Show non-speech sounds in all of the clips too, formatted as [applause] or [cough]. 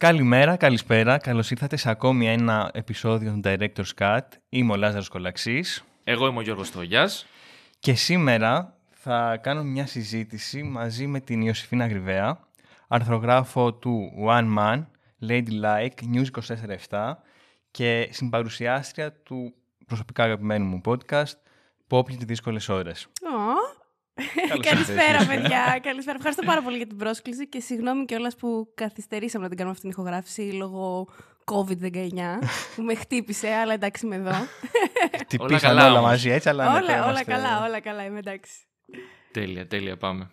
Καλημέρα, καλησπέρα. Καλώς ήρθατε σε ακόμη ένα επεισόδιο του Director's Cut. Είμαι ο Λάζαρος Κολαξής. Εγώ είμαι ο Γιώργος Τόγιας. Και σήμερα θα κάνω μια συζήτηση μαζί με την Ιωσήφινα Γρυβαία, αρθρογράφο του One Man, Ladylike, News 24-7 και συμπαρουσιάστρια του προσωπικά αγαπημένου μου podcast, Pop για τις δύσκολες ώρες. Καλησπέρα, παιδιά. Καλησπέρα. Ευχαριστώ πάρα πολύ για την πρόσκληση και συγγνώμη κιόλας που καθυστερήσαμε να την κάνουμε αυτή την ηχογράφηση λόγω COVID-19 που με χτύπησε, αλλά εντάξει είμαι εδώ. Χτυπήσαν όλα, όλα μαζί έτσι, αλλά όλα, όλα καλά, όλα καλά, είμαι εντάξει. Τέλεια, τέλεια, πάμε.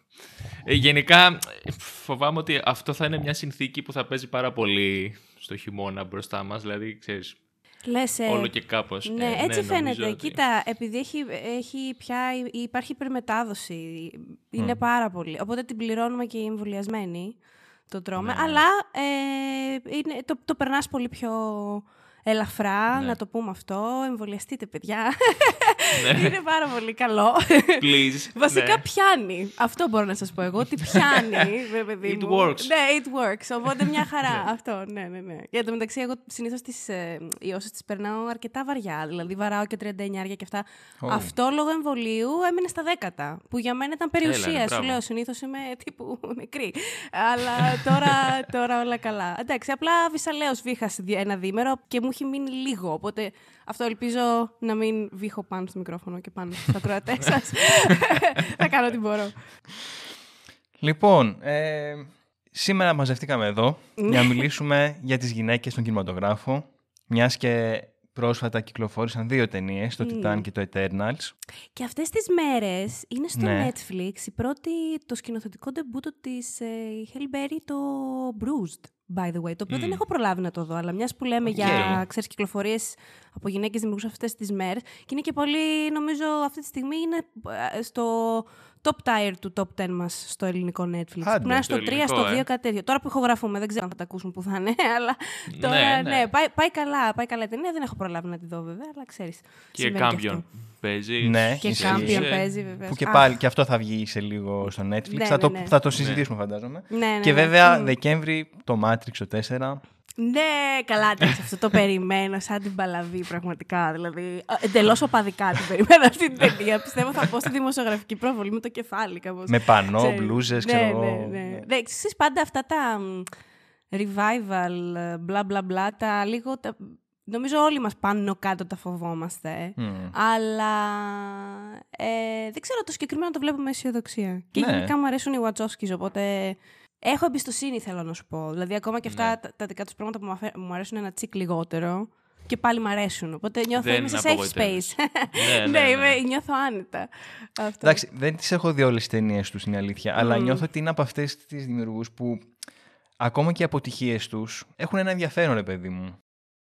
Ε, γενικά, φοβάμαι ότι αυτό θα είναι μια συνθήκη που θα παίζει πάρα πολύ στο χειμώνα μπροστά μας. Δηλαδή, ξέρεις, Λες, ε, όλο και κάπως. Ναι, ε, έτσι ναι, φαίνεται. ότι... Κοίτα, επειδή έχει, έχει πια, υπάρχει υπερμετάδοση, είναι πάρα πολύ. Οπότε την πληρώνουμε και οι εμβολιασμένοι, το τρώμε. Ναι. Αλλά ε, είναι, το, το περνάς πολύ πιο ελαφρά, Ναι. να το πούμε αυτό. Εμβολιαστείτε, παιδιά. Ναι. [laughs] είναι πάρα πολύ καλό. Please. Βασικά ναι. πιάνει. Αυτό μπορώ να σας πω εγώ, ότι πιάνει, [laughs] ρε παιδί It μου. works. Ναι, it works. Οπότε μια χαρά. Αυτό, ναι, ναι, ναι. Για το μεταξύ, εγώ συνήθως τις ε, ιώσεις τις περνάω αρκετά βαριά. Δηλαδή, βαράω και 39 και αυτά. Ω. Αυτό λόγω εμβολίου έμεινε στα δέκατα. Που για μένα ήταν περιουσία. Έλα, ναι, Σου μπράβο. λέω, συνήθως είμαι τύπου νεκρή. Αλλά τώρα, τώρα όλα καλά. Εντάξει, απλά βυσαλέω βήχα σε δι- ένα διήμερο και μου έχει μείνει λίγο. Οπότε αυτό ελπίζω να μην βήχω πάνω στο μικρόφωνο και πάνω στα ακροατές σας. [laughs] Θα κάνω ό,τι μπορώ. Λοιπόν, ε, σήμερα μαζευτήκαμε εδώ για να μιλήσουμε για τις γυναίκες στον κινηματογράφο, μιας και πρόσφατα κυκλοφόρησαν δύο ταινίες, το Titan και το Eternals. Και αυτές τις μέρες είναι στο Ναι. Netflix η πρώτη, το σκηνοθετικό ντεμπούτο της ε, Halle Berry, το Bruised, by the way. Το οποίο δεν έχω προλάβει να το δω, αλλά μιας που λέμε για, ξέρεις, κυκλοφορίες από γυναίκες δημιουργούς αυτές τις μέρες. Και είναι και πολύ, νομίζω, αυτή τη στιγμή είναι ε, στο top tier του top 10 μας στο ελληνικό Netflix. Άντε. Που να είναι Στο στο 3, ελληνικό, στο 2, ε. κάτι τέτοιο. Τώρα που ηχογραφούμε, δεν ξέρω αν θα τα ακούσουν που θα είναι, [laughs] αλλά τώρα, Ναι, ναι, ναι. πάει, πάει καλά, πάει καλά η ταινία. Δεν έχω προλάβει να τη δω βέβαια, αλλά ξέρεις. Και συμβαίνει Κάμπιον αυτό. παίζει. Ναι, Και Ισχύει. Κάμπιον Ε, παίζει βέβαια. Που και πάλι και αυτό θα βγει σε λίγο στο Netflix. Ναι, θα, ναι, το, ναι. θα το συζητήσουμε φαντάζομαι. Ναι, ναι, και ναι. βέβαια Μμ. Δεκέμβρη το Matrix το 4. Ναι, καλά, εντάξει, αυτό το περιμένω σαν την παλαβή πραγματικά. Δηλαδή, εντελώς οπαδικά την περιμένω αυτή την ταινία. Πιστεύω θα πω στη δημοσιογραφική προβολή με το κεφάλι κάπως. Με πανό, Ξέρεις. μπλούζες, ναι, ξέρω ναι, εγώ. ναι. Ναι, εσείς πάντα αυτά τα μ, revival, ε, μπλα μπλα μπλα, τα λίγο... Τα... Νομίζω όλοι μας πάνω κάτω τα φοβόμαστε. Μμ. Αλλά ε, δεν ξέρω, το συγκεκριμένο το βλέπω με αισιοδοξία. Και Ναι. γενικά μου αρέσουν οι Wachowskis, οπότε έχω εμπιστοσύνη θέλω να σου πω. Δηλαδή ακόμα και αυτά Ναι. τα, τα δικά τους πράγματα που μου, αφέ- μου αρέσουν ένα τσικ λιγότερο και πάλι μου αρέσουν. Οπότε νιώθω Δεν είμαι σε safe απογοητεύεσαι. space. Ναι, [laughs] ναι, ναι, ναι. είμαι, νιώθω άνετα. Αυτό. Εντάξει, δεν τις έχω δει όλες τις ταινίες τους, είναι η αλήθεια. Αλλά Μμ. νιώθω ότι είναι από αυτές τις δημιουργούς που ακόμα και οι αποτυχίες τους έχουν ένα ενδιαφέρον, ρε παιδί μου.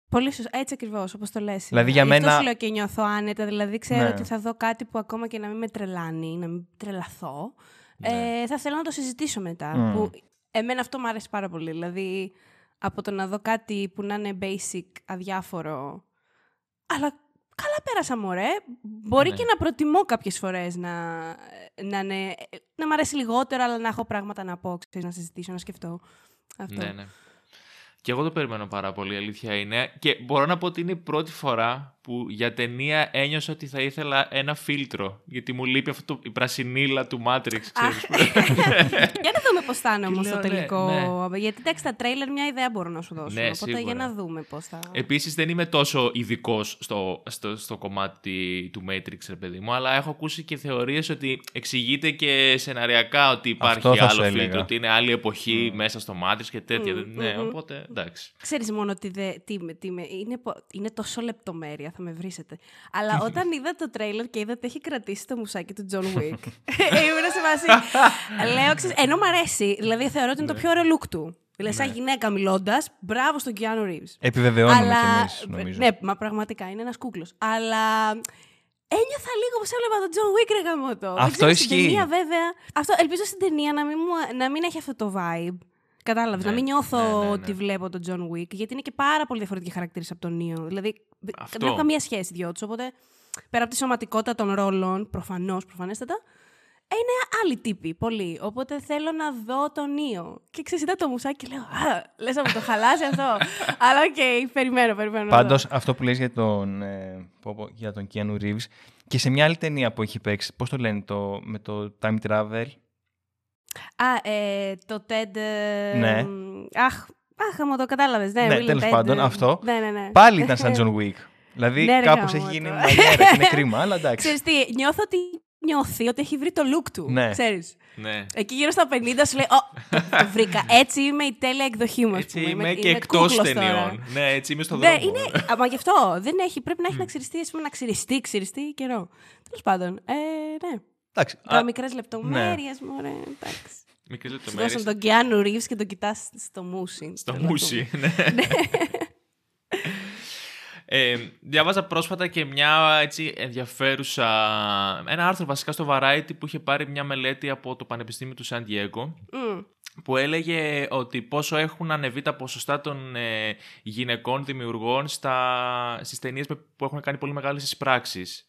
Πολύ σωστά. Έτσι ακριβώς, όπως το λες. Δηλαδή, για Γι' αυτό μένα- σου λέω και νιώθω άνετα. Δηλαδή, ξέρω Ναι. ότι θα δω κάτι που ακόμα και να μην με τρελάνει, να μην τρελαθώ. Ναι. Ε, θα θέλω να το συζητήσω μετά. Μμ. Που εμένα αυτό μου αρέσει πάρα πολύ. Δηλαδή, από το να δω κάτι που να είναι basic, αδιάφορο. Αλλά καλά πέρασα, μωρέ. Μπορεί Ναι. και να προτιμώ κάποιες φορές να, να, είναι, να μ' αρέσει λιγότερο, αλλά να έχω πράγματα να πω, ξέρεις, να συζητήσω, να σκεφτώ. Αυτό. Ναι, ναι. Και εγώ το περιμένω πάρα πολύ, η αλήθεια είναι. Και μπορώ να πω ότι είναι η πρώτη φορά που για ταινία ένιωσα ότι θα ήθελα ένα φίλτρο. Γιατί μου λείπει αυτό το, η πρασινίλα του Matrix, ξέρεις. [laughs] Για να δούμε πώς θα είναι Και όμω το λέω, ναι, τελικό. Γιατί εντάξει, τα τρέιλερ μια ιδέα μπορούν να σου δώσουν. Ναι, Οπότε σίγουρα. για να δούμε πώς θα. Επίσης δεν είμαι τόσο ειδικό στο, στο, στο κομμάτι του Matrix, ρε παιδί μου, αλλά έχω ακούσει και θεωρίες ότι εξηγείται και σεναριακά ότι υπάρχει Αυτό θα σου άλλο έλεγα. φίλτρο, ότι είναι άλλη εποχή μέσα στο Matrix και τέτοια. Μμμ, ναι, μμμ. οπότε εντάξει. Ξέρεις μόνο ότι δε, τι, με- τι, με- είναι, πο- είναι τόσο λεπτομέρεια, θα με βρίσετε. Αλλά όταν είδα το τρέιλερ και είδα ότι έχει κρατήσει το μουσάκι του John [laughs] Wick, [laughs] ήμουν σε βάση. λέω, ξέρεις, ενώ μου αρέσει, δηλαδή θεωρώ ότι είναι το Ναι. πιο ωραίο look του. Δηλαδή, σαν γυναίκα μιλώντας, μπράβο στον Keanu Reeves. Επιβεβαιώνουμε Αλλά, κι εμείς, νομίζω. Ναι, μα πραγματικά είναι ένας κούκλος. Αλλά ένιωθα λίγο όπω έβλεπα τον John Wick ρε γαμότο. Δεν Αυτό ξέρω, στην ισχύει. ταινία, βέβαια. Αυτό, ελπίζω στην ταινία να μην, μου, να μην έχει αυτό το vibe. Κατάλαβες. Ναι, να μην νιώθω ναι, ναι, ναι. ότι βλέπω τον John Wick, γιατί είναι και πάρα πολύ διαφορετικοί χαρακτήρες από τον Νίο. Δηλαδή, Αυτό. δεν έχουν καμία σχέση οι δυο τους. Οπότε, πέρα από τη σωματικότητα των ρόλων, προφανώς, προφανέστατα, είναι άλλοι τύποι, πολύ. Οπότε θέλω να δω τον Νίο. Και ξέρεις, είδα το μουσάκι και λέω, α, λες να μου το χαλάσει αυτό. [laughs] Αλλά OK, okay, περιμένω, περιμένω. Πάντως, αυτό που λες για τον, ε, για τον Keanu Reeves, και σε μια άλλη ταινία που έχει παίξει, πώς το λένε, το, με το Time Travel. Α, ε, το TED... Ε, ναι. Αχ, αχ, μου το κατάλαβες. Ναι, ναι τέλος πάντων, αυτό. Ναι, ναι, ναι. Πάλι ήταν σαν [laughs] John Wick. Δηλαδή ναι, κάπως έχει γίνει μαγέρα και είναι κρίμα, αλλά εντάξει. Ξέρεις τι, νιώθω ότι νιώθει ότι έχει βρει το look του. Ναι. Ξέρεις. Ναι. Εκεί γύρω στα 50 σου λέει: Ω, το, βρήκα. Έτσι είμαι η τέλεια εκδοχή μου. Έτσι είμαι, είμαι και εκτός ταινιών. Ναι, έτσι είμαι στο ναι, δρόμο. Είναι, μα γι' αυτό δεν έχει, πρέπει να έχει να ξυριστεί, πούμε, να ξυριστεί, ξυριστεί καιρό. Τέλος πάντων. Ε, ναι. Εντάξει. Τα μικρές λεπτομέρειες μου, ωραία. Εντάξει. Μικρές λεπτομέρειες. Δώσαν τον Κιάνου Ρίβ και τον κοιτάς στο μουσι. Στο μουσι, ναι. Ε, διάβαζα πρόσφατα και μια έτσι ενδιαφέρουσα, ένα άρθρο βασικά στο Variety που είχε πάρει μια μελέτη από το Πανεπιστήμιο του Σαν Diego που έλεγε ότι πόσο έχουν ανεβεί τα ποσοστά των ε, γυναικών δημιουργών στα, στις ταινίες που έχουν κάνει πολύ μεγάλες εισπράξεις.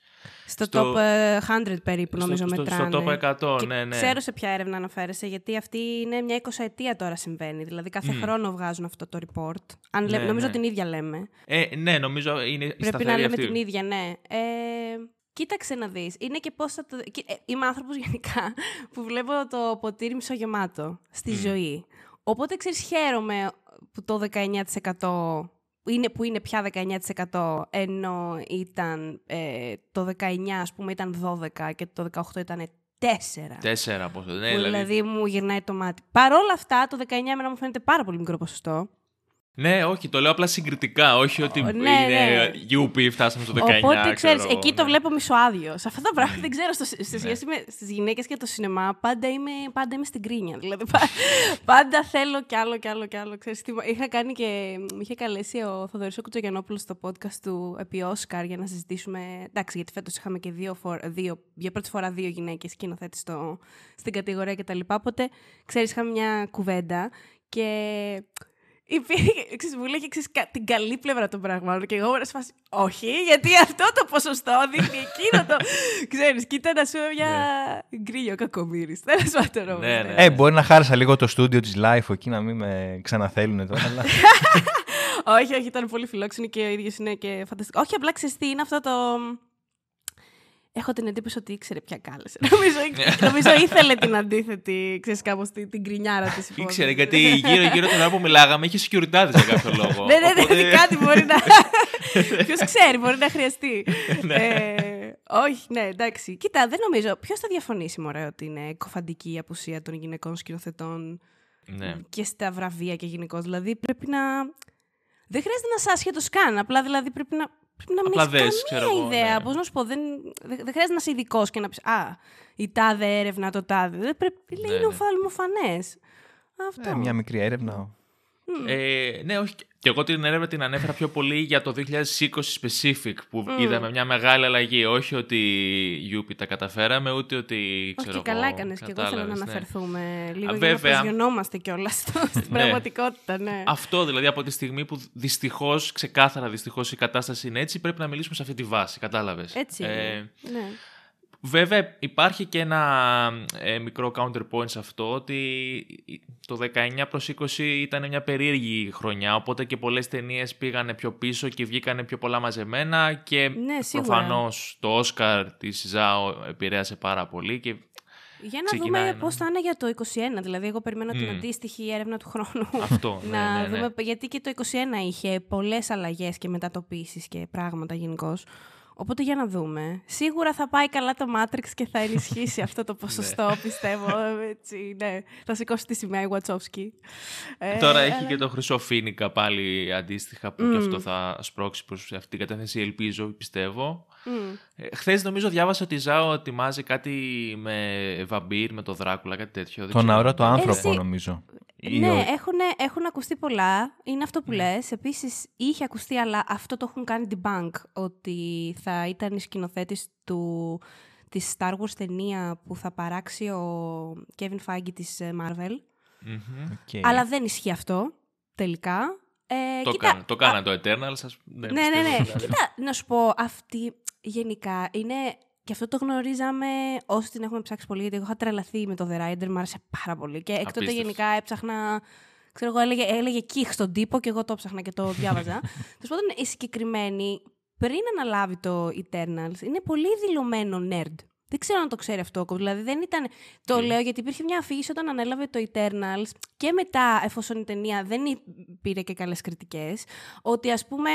Στο, top 100 ε, περίπου νομίζω στο, μετράνε. Στο top 100, ναι, ναι. Ξέρω σε ποια έρευνα αναφέρεσαι, γιατί αυτή είναι μια 20 ετία τώρα συμβαίνει. Δηλαδή κάθε χρόνο βγάζουν αυτό το report. Αν ναι, νομίζω ναι. την ίδια λέμε. Ε, ναι, νομίζω είναι Πρέπει να λέμε την ίδια, ναι. Ε, κοίταξε να δεις. Είναι και πώς θα το... Ε, είμαι άνθρωπος γενικά [laughs] που βλέπω το ποτήρι μισογεμάτο στη ζωή. Οπότε ξέρεις χαίρομαι που το 19% είναι, που είναι πια 19% ενώ ήταν ε, το 19 ας πούμε ήταν 12 και το 18 ήταν 4. 4 πόσο, ναι, δηλαδή... δηλαδή μου γυρνάει το μάτι. Παρ' όλα αυτά το 19 εμένα μου φαίνεται πάρα πολύ μικρό ποσοστό. Ναι, όχι, το λέω απλά συγκριτικά. Όχι ότι ναι, είναι ναι. UP, φτάσαμε στο 19. Οπότε ξέρεις, εκεί το βλέπω μισοάδιο. Σε αυτά τα πράγματα δεν ξέρω. στη σχέση με στις γυναίκες και το σινεμά, πάντα είμαι, πάντα είμαι στην κρίνια. Δηλαδή, πάντα θέλω κι άλλο κι άλλο κι άλλο. Ξέρεις, είχα κάνει και. Με είχε καλέσει ο Θοδωρής ο Κουτσογιανόπουλος στο podcast του επί Όσκαρ για να συζητήσουμε. Εντάξει, γιατί φέτος είχαμε και δύο, δύο, για πρώτη φορά δύο γυναίκες σκηνοθέτη στην κατηγορία κτλ. Οπότε, ξέρεις, είχαμε μια κουβέντα και υπήρχε, ξέρεις, μου λέγε ξέρεις, την καλή πλευρά των πραγμάτων και εγώ ήμουν σε φάση, όχι, γιατί αυτό το ποσοστό δείχνει εκείνο το, ξέρεις, κοίτα να σου μια ναι. γκρίλιο κακομύρης, τέλος πάντων ναι, ναι, Ε, μπορεί να χάρισα λίγο το στούντιο της Life εκεί να μην με ξαναθέλουν τώρα, αλλά... [laughs] όχι, όχι, ήταν πολύ φιλόξενη και ο ίδιος είναι και φανταστικό. Όχι, απλά ξέρεις τι, είναι αυτό το έχω την εντύπωση ότι ήξερε πια κάλεσε. [laughs] νομίζω, νομίζω ήθελε την αντίθετη, ξέρεις κάπως την, την κρινιάρα της [laughs] υπόθεσης. Ήξερε, γιατί γύρω-γύρω την ώρα που μιλάγαμε είχε security για κάποιο λόγο. [laughs] ναι, ναι, ναι, ναι, κάτι μπορεί να... Ποιος ξέρει, μπορεί να χρειαστεί. Ναι. ε, όχι, ναι, εντάξει. Κοίτα, δεν νομίζω. Ποιος θα διαφωνήσει, μωρέ, ότι είναι κοφαντική η απουσία των γυναικών σκηνοθετών ναι. και στα βραβεία και γενικώ. Δηλαδή πρέπει να... Δεν χρειάζεται να είσαι άσχετος καν. Απλά δηλαδή πρέπει να Πρέπει να μην έχεις καμία ιδέα. Ναι. Πώς να σου πω, δεν, δεν, χρειάζεται να είσαι ειδικός και να πεις Α, η τάδε έρευνα, το τάδε. Δεν πρέπει, ναι, είναι ναι. Αυτό. Ε, μια μικρή έρευνα. Ε, ναι, όχι. Και εγώ την έρευνα την ανέφερα πιο πολύ για το 2020 specific που mm. είδαμε μια μεγάλη αλλαγή. Όχι ότι Γιούπι τα καταφέραμε, ούτε ότι. Ξέρω όχι, καλά έκανες και εγώ θέλω να ναι. αναφερθούμε λίγο. Α, βέβαια. Για να κιόλας [laughs] στην ναι. πραγματικότητα, ναι. Αυτό δηλαδή από τη στιγμή που δυστυχώς, ξεκάθαρα δυστυχώς η κατάσταση είναι έτσι, πρέπει να μιλήσουμε σε αυτή τη βάση. Κατάλαβες. Έτσι. Ε, ναι. Βέβαια υπάρχει και ένα ε, μικρό counterpoint σε αυτό ότι το 19 προς 20 ήταν μια περίεργη χρονιά οπότε και πολλές ταινίες πήγανε πιο πίσω και βγήκανε πιο πολλά μαζεμένα και ναι, προφανώς το Όσκαρ της Ζάο επηρέασε πάρα πολύ και για να δούμε ένα... πώς θα είναι για το 2021. Δηλαδή, εγώ περιμένω mm. την αντίστοιχη έρευνα του χρόνου. Αυτό. [laughs] να ναι, ναι, ναι. δούμε, γιατί και το 2021 είχε πολλές αλλαγές και μετατοπίσεις και πράγματα γενικώς. Οπότε για να δούμε. Σίγουρα θα πάει καλά το Matrix και θα ενισχύσει αυτό το [laughs] ποσοστό, ναι. πιστεύω. Έτσι, ναι. Θα σηκώσει τη σημαία η Βατσόφσκι. Ε, Τώρα έχει και το χρυσό φίνικα πάλι αντίστοιχα που mm. και αυτό θα σπρώξει προς αυτή την κατεύθυνση, ελπίζω, πιστεύω. Mm. Ε, Χθες νομίζω διάβασα ότι η Ζάο ετοιμάζει κάτι με βαμπύρ, με το Δράκουλα, κάτι τέτοιο. Τον αόρατο το άνθρωπο, νομίζω. Ναι, έχουν, έχουν ακουστεί πολλά. Είναι αυτό που mm. λες. Επίσης, είχε ακουστεί, αλλά αυτό το έχουν κάνει debunk, ότι θα ήταν η σκηνοθέτης του της Star Wars ταινία που θα παράξει ο Kevin Feige της ε, Marvel. Mm-hmm. Αλλά δεν ισχύει αυτό, τελικά. Ε, το, κοίτα, κάνα, το Eternal, σας... Ναι, ναι, ναι. ναι. Κοίτα, να σου πω, αυτή γενικά είναι και αυτό το γνωρίζαμε όσοι την έχουμε ψάξει πολύ, γιατί εγώ είχα τρελαθεί με το The Rider, μου άρεσε πάρα πολύ. Και έκτοτε Απίστευτο. γενικά έψαχνα. Ξέρω εγώ, έλεγε, έλεγε κύχ στον τύπο και εγώ το ψάχνα και το διάβαζα. [laughs] Τέλος πάντων, η συγκεκριμένη, πριν αναλάβει το Eternals, είναι πολύ δηλωμένο nerd. Δεν ξέρω αν το ξέρει αυτό. Δηλαδή δεν ήταν. Το Τι; λέω γιατί υπήρχε μια αφήγηση όταν ανέλαβε το Eternals και μετά, εφόσον η ταινία δεν εί- πήρε και καλές κριτικές, ότι ας πούμε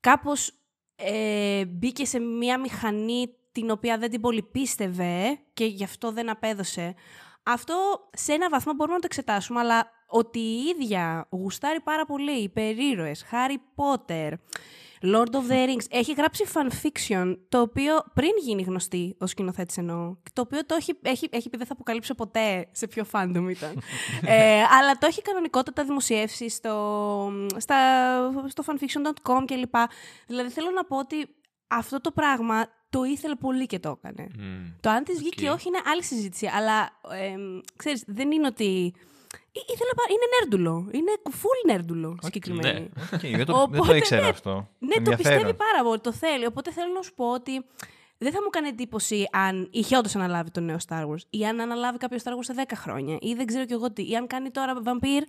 κάπως ε, μπήκε σε μια μηχανή την οποία δεν την πολύ πίστευε και γι' αυτό δεν απέδωσε. Αυτό σε ένα βαθμό μπορούμε να το εξετάσουμε, αλλά ότι η ίδια γουστάρει πάρα πολύ υπερήρωες, Harry Potter, Lord of the Rings, έχει γράψει fanfiction, το οποίο πριν γίνει γνωστή ως σκηνοθέτης εννοώ, το οποίο το έχει, έχει, έχει πει δεν θα αποκαλύψω ποτέ σε ποιο fandom ήταν, [laughs] ε, αλλά το έχει κανονικότατα δημοσιεύσει στο, στα, στο fanfiction.com κλπ. Δηλαδή θέλω να πω ότι αυτό το πράγμα το ήθελε πολύ και το έκανε. Μμ. Το αν της βγήκε ή Οκ. όχι είναι άλλη συζήτηση. Αλλά εμ, ξέρεις, δεν είναι ότι. Ή- Ήθελα, πα- είναι νέρντουλο. Είναι full νέρντουλο συγκεκριμένη. ναι. Οκ, δεν, το, δεν το Οπότε, ήξερα ναι. αυτό. Ναι, το Ενδιαφέρον. πιστεύει πάρα πολύ. Το θέλει. Οπότε θέλω να σου πω ότι δεν θα μου κάνει εντύπωση αν είχε όντως αναλάβει το νέο Star Wars ή αν αναλάβει κάποιος Star Wars σε 10 χρόνια ή δεν ξέρω κι εγώ τι. Ή αν κάνει τώρα βαμπίρ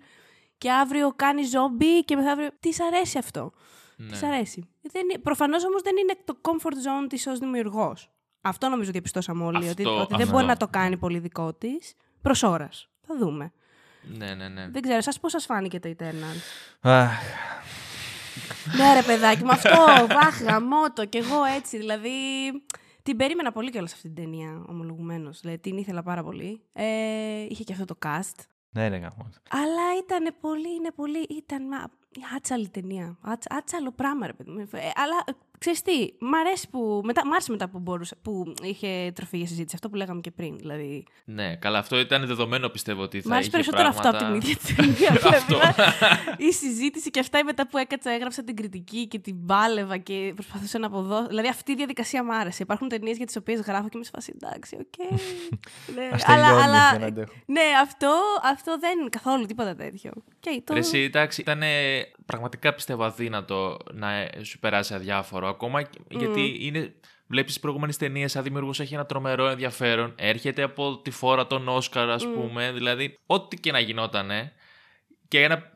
και αύριο κάνει ζόμπι και μεθαύριο. Τι αρέσει αυτό. Ναι. Της αρέσει. Δεν, προφανώς όμως δεν είναι το comfort zone της ως δημιουργός. Αυτό νομίζω διαπιστώσαμε όλοι. Αυτό, ότι, ότι δεν αυτό. μπορεί να το κάνει πολύ δικό της. Προς ώρας. Θα δούμε. Ναι, ναι, ναι. Δεν ξέρω, σας πώς σας φάνηκε το Eternal. Αχ, ναι ρε παιδάκι, με αυτό, βάχ, γαμώτο. Κι εγώ έτσι, δηλαδή... Την περίμενα πολύ κιόλας αυτή την ταινία, ομολογουμένως. Δηλαδή, την ήθελα πάρα πολύ. Ε, είχε και αυτό το cast. ναι, ρε γαμώ. Αλλά ήταν πολύ, είναι πολύ, ήταν μα, άτσαλη ταινία. Άτσα, άτσαλο πράγμα, ρε παιδί μου. Ε, αλλά ε, ξέρεις τι, μ' αρέσει που, μετά, μ' άρεσε μετά που, μπορούσε, που είχε τροφή για συζήτηση. Αυτό που λέγαμε και πριν, δηλαδή. Ναι, καλά, αυτό ήταν δεδομένο πιστεύω ότι θα Μ' άρεσε είχε περισσότερο αυτό από πράγματα... την ίδια [laughs] ταινία. Αυτό. δηλαδή, η συζήτηση και αυτά μετά που έκατσα, έγραψα την κριτική και την πάλευα και προσπαθούσα να αποδώσω. Δηλαδή αυτή η διαδικασία μ' άρεσε. Υπάρχουν ταινίες για τις οποίες γράφω και είμαι σε φάση εντάξει, οκ. [laughs] ναι, Ας αλλά, τελειώνει, αλλά, δεν αντέχω. ναι, αυτό, αυτό δεν είναι καθόλου τίποτα τέτοιο. Και το... Ρε Εσύ, εντάξει, ήταν πραγματικά πιστεύω αδύνατο να ε, σου περάσει αδιάφορο. Ακόμα και- γιατί είναι. Βλέπεις τις προηγούμενες ταινίες, σαν δημιουργό έχει ένα τρομερό ενδιαφέρον. Έρχεται από τη φόρα των Όσκαρ, ας πούμε. Δηλαδή, ό,τι και να γινότανε. Και ένα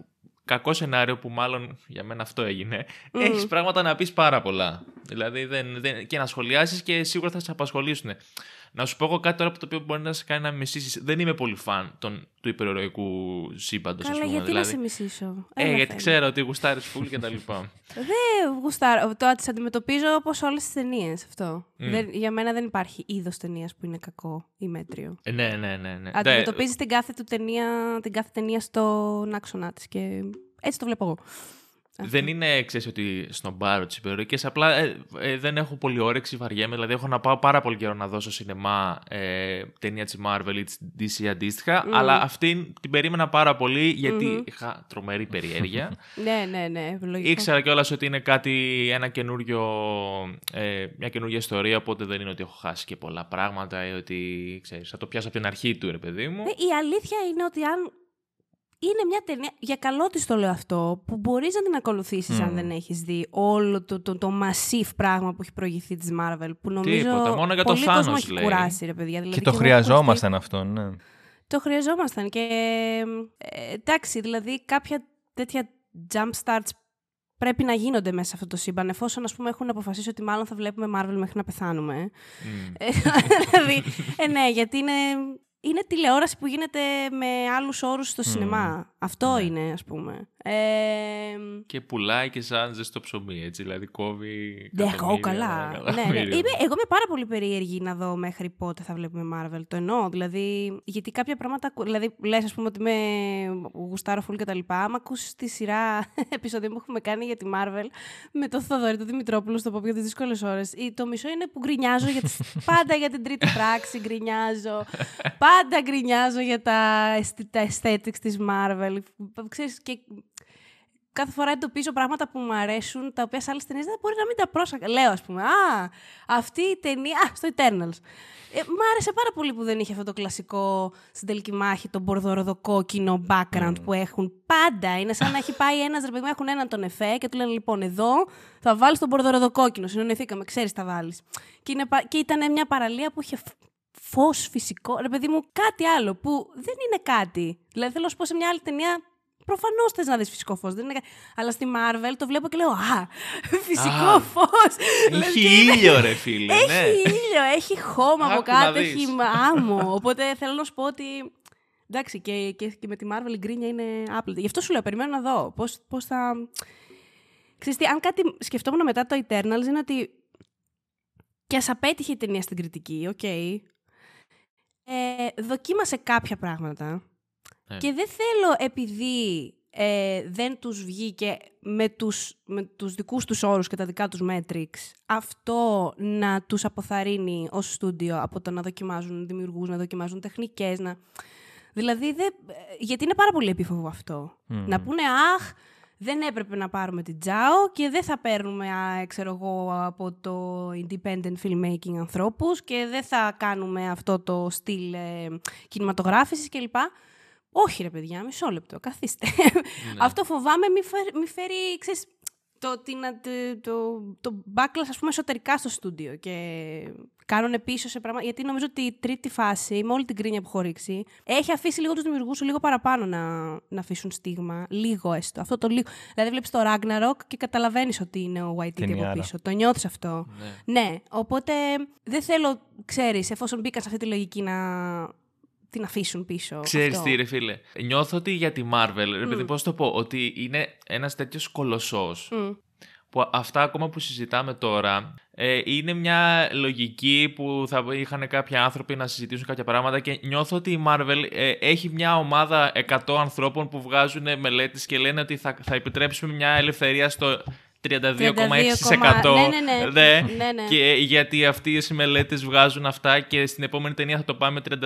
κακό σενάριο που μάλλον για μένα αυτό έγινε. Έχεις πράγματα να πεις πάρα πολλά. Δηλαδή, δεν, δεν, και να σχολιάσεις και σίγουρα θα σε απασχολήσουν. Να σου πω εγώ κάτι τώρα που το οποίο μπορεί να σε κάνει να μισήσεις. Δεν είμαι πολύ φαν των, του υπερηρωικού σύμπαντος, ας Καλά, πούμε. γιατί δηλαδή. να σε μισήσω; Ε, Έλα, γιατί Φέλη. ξέρω ότι γουστάρεις φουλ και τα λοιπά. [laughs] Δεν γουστάρω. Το τις αντιμετωπίζω όπως όλες τις ταινίες αυτό. Δεν, για μένα δεν υπάρχει είδος ταινίας που είναι κακό ή μέτριο. Ε, ναι, ναι, ναι. ναι. Αντιμετωπίζεις την κάθε, του ταινία, την κάθε ταινία στον άξονα της και έτσι το βλέπω εγώ. Δεν είναι, ξέρεις ότι στον πάρο τις υπερηρωικέ. Απλά ε, ε, δεν έχω πολύ όρεξη, βαριέμαι. Δηλαδή, έχω να πάω πάρα πολύ καιρό να δω στο σινεμά ε, ταινία της Marvel ή της DC αντίστοιχα. Αλλά αυτή την περίμενα πάρα πολύ γιατί είχα τρομερή περιέργεια. [laughs] ναι, ναι, ναι. Λογικό. Ήξερα κιόλας ότι είναι κάτι, ένα καινούριο, ε, μια καινούργια ιστορία, οπότε δεν είναι ότι έχω χάσει και πολλά πράγματα ή ότι, ξέρεις, θα το πιάσω από την αρχή του, ρε παιδί μου. Ναι, η αλήθεια είναι ότι αν είναι μια ταινία, για καλό της το λέω αυτό, που μπορείς να την ακολουθήσεις αν δεν έχεις δει όλο το, το, το massive πράγμα που έχει προηγηθεί της Marvel, που νομίζω Τίποτα, μόνο για το πολύ κόσμο Thanos, έχει λέει. κουράσει, ρε παιδιά. Δηλαδή, Και το εγώ έχω κουραστεί. χρειαζόμασταν αυτό, ναι. Το χρειαζόμασταν και ε, εντάξει, δηλαδή κάποια τέτοια jump starts πρέπει να γίνονται μέσα σε αυτό το σύμπαν, εφόσον ας πούμε έχουν αποφασίσει ότι μάλλον θα βλέπουμε Marvel μέχρι να πεθάνουμε. Μμ. Ε, [laughs] δηλαδή, ε, ναι, γιατί είναι, είναι τηλεόραση που γίνεται με άλλους όρους στο σινεμά. Αυτό Ναι. είναι, ας πούμε. Ε, Και πουλάει και σαν ζεστό ψωμί, έτσι. Δηλαδή κόβει. ναι, εγώ εκατομμύρια, καλά. Ναι, ναι. εκατομμύρια. Είμαι, εγώ είμαι πάρα πολύ περίεργη να δω μέχρι πότε θα βλέπουμε Marvel. Το εννοώ. Δηλαδή, γιατί κάποια πράγματα. ακου- Δηλαδή, λες, ας πούμε, ότι είμαι γουστάρο φουλ και τα λοιπά. Άμα ακούσεις τη σειρά [laughs] επεισόδια που έχουμε κάνει για τη Marvel με το Θοδωρή του Δημητρόπουλο στο Pop για τις δύσκολες ώρες. Το μισό είναι που γκρινιάζω για τις, [laughs] πάντα για την τρίτη πράξη. Γκρινιάζω. Πάντα γκρινιάζω για τα, αισθη- τα aesthetics της Marvel. Ξέρεις, και κάθε φορά εντοπίζω πράγματα που μου αρέσουν, τα οποία σε άλλες ταινίες δεν μπορεί να μην τα πρόσεχα. Λέω, ας πούμε, Α, αυτή η ταινία. Α, στο Eternals. Ε, μ' άρεσε πάρα πολύ που δεν είχε αυτό το κλασικό στην τελική μάχη, το μπορδοροδοκόκκινο background που έχουν πάντα. Είναι σαν να έχει πάει ένας ρε παιδί μου, έχουν έναν τον εφέ και του λένε λοιπόν εδώ θα βάλεις τον μπορδοροδοκόκκινο. Συνονιθήκαμε, ξέρεις τα βάλεις. Και, είναι, και ήταν μια παραλία που είχε φως φυσικό. Ρε παιδί μου, κάτι άλλο που δεν είναι κάτι. Δηλαδή θέλω να σου πω σε μια άλλη ταινία Προφανώς θες να δεις φυσικό φως. Είναι... Αλλά στη Marvel το βλέπω και λέω Α, [laughs] φυσικό φως. Έχει ήλιο, ρε φίλε. Έχει ναι. ήλιο, έχει χώμα από κάτω, έχει άμμο. [laughs] Οπότε θέλω να σου πω ότι. Εντάξει, και, και, και με τη Marvel η γκρίνια είναι άπλετη. Γι' αυτό σου λέω, περιμένω να δω πώς πώς θα. Ξέρεις τι, αν κάτι σκεφτόμουν μετά το Eternals είναι ότι και ας απέτυχε η ταινία στην κριτική, οκ. Okay, ε, δοκίμασε κάποια πράγματα ναι. Και δεν θέλω επειδή ε, δεν τους βγήκε με τους, με τους δικούς τους όρους και τα δικά τους metrics αυτό να τους αποθαρρύνει ως στούντιο από το να δοκιμάζουν δημιουργούς, να δοκιμάζουν τεχνικές, να... Δηλαδή, δεν... γιατί είναι πάρα πολύ επίφοβο αυτό. Να πούνε, αχ, δεν έπρεπε να πάρουμε την Τζάο και δεν θα παίρνουμε, α, ξέρω εγώ, από το independent filmmaking ανθρώπους και δεν θα κάνουμε αυτό το στυλ ε, κινηματογράφησης κλπ. Όχι ρε παιδιά, μισό λεπτό, καθίστε. Ναι. Αυτό φοβάμαι μη φέρει, μη φέρει ξέρεις, το, την, το, το backlash ας πούμε εσωτερικά στο στούντιο και κάνουν πίσω σε πράγματα. Γιατί νομίζω ότι η τρίτη φάση, με όλη την κρίνια που έχω ρίξει, έχει αφήσει λίγο τους δημιουργούς σου λίγο παραπάνω να, να αφήσουν στίγμα. Λίγο έστω. Αυτό το λίγο. Δηλαδή, βλέπεις το Ragnarok και καταλαβαίνεις ότι είναι ο YT από πίσω. Το νιώθεις αυτό. Ναι. ναι. Οπότε δεν θέλω, ξέρεις, εφόσον μπήκα σε αυτή τη λογική να την αφήσουν πίσω. Ξέρεις τι, ρε φίλε. Νιώθω ότι για τη Marvel, ρε παιδί, πώς το πω, ότι είναι ένας τέτοιος κολοσσός. Που αυτά ακόμα που συζητάμε τώρα ε, είναι μια λογική που θα είχαν κάποιοι άνθρωποι να συζητήσουν κάποια πράγματα και νιώθω ότι η Marvel ε, έχει μια ομάδα 100 ανθρώπων που βγάζουν μελέτες και λένε ότι θα, θα επιτρέψουμε μια ελευθερία στο 32,6%. Ναι, ναι, ναι. ναι, ναι. Και γιατί αυτοί οι μελέτε βγάζουν αυτά και στην επόμενη ταινία θα το πάμε 32,7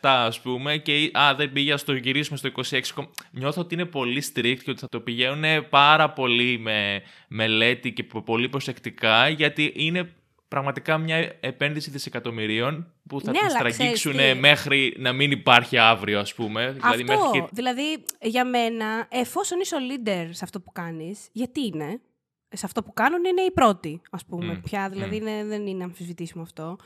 ας πούμε και α, δεν πήγε, ας το γυρίσουμε στο 26. Νιώθω ότι είναι πολύ strict και ότι θα το πηγαίνουν πάρα πολύ με μελέτη και πολύ προσεκτικά γιατί είναι πραγματικά μια επένδυση δισεκατομμυρίων που θα ναι, την στραγγίξουν μέχρι να μην υπάρχει αύριο, ας πούμε. Αυτό, δηλαδή, μέχρι δηλαδή για μένα, εφόσον είσαι ο leader σε αυτό που κάνεις, γιατί είναι, σε αυτό που κάνουν είναι οι πρώτοι, ας πούμε, πια, δηλαδή δεν είναι αμφισβητήσιμο αυτό.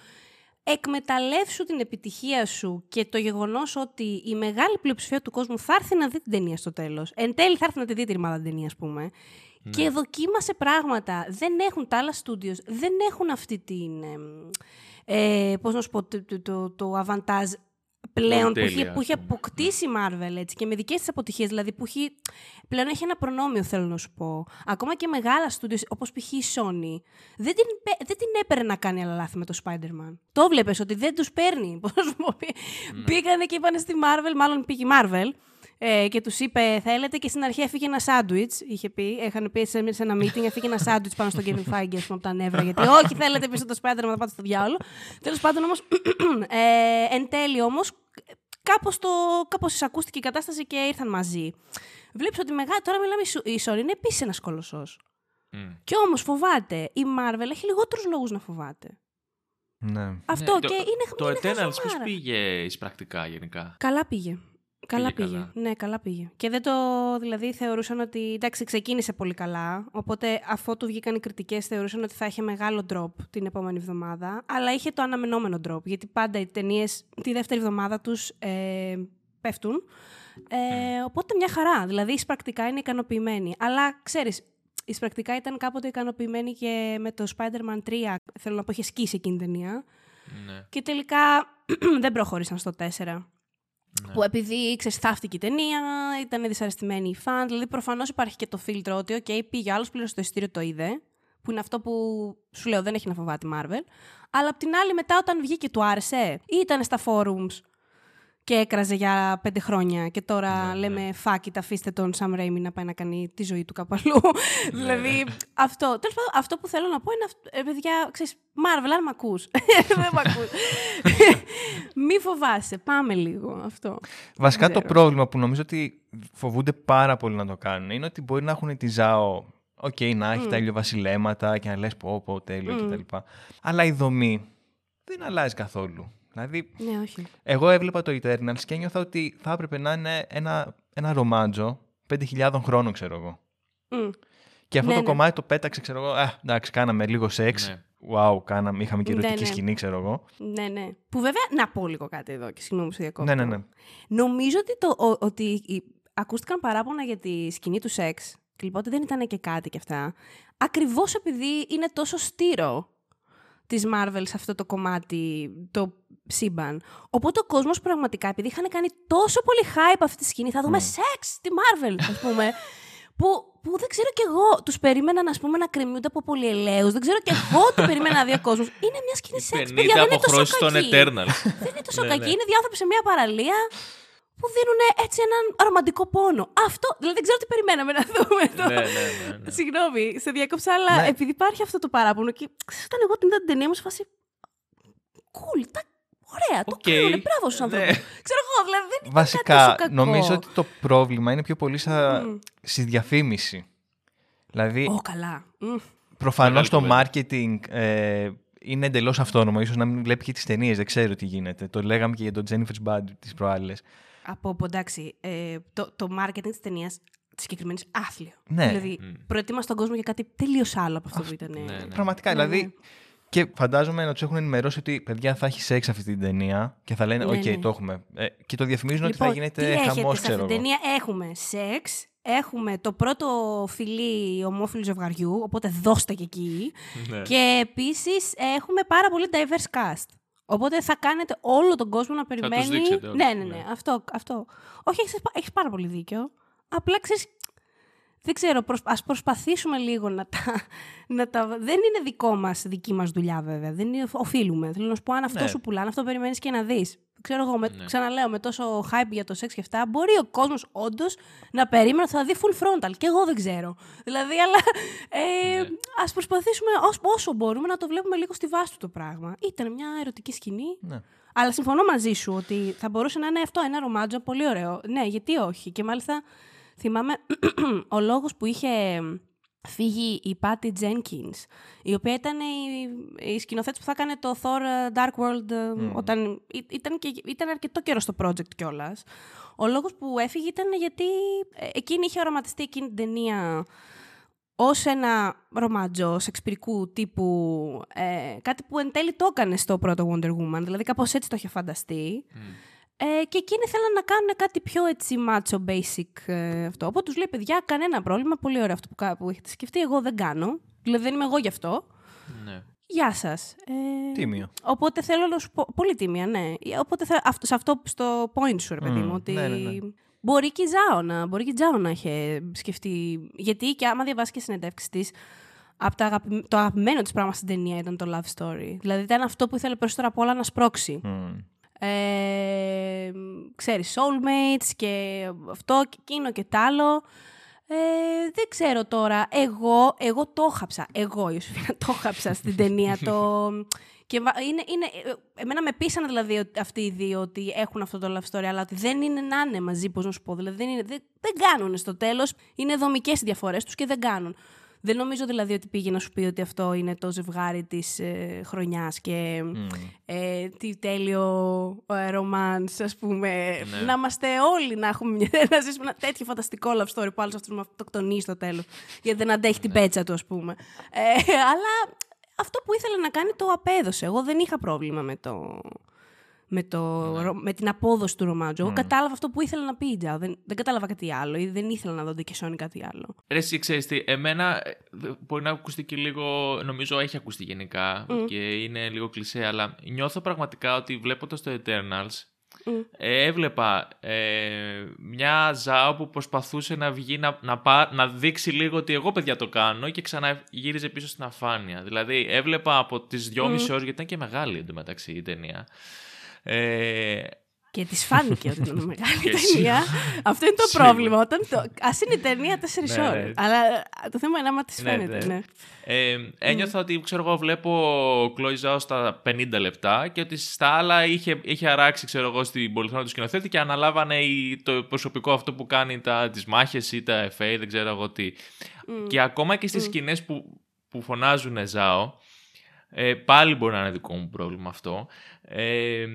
Εκμεταλλεύσου την επιτυχία σου και το γεγονός ότι η μεγάλη πλειοψηφία του κόσμου θα έρθει να δει την ταινία στο τέλος. Εν τέλει θα έρθει να τη δει την την ταινία, ας πούμε. Ναι. Και δοκίμασε πράγματα. Δεν έχουν τα άλλα studios, δεν έχουν αυτή την. Ε, πώς να σου πω, το, το, το, το αβαντάζ πλέον που, έχει, που έχει αποκτήσει η Marvel έτσι, και με δικές της αποτυχίες. Δηλαδή που έχει, πλέον έχει ένα προνόμιο, θέλω να σου πω. Ακόμα και μεγάλα στούντιο, όπως π.χ. η Sony, δεν την, δεν την έπαιρνε να κάνει άλλα λάθη με το Spider-Man. Το βλέπεις ότι δεν τους παίρνει. [laughs] Πώς να σου πω. Ναι. Πήγανε και είπαν στη Marvel, μάλλον πήγε η Marvel, ε, και τους είπε θέλετε; και στην αρχή έφυγε ένα σάντουιτς. Είχε πει, είχαν πει σε, ένα meeting, έφυγε ένα σάντουιτς πάνω στον Kevin Feige πούμε, από τα νεύρα. Γιατί όχι, θέλετε πίσω το Spider-Man, θα πάτε στο διάολο. Τέλος πάντων όμως, [clears throat] ε, εν τέλει όμως, κάπως κάπως εισακούστηκε η κατάσταση και ήρθαν μαζί. Βλέπεις ότι μεγάλη, τώρα μιλάμε η Sony είναι επίσης ένας κολοσσός. Mm. Και όμως φοβάται. Η Marvel έχει λιγότερους λόγους να φοβάται. Ναι. Αυτό ναι, και το, είναι Το Eternals πώ πήγε εισπρακτικά γενικά; Καλά πήγε. Καλά πήγε. Ναι, καλά πήγε. Και δεν το, δηλαδή, θεωρούσαν ότι. Εντάξει, ξεκίνησε πολύ καλά. Οπότε, αφού του βγήκαν οι κριτικές, θεωρούσαν ότι θα είχε μεγάλο drop την επόμενη εβδομάδα. Αλλά είχε το αναμενόμενο drop. Γιατί πάντα οι ταινίες τη δεύτερη εβδομάδα τους ε, πέφτουν. Ε, mm. Οπότε μια χαρά. Δηλαδή, εισπρακτικά είναι ικανοποιημένοι. Αλλά ξέρεις, εισπρακτικά ήταν κάποτε ικανοποιημένοι και με το Spider-Man 3. Θέλω να πω, είχε σκίσει εκείνη την ταινία. Ναι. Και τελικά [clears throat] δεν προχώρησαν στο 4. Ναι. Που επειδή ξεστάφτηκε η ταινία, ήταν δυσαρεστημένοι οι φαν. Δηλαδή, προφανώς υπάρχει και το φίλτρο ότι, OK, πήγε άλλος, πλήρωσε το ειστήριο, το είδε. Που είναι αυτό που σου λέω, δεν έχει να φοβάται η Marvel. Αλλά απ' την άλλη, μετά, όταν βγήκε και του άρεσε, ήταν στα forums και έκραζε για πέντε χρόνια και τώρα Ναι, ναι. λέμε fuck it, αφήστε τον Sam Raimi να πάει να κάνει τη ζωή του κάπου αλλού. Ναι. δηλαδή αυτό. Τέλος πάντων, αυτό που θέλω να πω είναι, αυτό, ε, παιδιά, ξέρεις, Marvel, αν μ' ακούς. [laughs] Δεν μ' ακούς. [laughs] Μη φοβάσαι, πάμε λίγο αυτό. Βασικά Δεν το ξέρω. πρόβλημα που νομίζω ότι φοβούνται πάρα πολύ να το κάνουν είναι ότι μπορεί να έχουν τη Zhao, οκ, να έχει τα ηλιοβασιλέματα και να λες πω πω τέλειο Μμ. κτλ. Αλλά η δομή δεν αλλάζει καθόλου. Δηλαδή, Ναι, όχι. εγώ έβλεπα το Eternals και ένιωθα ότι θα έπρεπε να είναι ένα, ένα ρομάντζο 5.000 χρόνων, ξέρω εγώ. Μμ. Και αυτό Ναι, το ναι. κομμάτι το πέταξε, ξέρω εγώ. Α, εντάξει, κάναμε λίγο σεξ. Ναι. Wow, κάναμε, είχαμε και Ναι, ερωτική ναι. σκηνή, ξέρω εγώ. Ναι, ναι. Που βέβαια, να πω λίγο κάτι εδώ και συγγνώμη που σε διακόπτω. Ναι, ναι, ναι. Νομίζω ότι, το, ο- ότι η- ακούστηκαν παράπονα για τη σκηνή του σεξ και λοιπόν ότι δεν ήταν και κάτι και αυτά. Ακριβώς επειδή είναι τόσο στήρο της Marvel σε αυτό το κομμάτι, το σύμπαν. Οπότε ο κόσμος πραγματικά, επειδή είχαν κάνει τόσο πολύ hype αυτή τη σκηνή, θα δούμε σεξ στη Marvel, ας πούμε. που, που δεν ξέρω κι εγώ, τους περίμεναν ας πούμε, να κρεμιούνται από πολυελαίους. Δεν ξέρω κι εγώ τι περίμενα να δει ο κόσμος. Είναι μια σκηνή σεξ, 50 παιδιά, δεν είναι τόσο αποχρώσεις των κακή. Eternals. Δεν είναι τόσο Ναι, κακή. ναι. Είναι δύο άνθρωποι σε μια παραλία που δίνουν έτσι έναν ρομαντικό πόνο. Αυτό, δηλαδή δεν ξέρω τι περιμέναμε να δούμε εδώ. ναι, ναι, ναι, ναι. Συγγνώμη, σε διακόψα, αλλά Ναι. επειδή υπάρχει αυτό το παράπονο και ξέρεις, όταν εγώ την είδα την ταινία μου σε φάση. Cool, τα... ωραία, το Οκ. κάνουνε, μπράβο στους Ναι. ανθρώπους. Ξέρω εγώ, δηλαδή δεν ήταν Βασικά, τόσο κακό. νομίζω ότι το πρόβλημα είναι πιο πολύ στα... Μμ. στη διαφήμιση. Δηλαδή, Ω, καλά. Μμ. προφανώς το Μεγάλη marketing ε, είναι εντελώς αυτόνομο. Ίσως να μην βλέπει και τις ταινίες, δεν ξέρω τι γίνεται. Το λέγαμε και για τον Jennifer's Body τις προάλλες. Από, από εντάξει, ε, το, το marketing της ταινίας τη συγκεκριμένης άθλιο. Ναι. Δηλαδή, Μμ. προετοίμασε τον κόσμο για κάτι τελείως άλλο από αυτό που ήταν. ναι, ναι. Πραγματικά, Ναι, δηλαδή... ναι. Και φαντάζομαι να τους έχουν ενημερώσει ότι παιδιά θα έχει σεξ αυτή την ταινία και θα λένε: Ναι, Οκ, ναι. το έχουμε. Ε, και το διαφημίζουν Λοιπόν, ότι θα τι γίνεται έχετε χαμός, σε ξέρω αυτήν την εγώ. ταινία; Έχουμε σεξ, έχουμε το πρώτο φιλί ομόφυλου ζευγαριού, οπότε δώστε και εκεί. Ναι. Και επίσης έχουμε πάρα πολύ diverse cast. Οπότε θα κάνετε όλο τον κόσμο να περιμένει. δείξετε όλους, ναι, ναι, ναι, ναι. Αυτό, αυτό. Όχι, έχεις, έχεις πάρα πολύ δίκιο. Απλά ξέρεις, δεν ξέρω, προσ, ας προσπαθήσουμε λίγο να τα, [laughs] να τα... Δεν είναι δικό μας, δική μας δουλειά βέβαια. Δεν είναι, οφείλουμε. Θέλω να σου πω, αν αυτό Ναι. σου πουλάνε, αυτό περιμένεις και να δεις. Ξέρω εγώ, με, Ναι. ξαναλέω, με τόσο hype για το σεξ και αυτά, μπορεί ο κόσμος όντως να περίμενε ότι θα δει full frontal. Και εγώ δεν ξέρω. Δηλαδή, αλλά ε, Ναι. ας προσπαθήσουμε όσο, όσο μπορούμε να το βλέπουμε λίγο στη βάση του το πράγμα. Ήταν μια ερωτική σκηνή. Ναι. Αλλά συμφωνώ μαζί σου ότι θα μπορούσε να είναι αυτό ένα ρομάτζο πολύ ωραίο. Ναι, γιατί όχι. Και μάλιστα θυμάμαι [clears throat] ο λόγος που είχε φύγει η Patty Jenkins, η οποία ήταν η, η σκηνοθέτης που θα έκανε το Thor ε, Dark World ε, όταν ή- ήταν, και, ήταν αρκετό καιρό στο project κιόλας. Ο λόγος που έφυγε ήταν γιατί ε, εκείνη είχε οραματιστεί εκείνη την ταινία ως ένα ρομάτζο σεξπυρικού τύπου, ε, κάτι που εν τέλει το έκανε στο πρώτο Wonder Woman, δηλαδή κάπως έτσι το είχε φανταστεί. Ε, και εκείνοι θέλαν να κάνουν κάτι πιο έτσι macho basic ε, αυτό. Οπότε τους λέει, παιδιά, κανένα πρόβλημα, πολύ ωραίο αυτό που, κα- που έχετε σκεφτεί, εγώ δεν κάνω. Δηλαδή δεν είμαι εγώ γι' αυτό. Ναι. Γεια σας. Ε, Τίμιο. Οπότε θέλω να σου πω. Πολύ τίμια, ναι. Οπότε θα, αυτό, σε αυτό στο point σου, ρε παιδί Μμ, μου, ότι. ναι, ναι, ναι. Μπορεί και η Ζάο να, μπορεί και η Ζάο να είχε σκεφτεί. Γιατί και άμα διαβάσεις και συνεντεύξεις της, από τα αγαπη- το αγαπημένο της πράγμα στην ταινία ήταν το love story. Δηλαδή ήταν αυτό που ήθελε περισσότερο από όλα να σπρώξει. Μμ. Ε, ξέρεις, soulmates και αυτό και εκείνο και τ' άλλο. Ε, δεν ξέρω τώρα. Εγώ, εγώ το χάψα. Εγώ, Ιωσήφινα, το χάψα στην ταινία. το... Και βα- είναι, είναι, ε, εμένα με πείσανε δηλαδή ότι αυτοί οι δύο ότι έχουν αυτό το love story, αλλά ότι δεν είναι να είναι μαζί, πώς να σου πω. Δηλαδή δεν, είναι, δεν, δεν κάνουν στο τέλος. Είναι δομικές οι διαφορές τους και δεν κάνουν. Δεν νομίζω δηλαδή ότι πήγε να σου πει ότι αυτό είναι το ζευγάρι της ε, χρονιάς και ε, τι τέλειο ε, ρομάνς, ας πούμε. Ναι. Να είμαστε όλοι να έχουμε μια, να ζήσουμε ένα τέτοιο φανταστικό love story που άλλος αυτός με αυτοκτονεί στο τέλος. Γιατί δεν αντέχει την πέτσα του, ας πούμε. Ε, αλλά αυτό που ήθελε να κάνει το απέδωσε. Εγώ δεν είχα πρόβλημα με το... Με, το, ρο- με την απόδοση του ρομάτζου. Εγώ κατάλαβα αυτό που ήθελε να πει η Τζάο. Δεν, δεν κατάλαβα κάτι άλλο ή δεν ήθελα να δω και Σόνι κάτι άλλο. Ρε, εσύ ξέρεις τι, εμένα ε, δε- μπορεί να ακουστεί και λίγο, νομίζω έχει ακουστεί γενικά και είναι λίγο κλισέ, αλλά νιώθω πραγματικά ότι βλέποντας το Eternals, Μμ. ε, έβλεπα ε, μια Ζάο που προσπαθούσε να βγει, να, να, πά- να δείξει λίγο ότι εγώ παιδιά το κάνω και ξαναγύριζε πίσω στην αφάνεια. Δηλαδή έβλεπα από τις δυόμιση ώρες, γιατί ήταν και μεγάλη εντωμεταξύ η ταινία, ε, Και της φάνηκε ότι ήταν μεγάλη [laughs] ταινία. Αυτό είναι το πρόβλημα. Όταν το... Α είναι ταινία 4 ναι, ώρες. Ναι. Αλλά το θέμα είναι άμα της ναι, φαίνεται. Ναι. Ε, ένιωθα ότι ξέρω εγώ, βλέπω Κλόι στα 50 λεπτά και ότι στα άλλα είχε, είχε αράξει ξέρω εγώ, στην πολυθρόνα του σκηνοθέτη και αναλάβανε το προσωπικό αυτό που κάνει τα, τις μάχες ή τα FA, δεν ξέρω εγώ τι. Και ακόμα και στις mm. σκηνές που, που φωνάζουν Ζάο, ε, πάλι μπορεί να είναι δικό μου πρόβλημα αυτό. Ε,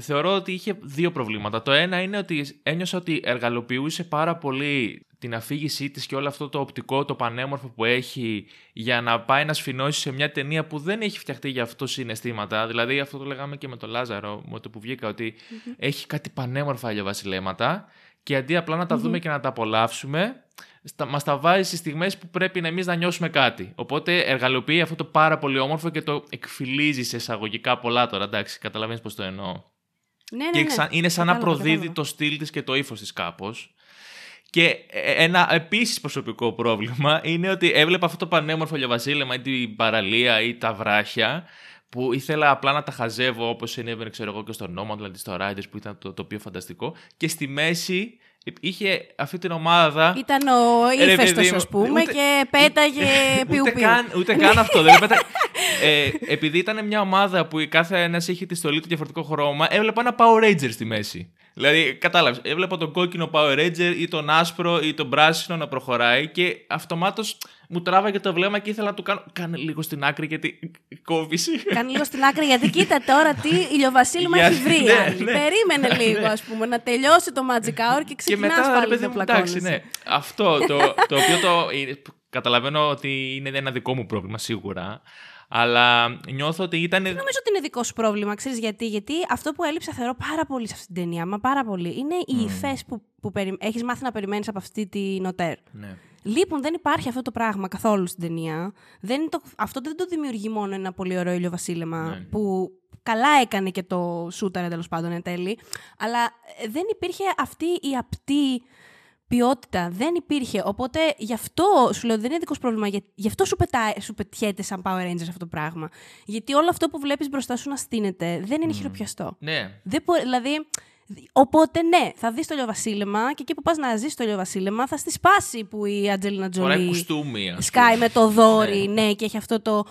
θεωρώ ότι είχε δύο προβλήματα. Το ένα είναι ότι ένιωσα ότι εργαλοποιούσε πάρα πολύ την αφήγησή της και όλο αυτό το οπτικό, το πανέμορφο που έχει για να πάει να σφινώσει σε μια ταινία που δεν έχει φτιαχτεί για αυτό συναισθήματα. Δηλαδή αυτό το λέγαμε και με τον Λάζαρο, με το που βγήκα, έχει κάτι πανέμορφα ηλιοβασιλέματα και αντί απλά να τα δούμε και να τα απολαύσουμε, μας τα βάζει στις στιγμές που πρέπει να εμείς να νιώσουμε κάτι. Οπότε εργαλοποιεί αυτό το πάρα πολύ όμορφο και το εκφυλίζει σε εισαγωγικά πολλά τώρα. Εντάξει, καταλαβαίνεις πώς το εννοώ. Ναι, ναι, ναι. είναι σαν να προδίδει το στυλ της και το ύφος της κάπως. Και ε, ένα επίσης προσωπικό πρόβλημα είναι ότι έβλεπα αυτό το πανέμορφο λιοβασίλεμα ή την παραλία ή τα βράχια που ήθελα απλά να τα χαζεύω όπως συνέβαινε ξέρω εγώ και στο νόμο, δηλαδή στο Riders που ήταν το τοπίο φανταστικό και στη μέση είχε αυτή την ομάδα. Ήταν ο ύφεστο, ας πούμε, ούτε, και πέταγε πιου [laughs] ούτε, καν, ούτε καν αυτό. δεν πέτα... [laughs] ε, επειδή ήταν μια ομάδα που κάθε ένας είχε τη στολή του διαφορετικό χρώμα, έβλεπα ένα Power Ranger στη μέση. Δηλαδή, κατάλαβες, έβλεπα τον κόκκινο Power Ranger ή τον άσπρο ή τον πράσινο να προχωράει και αυτομάτως μου τράβαγε το βλέμμα και ήθελα να του κάνω. Κάνε λίγο στην άκρη γιατί κόβεις. Κάνε λίγο στην άκρη γιατί κοίτα τώρα τι ηλιοβασίλη μου έχει βρει. [laughs] Ναι, ναι. Περίμενε [laughs] λίγο, ας πούμε, να τελειώσει το Magic Hour και ξεκινάς πάλι να Εντάξει, ναι. Αυτό το, το οποίο το. Καταλαβαίνω ότι είναι ένα δικό μου πρόβλημα σίγουρα. Αλλά νιώθω ότι ήταν. Δεν νομίζω ότι είναι δικό σου πρόβλημα, ξέρεις γιατί. Γιατί αυτό που έλειψα θεωρώ πάρα πολύ σε αυτή την ταινία, μα πάρα πολύ, είναι οι mm. υφέ που, που περι... έχεις μάθει να περιμένεις από αυτή την οτέρ. Ναι. Λείπουν, δεν υπάρχει αυτό το πράγμα καθόλου στην ταινία. Δεν το... Αυτό δεν το δημιουργεί μόνο ένα πολύ ωραίο ηλιοβασίλεμα ναι. που καλά έκανε και το σούταρε τέλος πάντων εν τέλει. Αλλά ε, δεν υπήρχε αυτή η απτή ποιότητα. Δεν υπήρχε. Οπότε γι' αυτό σου λέω δεν είναι δικός πρόβλημα. Γι' αυτό σου, πετά, σου πετιέται σαν Power Rangers αυτό το πράγμα. Γιατί όλο αυτό που βλέπεις μπροστά σου να στείνεται δεν είναι mm. χειροπιαστό. Ναι. Δεν δηλαδή, Οπότε ναι, θα δεις το λιοβασίλεμα και εκεί που πας να ζεις το λιοβασίλεμα θα στη σπάσει που η Ατζέλινα Τζολί σκάει με το δόρι, ναι. ναι, και έχει αυτό το,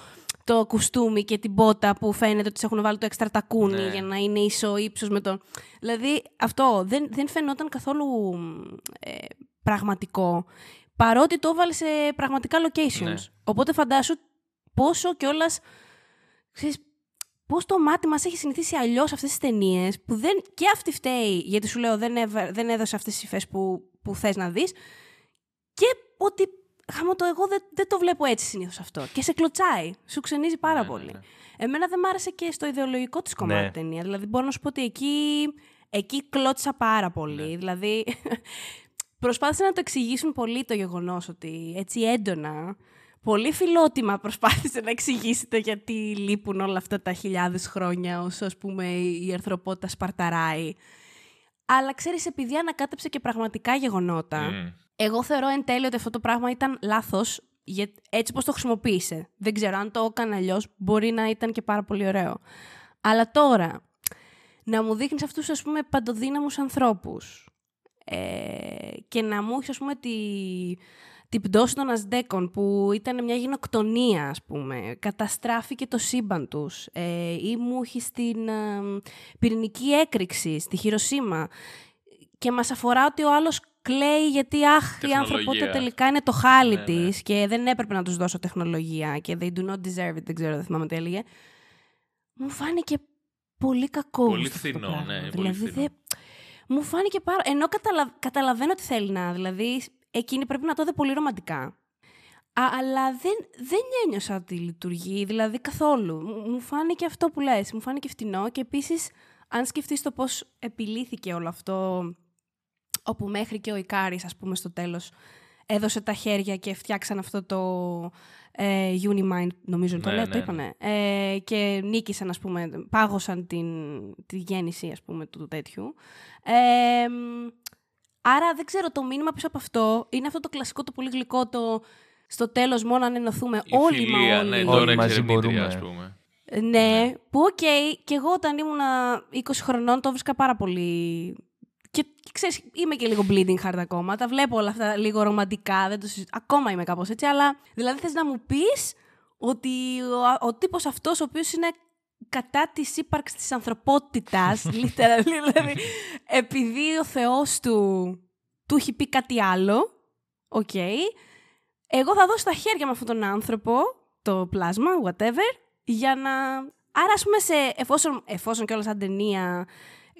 το κουστούμι και την πότα που φαίνεται ότι έχουν βάλει το έξτρα τακούνι ναι. για να είναι ίσο ύψος με τον. Δηλαδή αυτό δεν, δεν φαινόταν καθόλου ε, πραγματικό. Παρότι το έβαλε σε πραγματικά locations. Ναι. Οπότε φαντάσου πόσο κιόλας. Πώς το μάτι μας έχει συνηθίσει αλλιώς αυτές τις ταινίες, που δεν. και αυτή φταίει, γιατί σου λέω δεν, δεν έδωσε αυτές τις υφές που, που θες να δεις. Και ότι Χαμό το εγώ δεν, δεν το βλέπω έτσι συνήθως αυτό. Και σε κλωτσάει. Σου ξενίζει πάρα ναι, ναι πολύ. Ναι, Εμένα δεν μ' άρεσε και στο ιδεολογικό της κομμάτι ναι. ταινία. Δηλαδή μπορώ να σου πω ότι εκεί, εκεί κλώτσα πάρα πολύ. Ναι. Δηλαδή [laughs] προσπάθησαν να το εξηγήσουν πολύ το γεγονός ότι έτσι έντονα. Πολύ φιλότιμα προσπάθησε να εξηγήσετε γιατί λείπουν όλα αυτά τα χιλιάδες χρόνια όσο ας πούμε η ανθρωπότητα σπαρταράει. Αλλά ξέρεις, επειδή ανακάτεψε και πραγματικά γεγονότα, εγώ θεωρώ εν τέλει ότι αυτό το πράγμα ήταν λάθος έτσι πώ το χρησιμοποίησε. Δεν ξέρω αν το έκανε αλλιώς, μπορεί να ήταν και πάρα πολύ ωραίο. Αλλά τώρα, να μου δείχνεις αυτούς ας πούμε παντοδύναμους ανθρώπους ε, και να μου έχεις ας πούμε τη, την πτώση των Ασδέκων που ήταν μια γενοκτονία ας πούμε, καταστράφηκε το σύμπαν τους ε, ή μου έχει στην ε, πυρηνική έκρηξη στη Χειροσύμα και μας αφορά ότι ο άλλος κλαίει γιατί αχ, η ανθρωπότητα τελικά είναι το χάλι ναι, ναι. και δεν έπρεπε να τους δώσω τεχνολογία και they do not deserve it, δεν ξέρω, δεν θυμάμαι τι έλεγε. Μου φάνηκε πολύ κακό. Πολύ φθηνό, ναι. Δηλαδή, Δε... Μου φάνηκε πάρα... Ενώ καταλα... καταλαβαίνω τι θέλει να, δηλαδή εκείνη πρέπει να το δει πολύ ρομαντικά. Α, αλλά δεν, δεν ένιωσα ότι λειτουργεί, δηλαδή καθόλου. Μου φάνηκε αυτό που λες, μου φάνηκε φτηνό και επίσης αν σκεφτείς το πώς επιλύθηκε όλο αυτό όπου μέχρι και ο Ικάρης, ας πούμε, στο τέλος έδωσε τα χέρια και φτιάξαν αυτό το ε, Unimind, νομίζω ναι, το λέω, ναι, το ναι. είπανε. Ε, και νίκησαν, ας πούμε, πάγωσαν την, τη γέννηση, ας πούμε, του, τέτοιου. Ε, άρα δεν ξέρω, το μήνυμα πίσω από αυτό είναι αυτό το κλασικό, το πολύ γλυκό, το στο τέλος μόνο αν ενωθούμε όλοι φιλία, μα όλοι. Ναι, τώρα όλοι μαζί μπορούμε. Ας πούμε. Ναι, που οκ, και εγώ όταν ήμουν 20 χρονών το 'βρισκα πάρα πολύ. Και ξέρεις, είμαι και λίγο bleeding heart ακόμα. Τα βλέπω όλα αυτά λίγο ρομαντικά. Δεν το συζη- Ακόμα είμαι κάπως έτσι. Αλλά δηλαδή θες να μου πεις ότι ο, ο τύπος αυτός ο οποίος είναι κατά της ύπαρξης της ανθρωπότητας, [laughs] literally, δηλαδή, επειδή ο Θεός του του έχει πει κάτι άλλο, οκ, εγώ θα δώσω τα χέρια με αυτόν τον άνθρωπο, το πλάσμα, whatever, για να... Άρα, ας πούμε, σε, εφόσον, εφόσον και όλα σαν ταινία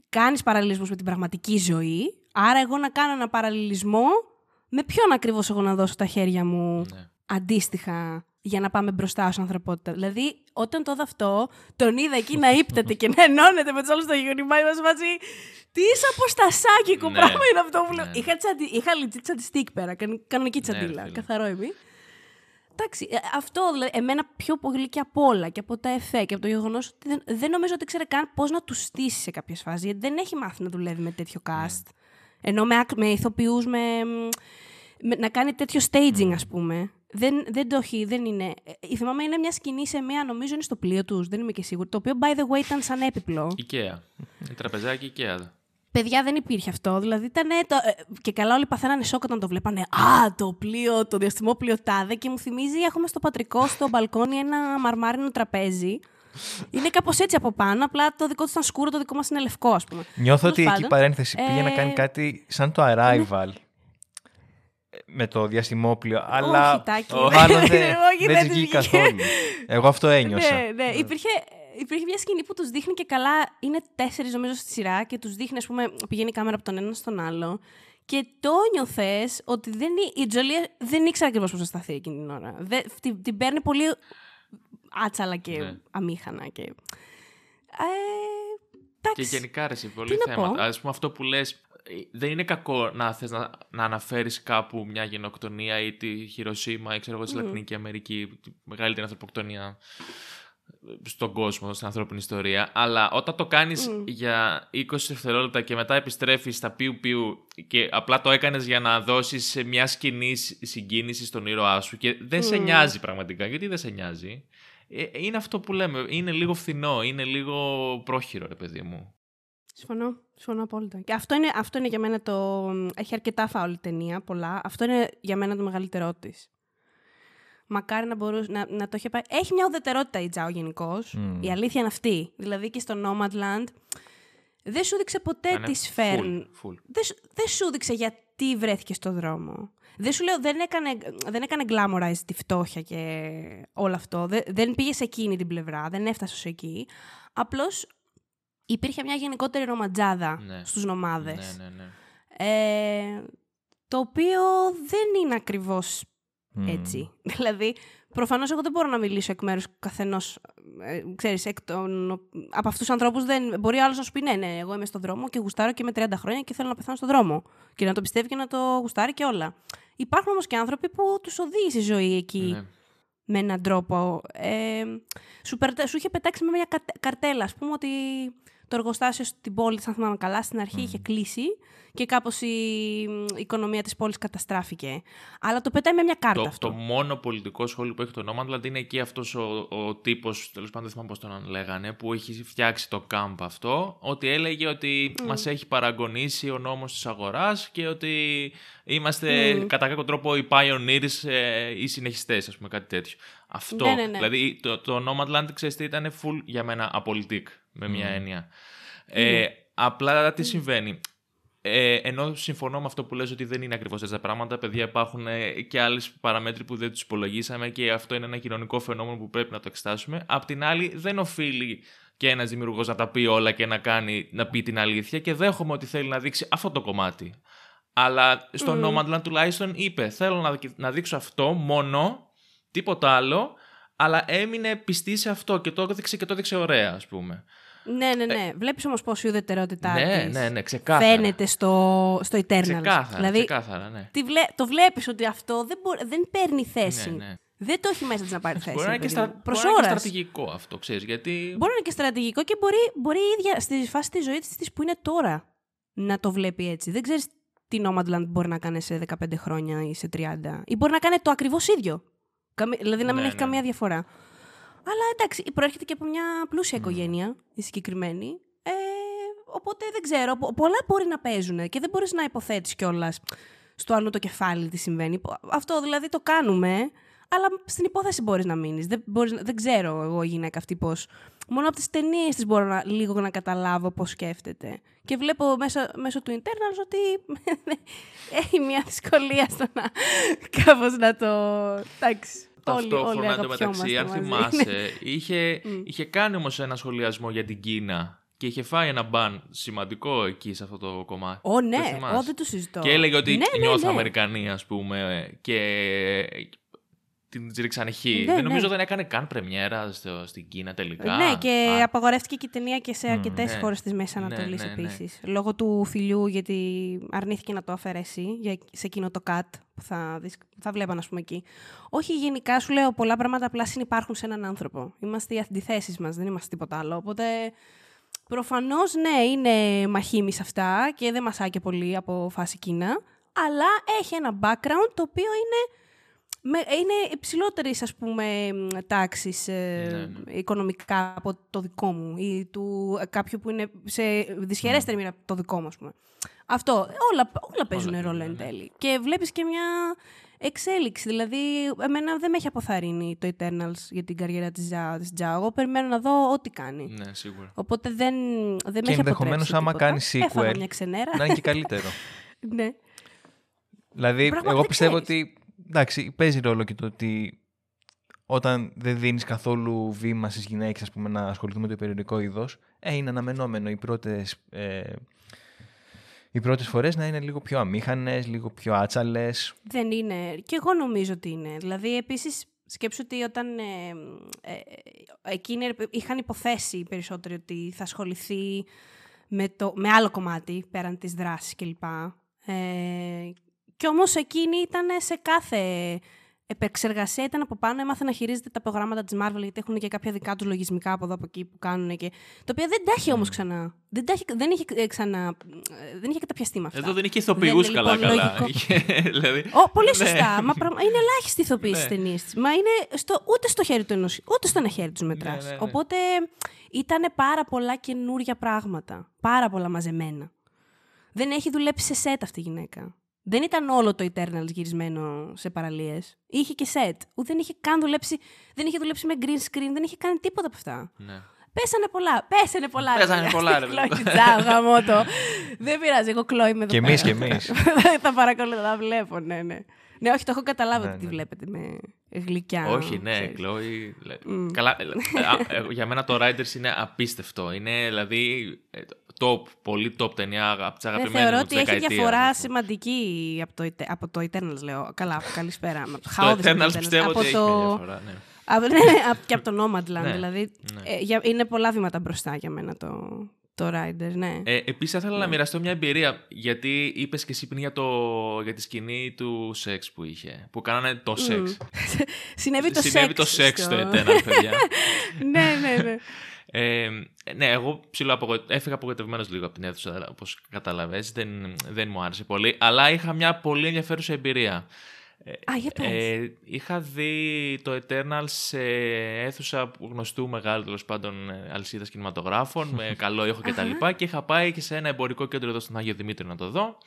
κάνεις παραλληλισμούς με την πραγματική ζωή, άρα εγώ να κάνω ένα παραλληλισμό, με ποιον ακριβώς εγώ να δώσω τα χέρια μου Ναι. αντίστοιχα για να πάμε μπροστά ως ανθρωπότητα. Δηλαδή, όταν το είδα αυτό, τον είδα εκεί να ύπταται και να ενώνεται με τους άλλους στο γονιμά, είμαστε μαζί. Τι αποστασάκικο Ναι. πράγμα είναι αυτό που λέω. Ναι. Είχα, τσαντι... Είχα legit τσαντιστίκ πέρα, κανονική- κανονική τσαντίλα, φίλε. καθαρό είμαι. Εντάξει, ε, αυτό δηλαδή, εμένα πιο πολύ και από όλα και από τα εφέ και από το γεγονός ότι δεν, δεν νομίζω ότι ξέρει καν πώς να τους στήσει σε κάποιες φάσεις. Γιατί δεν έχει μάθει να δουλεύει με τέτοιο cast. Ενώ με, ακ- με ηθοποιούς, με, με- να κάνει τέτοιο staging, ας πούμε. Δεν, δεν το έχει, δεν είναι. Ε, Θυμάμαι είναι μια σκηνή σε μια, νομίζω είναι στο πλοίο τους, δεν είμαι και σίγουρη. Το οποίο, by the way, ήταν σαν έπιπλο. Ikea. Η τραπεζάκι Ikea. Παιδιά δεν υπήρχε αυτό. Δηλαδή ήταν. Το, ε, και καλά, όλοι παθαίνανε σοκ όταν το βλέπανε. Α, το πλοίο, το διαστημόπλοιο τάδε. Και μου θυμίζει, έχουμε στο πατρικό, στο μπαλκόνι, ένα μαρμάρινο τραπέζι. Είναι κάπως έτσι από πάνω. Απλά το δικό τους ήταν σκούρο, το δικό μας είναι λευκό, ας πούμε. Νιώθω Τέλος ότι εκεί πάντων, παρένθεση πήγε να ε, κάνει κάτι σαν το Arrival. Με το διαστημόπλαιο, αλλά Όχι, Τάκη. μάλλον Όχι, δεν, δεν δεν της της βγήκε βγήκε. καθόλου. Εγώ αυτό ένιωσα. Ναι, ναι. Υπήρχε, υπήρχε μια σκηνή που τους δείχνει και καλά. Είναι τέσσερις νομίζω στη σειρά και τους δείχνει, ας πούμε, πηγαίνει η κάμερα από τον ένα στον άλλο. Και το νιώθες ότι δεν, ή- η Τζολία δεν ήξερε ακριβώς πώς να σταθεί εκείνη την ώρα. Δεν, την, την παίρνει πολύ άτσαλα και Ναι. αμήχανα. Και... Ε, Και εντάξει. γενικά ρε, σε πολύ Τι να θέματα. πω; Ας πούμε αυτό που λες, ε, δεν είναι κακό να θες να, να αναφέρεις κάπου μια γενοκτονία ή τη Χειροσύμα ή ξέρω εγώ τη Λατινική Αμερική, τη μεγαλύτερη ανθρωποκτονία στον κόσμο, στην ανθρώπινη ιστορία. Αλλά όταν το κάνεις για 20 δευτερόλεπτα και μετά επιστρέφεις στα πιου πιου και απλά το έκανες για να δώσεις μια σκηνή συγκίνησης στον ήρωά σου και δεν σε νοιάζει πραγματικά. Γιατί δεν σε νοιάζει; Ε, είναι αυτό που λέμε. Είναι λίγο φθηνό, είναι λίγο πρόχειρο, ρε παιδί μου. Συμφωνώ. Συμφωνώ απόλυτα. Και αυτό είναι, αυτό είναι για μένα το. Έχει αρκετά φάουλ η ταινία, πολλά. Αυτό είναι για μένα το μεγαλύτερό της. Μακάρι να μπορούσε να, να το είχε πάει. Έχει μια ουδετερότητα η Τζάο γενικώς. Η αλήθεια είναι αυτή. Δηλαδή και στο Nomadland δεν σου δείξε ποτέ Ήταν τις φέρν. full, full. Δεν, σου- δεν σου δείξε γιατί βρέθηκε στο δρόμο. Δεν σου λέω, δεν έκανε, δεν έκανε glamorize τη φτώχεια και όλο αυτό. Δεν, δεν πήγε σε εκείνη την πλευρά, δεν έφτασε ως εκεί. Απλώς υπήρχε μια γενικότερη ρομαντζάδα Ναι. στους νομάδες. Ναι, ναι, ναι. Ε, το οποίο δεν είναι ακριβώς Μμ. έτσι. [laughs] Δηλαδή, προφανώς εγώ δεν μπορώ να μιλήσω εκ μέρους καθενός, ε, ξέρεις, εκ των, από αυτούς τους ανθρώπους δεν, μπορεί ο άλλος να σου πει ναι, ναι, εγώ είμαι στον δρόμο και γουστάρω και με 30 χρόνια και θέλω να πεθάνω στον δρόμο. Και να το πιστεύει και να το γουστάρει και όλα. Υπάρχουν όμως και άνθρωποι που τους οδήγησε η ζωή εκεί Ναι. με έναν τρόπο. Ε, σου, περτα- σου είχε πετάξει με μια κατε- καρτέλα, ας πούμε, ότι το εργοστάσιο στην πόλη, αν θυμάμαι καλά, στην αρχή είχε κλείσει και κάπως η, η οικονομία της πόλης καταστράφηκε. Αλλά το πετάει με μια κάρτα Το, αυτό. το μόνο πολιτικό σχόλιο που έχει το Nomadland είναι εκεί αυτός ο, ο τύπος, τέλος πάντων δεν θυμάμαι πώς τον λέγανε, που έχει φτιάξει το κάμπ αυτό. Ότι έλεγε ότι Mm. μας έχει παραγωνίσει ο νόμος της αγοράς και ότι είμαστε Mm. κατά κάποιο τρόπο οι pioneers, ε, οι συνεχιστές, ας πούμε, κάτι τέτοιο. Αυτό. Ναι, ναι, ναι. Δηλαδή το, το Nomadland, ξέρεις τι, ήταν full για μένα απολυτικ, με μια έννοια. Ε, Ναι. Απλά τι συμβαίνει; Ε, ενώ συμφωνώ με αυτό που λες ότι δεν είναι ακριβώς έτσι τα πράγματα, παιδιά υπάρχουν ε, και άλλες παραμέτροι που δεν τους υπολογίσαμε και αυτό είναι ένα κοινωνικό φαινόμενο που πρέπει να το εξετάσουμε. Απ' την άλλη δεν οφείλει και ένας δημιουργός να τα πει όλα και να, κάνει, να πει την αλήθεια και δέχομαι ότι θέλει να δείξει αυτό το κομμάτι. Αλλά στο Nomadland τουλάχιστον είπε θέλω να, να δείξω αυτό μόνο, τίποτα άλλο, αλλά έμεινε πιστή σε αυτό και το έδειξε και το έδειξε ωραία ας πούμε. Ναι, ναι, ναι. Βλέπεις όμως πώς η ουδετερότητά ναι, της ναι, ναι, ξεκάθαρα. φαίνεται στο, στο Eternals. Ξεκάθαρα, δηλαδή, ξεκάθαρα, ναι. τη βλέ, το βλέπεις ότι αυτό δεν, μπορεί, δεν παίρνει θέση. Ναι, ναι. Δεν το έχει μέσα της να πάρει θέση. Μπορεί να είναι ρε και, παιδί στρα... μου. Προς μπορεί να είναι και ώρας. στρατηγικό αυτό, ξέρεις, γιατί... Μπορεί να είναι και στρατηγικό και μπορεί, μπορεί η ίδια στη φάση της ζωής της που είναι τώρα να το βλέπει έτσι. Δεν ξέρεις τι Nomadland μπορεί να κάνει σε 15 χρόνια ή σε 30. Ή μπορεί να κάνει το ακριβώς ίδιο. Καμι- Δηλαδή να μην Ναι, έχει ναι, καμία ναι. διαφορά. Αλλά εντάξει, προέρχεται και από μια πλούσια οικογένεια, η συγκεκριμένη. Ε, οπότε δεν ξέρω. πο- Πολλά μπορεί να παίζουν και δεν μπορείς να υποθέτεις κιόλας στο άλλο το κεφάλι τι συμβαίνει. Αυτό δηλαδή το κάνουμε, αλλά στην υπόθεση μπορείς να μείνεις. Δεν, μπορείς να- δεν ξέρω εγώ η γυναίκα αυτή πώς. Μόνο από τις ταινίες της μπορώ να, λίγο να καταλάβω πώς σκέφτεται. Και βλέπω μέσα, μέσω του internals ότι [laughs] έχει μια δυσκολία στο να κάπως να το... Εντάξει. Όλοι, όλοι Ταυτόχρονα εντωμεταξύ, αν αγαπιόμαστε μαζί. θυμάσαι, [laughs] είχε, είχε κάνει όμως ένα σχολιασμό για την Κίνα και είχε φάει ένα μπαν σημαντικό εκεί σε αυτό το κομμάτι. Ω, Το ναι, θυμάσαι. ω, δεν το συζητώ. Και έλεγε ότι ναι, ναι, νιώθω ναι. Αμερικανή, ας πούμε, και την ρίξανε χ. Ναι, δεν νομίζω ναι. δεν έκανε καν πρεμιέρα στο, στην Κίνα τελικά. Ναι, και Α, απαγορεύτηκε και η ταινία και σε αρκετές ναι. χώρες της Μέσης Ναι, Ανατολής ναι, ναι. επίσης. Λόγω του φιλιού, γιατί αρνήθηκε να το αφαιρέσει για, σε εκείνο το cut που θα, δεις, θα βλέπαν, ας πούμε, εκεί. Όχι, γενικά σου λέω πολλά πράγματα απλά συνυπάρχουν σε έναν άνθρωπο. Είμαστε οι αντιθέσεις μας, δεν είμαστε τίποτα άλλο. Οπότε προφανώς ναι, είναι μαχήμη σε αυτά και δεν μασάει και πολύ από φάση Κίνα. Αλλά έχει ένα background το οποίο είναι με, είναι υψηλότερης, ας πούμε, μ, τάξης ε, Ναι, ναι. οικονομικά από το δικό μου ή του ε, κάποιου που είναι σε δυσχερέστερη μοίρα από το δικό μου, ας πούμε. Αυτό, όλα, όλα παίζουν Όλα, ρόλο ναι, εν ναι. τέλει. Και βλέπεις και μια εξέλιξη. Δηλαδή, εμένα δεν με έχει αποθαρρύνει το Eternals για την καριέρα της, Ζα- της Τζάο. Εγώ περιμένω να δω ό,τι κάνει. Ναι, σίγουρα. Οπότε δεν, δεν με Και έχει ενδεχομένως αποτρέψει άμα τίποτα. κάνει Έφαγα sequel, μια ξενέρα. να είναι και καλύτερο. [laughs] ναι. δηλαδή, Πραγματικά εγώ δεν πιστεύω ξέρεις. ότι εντάξει, παίζει ρόλο και το ότι όταν δεν δίνεις καθόλου βήμα στις γυναίκες ας πούμε, να ασχοληθούν με το περιοδικό είδος, ε, είναι αναμενόμενο οι πρώτες, ε, οι πρώτες φορές να είναι λίγο πιο αμήχανες, λίγο πιο άτσαλες. Δεν είναι. Και εγώ νομίζω ότι είναι. Δηλαδή, επίσης, σκέψου ότι όταν ε, ε, ε, εκείνοι είχαν υποθέσει περισσότερο ότι θα ασχοληθεί με, το, με άλλο κομμάτι πέραν της δράσης κλπ. Ε, και όμως εκείνη ήταν σε κάθε επεξεργασία, ήταν από πάνω, έμαθε να χειρίζεται τα προγράμματα της Marvel, γιατί έχουν και κάποια δικά τους λογισμικά από εδώ από εκεί που κάνουν. Και... Το οποίο δεν τα έχει όμως ξανά. Δεν, τα έχει, δεν είχε ε, ξανά. ε, Δεν είχε καταπιαστεί με αυτά. Εδώ δεν είχε Δεν ηθοποιούς είναι, καλά λοιπόν, καλά. λογικό. [laughs] Είχε, δηλαδή, Ω, πολύ ναι. σωστά. Μα πραγμα- είναι ελάχιστη ηθοποίηση Ναι. στι ταινίες της. Μα είναι στο, ούτε στο χέρι του ενός, ούτε στο ένα χέρι τους μετράς. Ναι, ναι, ναι. Οπότε ήταν πάρα πολλά καινούργια πράγματα. Πάρα πολλά μαζεμένα. Δεν έχει δουλέψει σε σετ αυτή η γυναίκα. Δεν ήταν όλο το Eternals γυρισμένο σε παραλίες. Είχε και σετ. Ούτε δεν είχε καν δουλέψει. Δεν είχε δουλέψει με green screen, δεν είχε κάνει τίποτα από αυτά. Ναι. Πέσανε πολλά. Πέσανε πολλά. Πέσανε παιδιά, πολλά, στη ρε, Chloe [laughs] παιδιά. Τζάου, γαμώ το. Δεν πειράζει, εγώ κλόη με εδώ Και εμείς, πέρα. και εμείς. τα παρακολουθώ, τα βλέπω, ναι, ναι. Ναι, όχι, το έχω καταλάβει Ναι, ότι τη ναι. βλέπετε με γλυκιά. Όχι, ναι, ξέρεις. Chloe. λέ- Καλά, ε, ε, [laughs] ε, για μένα το Riders είναι απίστευτο. Είναι δηλαδή ε, top, πολύ top ταινία από τι Ναι, αγαπημένε θεωρώ μου ότι της έχει δεκαετίας, διαφορά ας πούμε. σημαντική από το, Ete- από το Eternals, λέω. Καλά, καλησπέρα. Από [laughs] το Το χαόδες από το Eternals πιστεύω από ότι έχει το... μια διαφορά. Ναι. από- ναι, από- και από το Nomadland, Ναι, δηλαδή. ναι. ε, για- είναι πολλά βήματα μπροστά για μένα το, το Rider, ναι. Ε, Επίσης, θα ήθελα να μοιραστώ μια εμπειρία. Γιατί είπες και εσύ πριν για, το, για τη σκηνή του σεξ που είχε. Που κάνανε το σεξ. [laughs] Συνέβη το Συνέβη σεξ. το σεξ στο- στο Eternal, παιδιά. [laughs] ναι, ναι, ναι. Ε, ναι, εγώ ψηλό απογοη... έφυγα απογοητευμένος λίγο από την αίθουσα, όπως κατάλαβε. Δεν, δεν μου άρεσε πολύ. Αλλά είχα μια πολύ ενδιαφέρουσα εμπειρία. Α, για πες. Ε, είχα δει το Eternal σε αίθουσα γνωστού μεγάλου τέλος πάντων αλυσίδας κινηματογράφων με [laughs] καλό ήχο κτλ. Και, και είχα πάει και σε ένα εμπορικό κέντρο εδώ στον Άγιο Δημήτρη να το δω.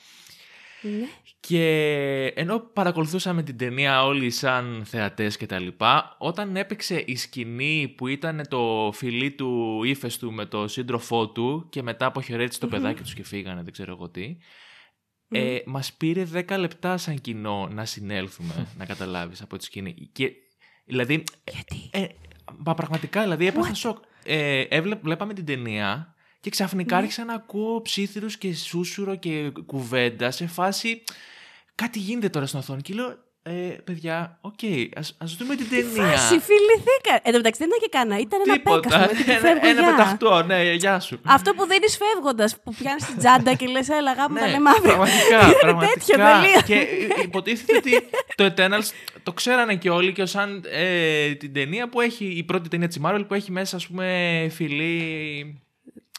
Ναι. Και ενώ παρακολουθούσαμε την ταινία όλοι σαν θεατές και τα λοιπά, όταν έπαιξε η σκηνή που ήταν το φιλί του ύφεστου με το σύντροφό του και μετά αποχαιρέτησε το παιδάκι τους και φύγανε, δεν ξέρω εγώ τι, ε, μας πήρε 10 λεπτά σαν κοινό να συνέλθουμε, να καταλάβεις από τη σκηνή. Και, δηλαδή, Γιατί; ε, μα πραγματικά, δηλαδή έπαθα σοκ. Ε, έβλε- βλέπαμε την ταινία και ξαφνικά άρχισα να ακούω ψιθύρους και σούσουρο και κουβέντα σε φάση κάτι γίνεται τώρα στην οθόνη και λέω ε, παιδιά, οκ, ας, ας δούμε την ταινία. Φάση, φιληθήκαν. Εν τω μεταξύ δεν ήταν και κανένα. Ήταν ένα Τίποτα. peck ας πούμε. με την ένα, φεύγω, ένα γεια. πεταχτό, ναι, γεια σου. Αυτό που δίνει φεύγοντας, που πιάνεις την τσάντα και λες, Έλα, γάμο, τα Ναι, λέμε αύριο. πραγματικά, [laughs] Είναι πραγματικά. τέτοιο, τελείως. Και υποτίθεται ότι το Eternals το ξέρανε και όλοι και ως σαν ε, την ταινία που έχει, η πρώτη ταινία της Marvel που έχει μέσα, ας πούμε, φιλή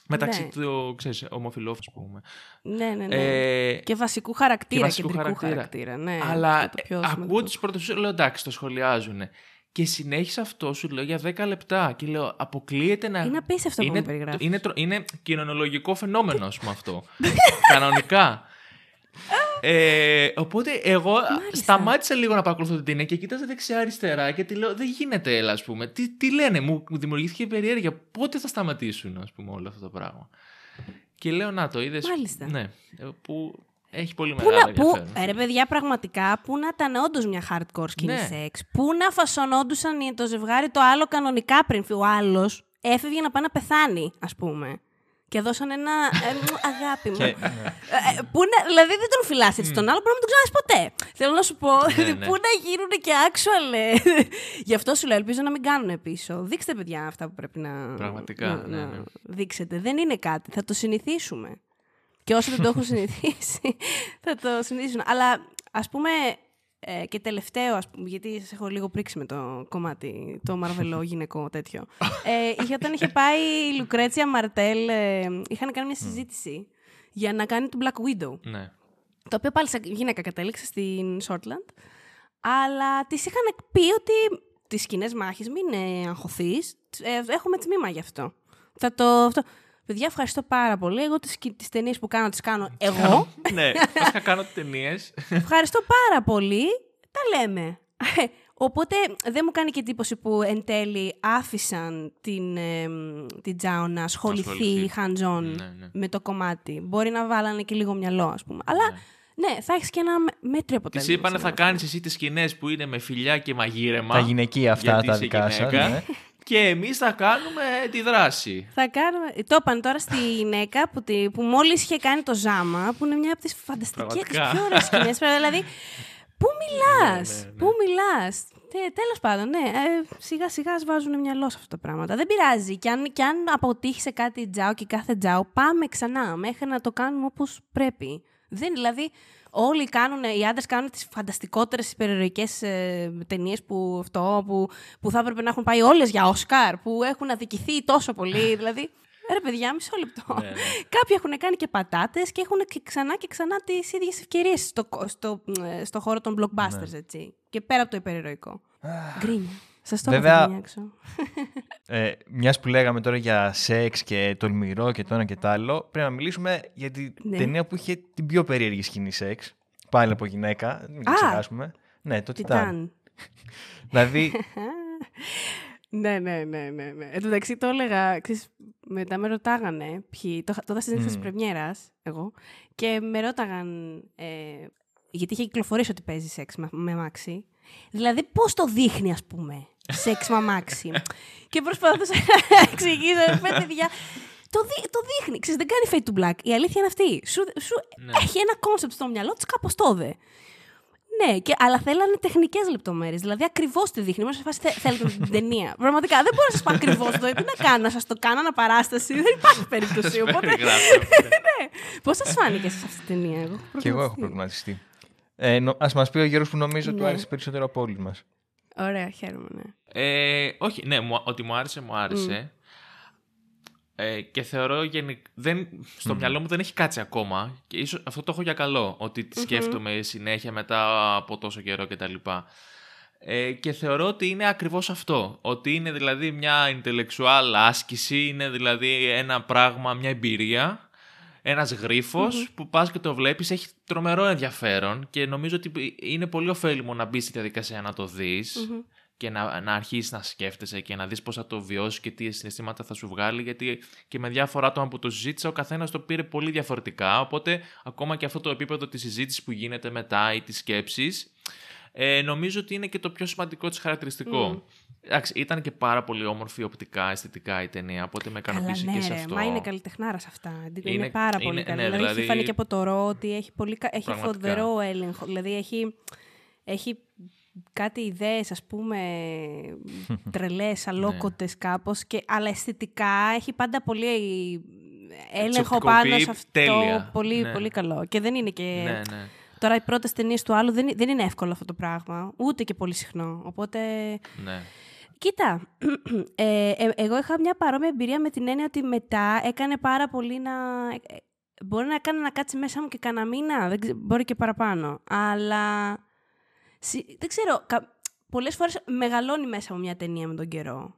μεταξύ Ναι. του, ξέρεις, ομοφιλόφου, ας πούμε. Ναι, ναι, ναι. Ε, και βασικού χαρακτήρα, και βασικού κεντρικού χαρακτήρα. χαρακτήρα. ναι, Αλλά αυτό το πιο ε, ακούω σημαντικό. τις πρώτες λέω εντάξει, το σχολιάζουν. Και συνέχισε αυτό, σου λέω, για 10 λεπτά. Και λέω, αποκλείεται να. Είναι απίστευτο που είναι, μου περιγράφεις. είναι, τρο- είναι κοινωνιολογικό φαινόμενο, ας πούμε αυτό. [laughs] Κανονικά. Ε, οπότε εγώ σταμάτησα λίγο να παρακολουθώ την ταινία και κοίταζα δεξιά-αριστερά και τη λέω: Δεν γίνεται, έλα, ας πούμε. Τι, τι λένε, μου, μου δημιουργήθηκε περιέργεια. Πότε θα σταματήσουν, ας πούμε, όλο αυτό το πράγμα; Και λέω: Να το είδες. Μάλιστα. Ναι, ε, που έχει πολύ Πού μεγάλο να, πού, ενδιαφέρον. ε, ρε παιδιά, πραγματικά, πού να ήταν όντως μια hardcore σκηνή Ναι. σεξ. Πού να φασωνόντουσαν το ζευγάρι το άλλο κανονικά πριν. φύγει. Ο άλλος έφευγε να πάει να πεθάνει, ας πούμε. Και δώσαν ένα. ε, μου, αγάπη μου. Και, ναι. Ε, ε, πού να, δηλαδή δεν τον φυλάς έτσι τον άλλο, μπορεί να μην τον ξαναδεί ποτέ. Θέλω να σου πω, ναι. πού να γίνουν και actual. ε. Γι' αυτό σου λέω, ελπίζω να μην κάνουν πίσω. Δείξτε, παιδιά, αυτά που πρέπει να, Πραγματικά, να, ναι, να ναι. δείξετε. Δεν είναι κάτι. Θα το συνηθίσουμε. Και όσοι δεν το έχουν συνηθίσει, [laughs] θα το συνηθίσουν. Αλλά ας πούμε. Ε, και τελευταίο, ας πούμε, γιατί σας έχω λίγο πρίξει με το κομμάτι, το μαρβελό [laughs] γυναικό τέτοιο. ε, είχε, όταν είχε πάει η Λουκρέτσια Μαρτέλ, ε, είχαν κάνει μια συζήτηση για να κάνει τον Black Widow. Ναι. Το οποίο πάλι σαν γυναίκα κατέληξε στην Shortland. Αλλά της είχαν πει ότι τις κοινέ μάχε μην ε, αγχωθείς. έχουμε τμήμα γι' αυτό. Θα το. Αυτό. Παιδιά, ευχαριστώ πάρα πολύ. Εγώ τις, τις ταινίες που κάνω, τις κάνω εγώ. ναι, βασικά κάνω ταινίες. ευχαριστώ πάρα πολύ. Τα λέμε. Οπότε δεν μου κάνει και εντύπωση που εν τέλει άφησαν την, ε, την Τζάο να ασχοληθεί ασχοληθεί. hands-on Ναι, ναι. με το κομμάτι. Μπορεί να βάλανε και λίγο μυαλό, ας πούμε. Αλλά ναι, θα έχεις και ένα με- μέτριο Τη αποτέλεσμα. είπανε θα ξέρω. κάνεις εσύ τις σκηνές που είναι με φιλιά και μαγείρεμα. Τα γυναικεία αυτά γιατί τα είσαι δικά σας, γυναίκα, ναι. Και εμείς θα κάνουμε τη δράση. Θα κάνουμε... Το είπαν τώρα στη γυναίκα που, τη... που μόλις είχε κάνει το ζάμα, που είναι μια από τις φανταστικές, τις Πραγματικά. πιο ωραίες σκηνές. δηλαδή, πού μιλάς, Ναι, ναι, ναι. πού μιλάς; Τε, τέλος πάντων, ναι, ε, σιγά σιγά ας βάζουν μυαλό σε αυτά τα πράγματα. Δεν πειράζει. Και αν, και αν αποτύχει σε κάτι τζάο και κάθε τζάο, πάμε ξανά μέχρι να το κάνουμε όπως πρέπει. Δεν, δηλαδή, όλοι κάνουν, οι άντρες κάνουν τις φανταστικότερες υπερηρωικές ε, ταινίες που, αυτό, που, που θα έπρεπε να έχουν πάει όλες για Όσκαρ, που έχουν αδικηθεί τόσο πολύ. [laughs] δηλαδή, ρε παιδιά, μισό λεπτό. Ναι, ναι. Κάποιοι έχουν κάνει και πατάτες και έχουν και ξανά και ξανά τις ίδιες ευκαιρίες στο, στο, ε, στο χώρο των blockbusters, Ναι. έτσι. Και πέρα από το υπερηρωικό. Γκρίνια. Σας το Βέβαια- Βέβαια... έξω. [laughs] Ε, Μιας που λέγαμε τώρα για σεξ και τολμηρό και το ένα και το άλλο, πρέπει να μιλήσουμε για την Ναι. ταινία που είχε την πιο περίεργη σκηνή σεξ. Πάλι από γυναίκα, μην το Α! ξεχάσουμε. Ναι, το Τιτάν. Τιτάν. [laughs] δηλαδή, [laughs] ναι, ναι, ναι, ναι, ναι. Εν τω μεταξύ το έλεγα, ξέρεις, μετά με ρωτάγανε ποιοι, το, είχα- το είδα στις mm. της πρεμιέρας, εγώ, και με ρώταγαν, ε, γιατί είχε κυκλοφορήσει ότι παίζει σεξ με, με αμάξι. Δηλαδή, πώς το δείχνει, ας πούμε, σεξ με αμάξι. και προσπαθούσα να εξηγήσω, ρε παιδιά, το, δει, το δείχνει. Ξέρεις, δεν κάνει fade to black. Η αλήθεια είναι αυτή. Σου, σου Ναι. έχει ένα concept στο μυαλό της κάπως το δε. Ναι, και, αλλά θέλανε τεχνικές λεπτομέρειες. Δηλαδή ακριβώς τη δείχνει. Μόνο σε φάση θε- θέλετε την ταινία. Πραγματικά δεν μπορώ να σας πω ακριβώς το. Τι να κάνω, να σας το κάνω αναπαράσταση. Δεν υπάρχει [laughs] περίπτωση. Οπότε. Περιγράφω. [laughs] ναι. Πώς σας φάνηκε σε αυτή την ταινία, εγώ. και εγώ έχω προβληματιστεί. Ε, ναι, ας μας πει ο Γιώργος που νομίζω του Ναι. άρεσε περισσότερο από όλους μας. Ωραία, χαίρομαι, ναι. Ε, όχι, ναι, μου- ότι μου άρεσε, μου άρεσε. Ε, και θεωρώ γενικ... δεν, στο μυαλό μου δεν έχει κάτσει ακόμα. Και ίσως αυτό το έχω για καλό. Ότι τη σκέφτομαι συνέχεια μετά από τόσο καιρό κτλ. Ε, και θεωρώ ότι είναι ακριβώς αυτό. Ότι είναι δηλαδή μια intellectual άσκηση, είναι δηλαδή ένα πράγμα, μια εμπειρία, ένας γρίφος που πας και το βλέπεις, έχει τρομερό ενδιαφέρον και νομίζω ότι είναι πολύ ωφέλιμο να μπεις στη διαδικασία να το δεις και να, να αρχίσεις να σκέφτεσαι και να δεις πώς θα το βιώσεις και τι συναισθήματα θα σου βγάλει γιατί και με διάφορα άτομα που το συζήτησα ο καθένας το πήρε πολύ διαφορετικά οπότε ακόμα και αυτό το επίπεδο της συζήτησης που γίνεται μετά ή της σκέψης ε, νομίζω ότι είναι και το πιο σημαντικό της χαρακτηριστικό. Εντάξει, ήταν και πάρα πολύ όμορφη οπτικά, αισθητικά η ταινία, οπότε με Καλά, ικανοποίησε ναι, και σε ρε, αυτό. Μα είναι καλλιτεχνάρα αυτά. Είναι, Είναι- πάρα είναι- πολύ καλή. ναι, δηλαδή, δηλαδή- έχει φανεί και από το ρο ότι έχει, πολύ, κα- έχει Πραγματικά. φοβερό έλεγχο. Δηλαδή έχει, έχει κάτι ιδέες, ας πούμε, [laughs] τρελές, αλόκοτες κάπως, και, αλλά αισθητικά έχει πάντα πολύ έλεγχο πάνω σε αυτό. τέλεια. Πολύ, Ναι. πολύ καλό. Και δεν είναι και... Ναι, ναι. Τώρα οι πρώτες ταινίες του άλλου δεν, δεν είναι εύκολο αυτό το πράγμα. Ούτε και πολύ συχνό. Οπότε... ναι. Κοίτα, [clears throat] ε, ε, εγώ είχα μια παρόμοια εμπειρία με την έννοια ότι μετά έκανε πάρα πολύ να... ε, Μπορεί να έκανε να κάτσει μέσα μου και κανένα μήνα, δεν ξε- μπορεί και παραπάνω. Αλλά συ- δεν ξέρω, κα- πολλές φορές μεγαλώνει μέσα από μια ταινία με τον καιρό,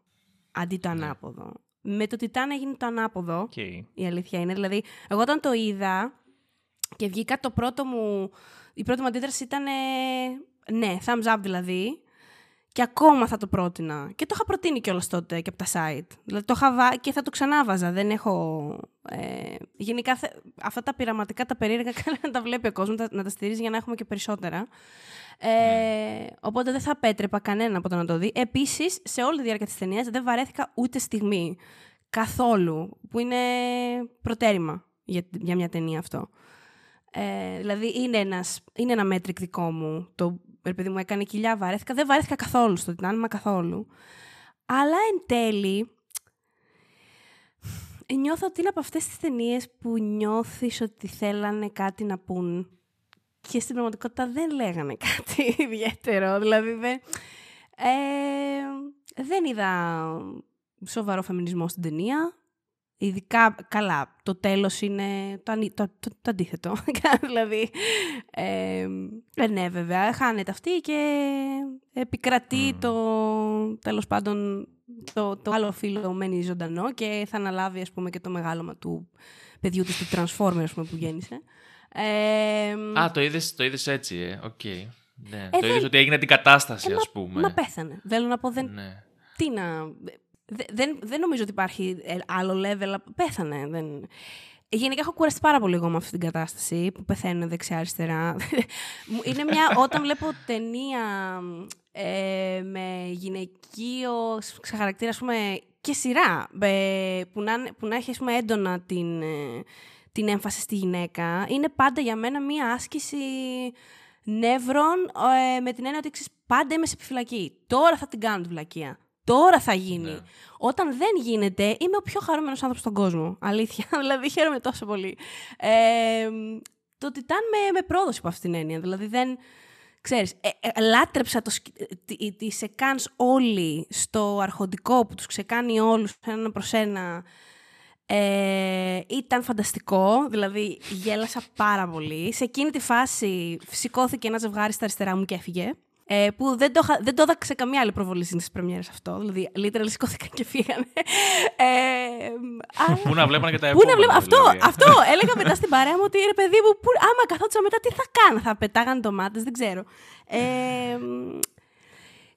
αντί το Ναι. ανάποδο. Με το Τιτάν έγινε το ανάποδο, Okay. η αλήθεια είναι. Δηλαδή, εγώ όταν το είδα και βγήκα το πρώτο μου... Η πρώτη μου αντίδραση ήταν ε, ναι, thumbs up δηλαδή. Και ακόμα θα το πρότεινα. Και το είχα προτείνει κιόλας τότε και από τα site. Δηλαδή το είχα βά... και θα το ξανάβαζα. Δεν έχω. Ε... Γενικά θε... αυτά τα πειραματικά, τα περίεργα, [laughs] καλά να τα βλέπει ο κόσμος, να τα στηρίζει για να έχουμε και περισσότερα. Ε, Οπότε δεν θα πέτρεπα κανένα από το να το δει. Επίσης, σε όλη τη διάρκεια της ταινίας δεν βαρέθηκα ούτε στιγμή. Καθόλου. Που είναι προτέρημα για, για μια ταινία αυτό. Ε, δηλαδή είναι, ένας, είναι ένα μέτρικ δικό μου. Το ρε παιδί μου έκανε κοιλιά, βαρέθηκα. Δεν βαρέθηκα καθόλου στο Τιτάν, μα καθόλου. Αλλά εν τέλει, νιώθω ότι είναι από αυτές τις ταινίες που νιώθεις ότι θέλανε κάτι να πούν και στην πραγματικότητα δεν λέγανε [laughs] κάτι ιδιαίτερο. Δηλαδή δεν, ε, δεν είδα σοβαρό φεμινισμό στην ταινία. Ειδικά, καλά, το τέλος είναι το, ανι- το, το, το αντίθετο. [laughs] δηλαδή, ε, ε, ναι, βέβαια, χάνεται αυτή και επικρατεί το, τέλος πάντων, το, το άλλο φύλο μένει ζωντανό και θα αναλάβει, ας πούμε, και το μεγάλωμα του παιδιού της, του Transformer, ας πούμε, που γέννησε. Ε, Α, το είδες, το είδες έτσι, ε. Οκ. Ναι. Ε, το είδες δεν- ότι έγινε την κατάσταση, ε, ας πούμε. Μα πέθανε. Θέλω να πω, δεν, Ναι. τι να... δε- Δεν, δεν νομίζω ότι υπάρχει ε, άλλο level. Πέθανε. Δεν... Γενικά έχω κουραστεί πάρα πολύ εγώ με αυτή την κατάσταση που πεθαίνουν δεξιά-αριστερά. [laughs] Μου- Είναι μια. Όταν βλέπω ταινία ε, με γυναικείο σε χαρακτήρα, ας πούμε, και σειρά ε, που, να, είναι- που να έχει ας πούμε, έντονα την, ε, την έμφαση στη γυναίκα, είναι πάντα για μένα μια άσκηση νεύρων ε, με την έννοια ότι ξέρεις, πάντα είμαι σε επιφυλακή. Τώρα θα την κάνω τη βλακεία. Τώρα θα γίνει. Ναι. Όταν δεν γίνεται, είμαι ο πιο χαρούμενος άνθρωπος στον κόσμο. Αλήθεια. [laughs] δηλαδή, χαίρομαι τόσο πολύ. Ε, το Τιτάν με, με πρόδωσε από αυτήν την έννοια. Δηλαδή, δεν... Ξέρεις, ε, ε, λάτρεψα το, σκ- ε, τη, τη σεκάνς όλοι στο αρχοντικό που τους ξεκάνει όλους ένα προς ένα. Ε, ήταν φανταστικό, δηλαδή γέλασα πάρα πολύ. Σε εκείνη τη φάση σηκώθηκε ένα ζευγάρι στα αριστερά μου και έφυγε. Ε, που δεν το, είχα- δεν το είδα σε καμία άλλη προβολή στις πρεμιέρες αυτό. Δηλαδή, literally σηκώθηκαν και φύγανε. Ε, αλλά- Πού να βλέπανε και τα Πού να επόμενα. βλέπω. Αυτό, δηλαδή. αυτό. Έλεγα μετά στην παρέα μου ότι ρε παιδί μου, που, άμα καθόντουσα μετά, τι θα κάνω. Θα πετάγανε ντομάτες, δεν ξέρω. Ε, μ,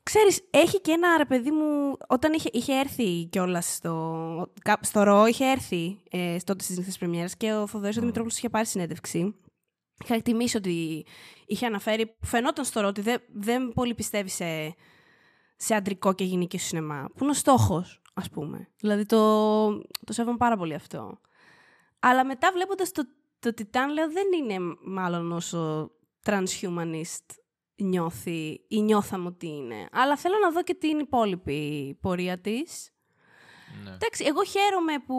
ξέρεις, έχει και ένα ρε παιδί μου, όταν είχε, είχε έρθει κιόλας στο, κα- στο ρο, είχε έρθει ε, τότε στις νύχτες πρεμιέρας και ο Θοδωρής ο Δημητρόπουλος είχε πάρει συνέντευξη. Είχα εκτιμήσει ότι είχε αναφέρει, που φαινόταν στο ρο ότι δεν, δεν πολύ πιστεύει σε, σε αντρικό και γυναικείο σινεμά. Που είναι ο στόχος, ας πούμε. Δηλαδή το, το σέβομαι πάρα πολύ αυτό. Αλλά μετά βλέποντας το, το Τιτάν, λέω δεν είναι μάλλον όσο transhumanist νιώθει ή νιώθαμε ότι είναι. Αλλά θέλω να δω και την υπόλοιπη πορεία της. Ναι. Εντάξει, εγώ χαίρομαι που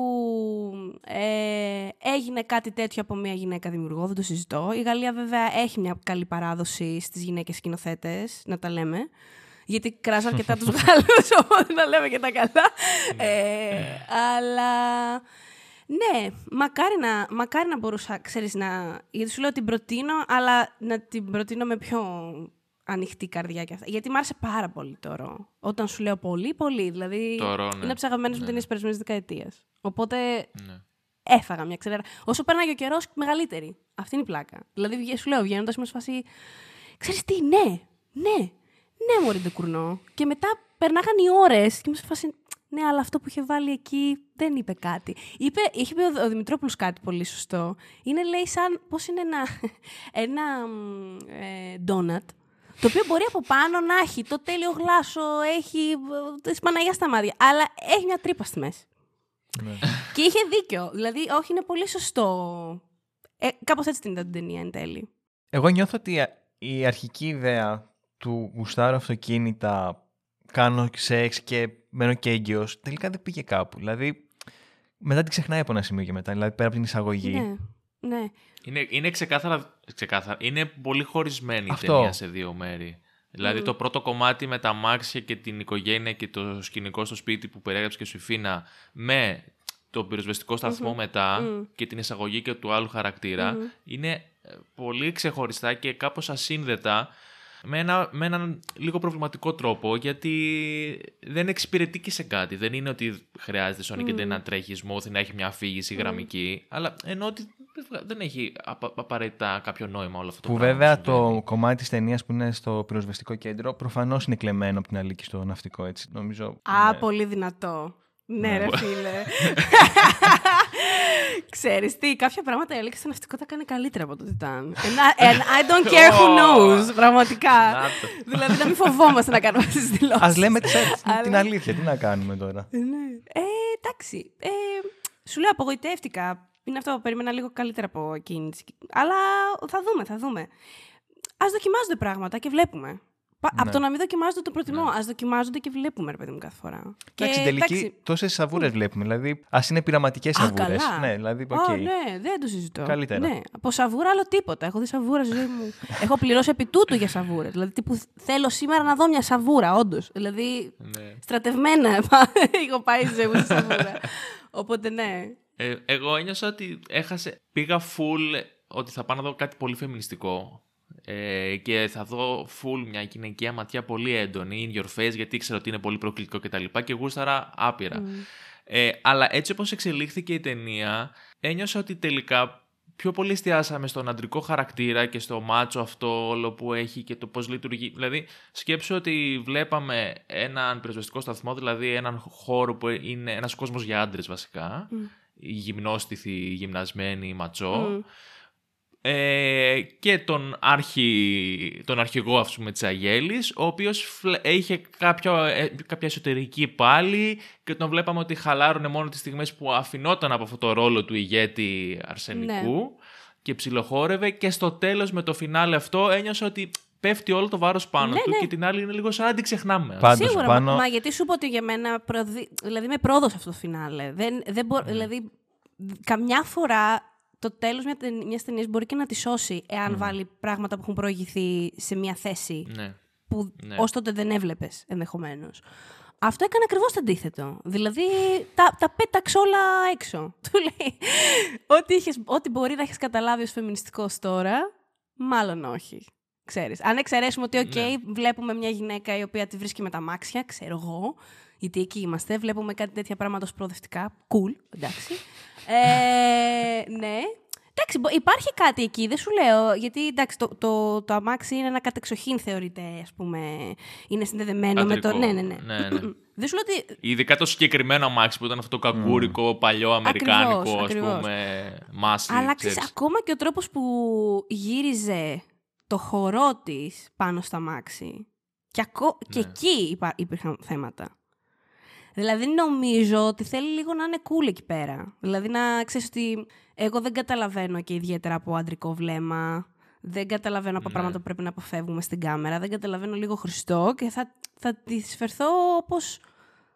ε, έγινε κάτι τέτοιο από μια γυναίκα δημιουργό, δεν το συζητώ. Η Γαλλία βέβαια έχει μια καλή παράδοση στις γυναίκες σκηνοθέτες, να τα λέμε. Γιατί κράζω αρκετά τους [laughs] Γάλλους, οπότε να λέμε και τα καλά. ε, αλλά ναι, μακάρι να, μακάρι να μπορούσα, ξέρεις, να... Γιατί σου λέω την προτείνω, αλλά να την προτείνω με πιο ανοιχτή καρδιά και αυτά. Γιατί μ' άρεσε πάρα πολύ το ρο. Όταν σου λέω πολύ, πολύ. Δηλαδή, Το ρο, ναι. είναι από τι αγαπημένε μου Ναι. ταινίες περασμένης δεκαετίας. Οπότε Ναι. έφαγα μια ξελέρα. Όσο πέρναγε ο καιρός, μεγαλύτερη. Αυτή είναι η πλάκα. Δηλαδή, βγα- σου λέω, βγαίνοντας με σφασί. Ξέρεις τι, ναι, ναι, ναι, Μωρή κουρνό. Και μετά περνάγαν οι ώρες και μου σε φάση. Ναι, αλλά αυτό που είχε βάλει εκεί δεν είπε κάτι. Είπε, είχε πει ο, ο Δημητρόπουλος κάτι πολύ σωστό. Είναι, λέει, σαν πώς είναι ένα, [laughs] ένα μ, ε, ντόνατ, το οποίο μπορεί από πάνω να έχει το τέλειο γλάσο, έχει ε, της Παναγίας στα μάτια, αλλά έχει μια τρύπα στη μέση. Ναι. [laughs] Και είχε δίκιο. Δηλαδή, όχι, είναι πολύ σωστό. Ε, κάπως έτσι την είδα την ταινία εν τέλει. Εγώ νιώθω ότι η αρχική ιδέα του γουστάρω αυτοκίνητα, κάνω σεξ και μένω και έγκυος, τελικά δεν πήγε κάπου. Δηλαδή, μετά την ξεχνάει από ένα σημείο και μετά, δηλαδή πέρα από την εισαγωγή. Ναι, ναι. Είναι, είναι ξεκάθαρα, ξεκάθαρα. Είναι πολύ χωρισμένη η Αυτό. ταινία σε δύο μέρη. Δηλαδή Μμμ. το πρώτο κομμάτι με τα αμάξια και την οικογένεια και το σκηνικό στο σπίτι που περιέγραψε και σου η Φίνα με το πυροσβεστικό σταθμό Μμμ. μετά Μμ. και την εισαγωγή και του άλλου χαρακτήρα Μμμ. είναι ε, πολύ ξεχωριστά και κάπως ασύνδετα με, ένα, με έναν λίγο προβληματικό τρόπο, γιατί δεν εξυπηρετεί και σε κάτι. Δεν είναι ότι χρειάζεται Sonic mm. να τρέχει smooth, να έχει μια αφήγηση γραμμική, αλλά ενώ ότι δεν έχει απαραίτητα κάποιο νόημα όλο αυτό το που πράγμα. Που βέβαια το κομμάτι της ταινίας που είναι στο πυροσβεστικό κέντρο προφανώς είναι κλεμμένο από την Αλίκη στο ναυτικό, έτσι. Νομίζω, Α, πολύ δυνατό. Ναι, ναι, ρε φίλε. Ξέρεις τι, κάποια πράγματα η Αλίκη στο ναυτικό τα κάνει καλύτερα από το Τιτάν. And, and I don't care who knows, πραγματικά. δηλαδή να μην φοβόμαστε να κάνουμε αυτές τις δηλώσεις. Ας λέμε την αλήθεια, τι να κάνουμε τώρα. Ναι. Ε, εντάξει, ε, σου λέω απογοητεύτηκα είναι αυτό που περίμενα λίγο καλύτερα από εκείνη. Αλλά θα δούμε, θα δούμε. Α δοκιμάζονται πράγματα και βλέπουμε. Ναι. Από το να μην δοκιμάζονται το προτιμώ. Ναι. Α δοκιμάζονται και βλέπουμε, ρε παιδί μου, κάθε φορά. Εντάξει, και, τελική τόσες σαβούρες βλέπουμε. Δηλαδή, ας είναι πειραματικές σαβούρες. Ναι, δηλαδή, okay. ναι, δεν το συζητώ. Καλύτερα. Ναι, από σαβούρα άλλο τίποτα. Έχω δει σαβούρα στη ζωή μου. [laughs] Έχω πληρώσει επί τούτου για σαβούρες. Δηλαδή, τύπου, θέλω σήμερα να δω μια σαβούρα, όντως. Δηλαδή, ναι. στρατευμένα [laughs] έχω πάει στη ζωή μου σαβούρα. Οπότε ναι. Ε, εγώ ένιωσα ότι έχασε, πήγα full ότι θα πάω να δω κάτι πολύ φεμινιστικό ε, και θα δω full μια γυναικεία ματιά πολύ έντονη, in your face, γιατί ήξερα ότι είναι πολύ προκλητικό κτλ. Και, τα και γούσταρα άπειρα. Mm. Ε, αλλά έτσι όπως εξελίχθηκε η ταινία, ένιωσα ότι τελικά πιο πολύ εστιάσαμε στον αντρικό χαρακτήρα και στο μάτσο αυτό όλο που έχει και το πώς λειτουργεί. Δηλαδή, σκέψω ότι βλέπαμε έναν πυροσβεστικό σταθμό, δηλαδή έναν χώρο που είναι ένας κόσμος για άντρες βασικά, mm γυμνόστιθη, γυμνασμένη, ματσό. Ε, και τον, αρχι, τον αρχηγό ας πούμε της Αγέλης, ο οποίος είχε κάποιο, ε, κάποια εσωτερική πάλι και τον βλέπαμε ότι χαλάρωνε μόνο τις στιγμές που αφινόταν από αυτό το ρόλο του ηγέτη αρσενικού ναι. και ψιλοχόρευε και στο τέλος με το φινάλε αυτό ένιωσα ότι πέφτει όλο το βάρος πάνω ναι, του ναι. και την άλλη είναι λίγο σαν να την ξεχνάμε. Πάντως, Σίγουρα, πάνω... μα, γιατί σου πω ότι για μένα. Προδι... Δηλαδή με πρόδωσε αυτό το φινάλε. Δεν, δεν μπο... Ναι. Δηλαδή, καμιά φορά το τέλος μια ταινίας μπορεί και να τη σώσει εάν βάλει πράγματα που έχουν προηγηθεί σε μια θέση ναι. που ναι. ως τότε δεν έβλεπες ενδεχομένως. Αυτό έκανε ακριβώς το αντίθετο. Δηλαδή τα, τα πέταξε όλα έξω. [laughs] Του λέει ό,τι, ό,τι μπορεί να έχεις καταλάβει ως φεμινιστικός τώρα, μάλλον όχι. Ξέρεις. Αν εξαιρέσουμε ότι, OK, ναι. βλέπουμε μια γυναίκα η οποία τη βρίσκει με τα μάξια, ξέρω εγώ, γιατί εκεί είμαστε, βλέπουμε κάτι τέτοια πράγματα ως προοδευτικά. Cool, εντάξει. [laughs] ε, ναι. Εντάξει, υπάρχει κάτι εκεί, δεν σου λέω. Γιατί εντάξει, το, το, το αμάξι είναι ένα κατεξοχήν θεωρείται, ας πούμε. Είναι συνδεδεμένο με το. Ναι, ναι, ναι. ναι, ναι. δεν σου λέω ότι. Ειδικά το συγκεκριμένο αμάξι που ήταν αυτό το κακούρικο, mm. παλιό, αμερικάνικο, ας πούμε. Μάσι. Αλλά ξέρεις, ακόμα και ο τρόπος που γύριζε το χορό της πάνω στα μάξι. Και, ακό... και ναι. εκεί υπά... υπήρχαν θέματα. Δηλαδή νομίζω ότι θέλει λίγο να είναι cool εκεί πέρα. Δηλαδή να ξέρεις ότι εγώ δεν καταλαβαίνω και ιδιαίτερα από αντρικό βλέμμα. Δεν καταλαβαίνω από ναι. πράγματα που πρέπει να αποφεύγουμε στην κάμερα. Δεν καταλαβαίνω λίγο Χριστό και θα, θα τη φερθώ όπως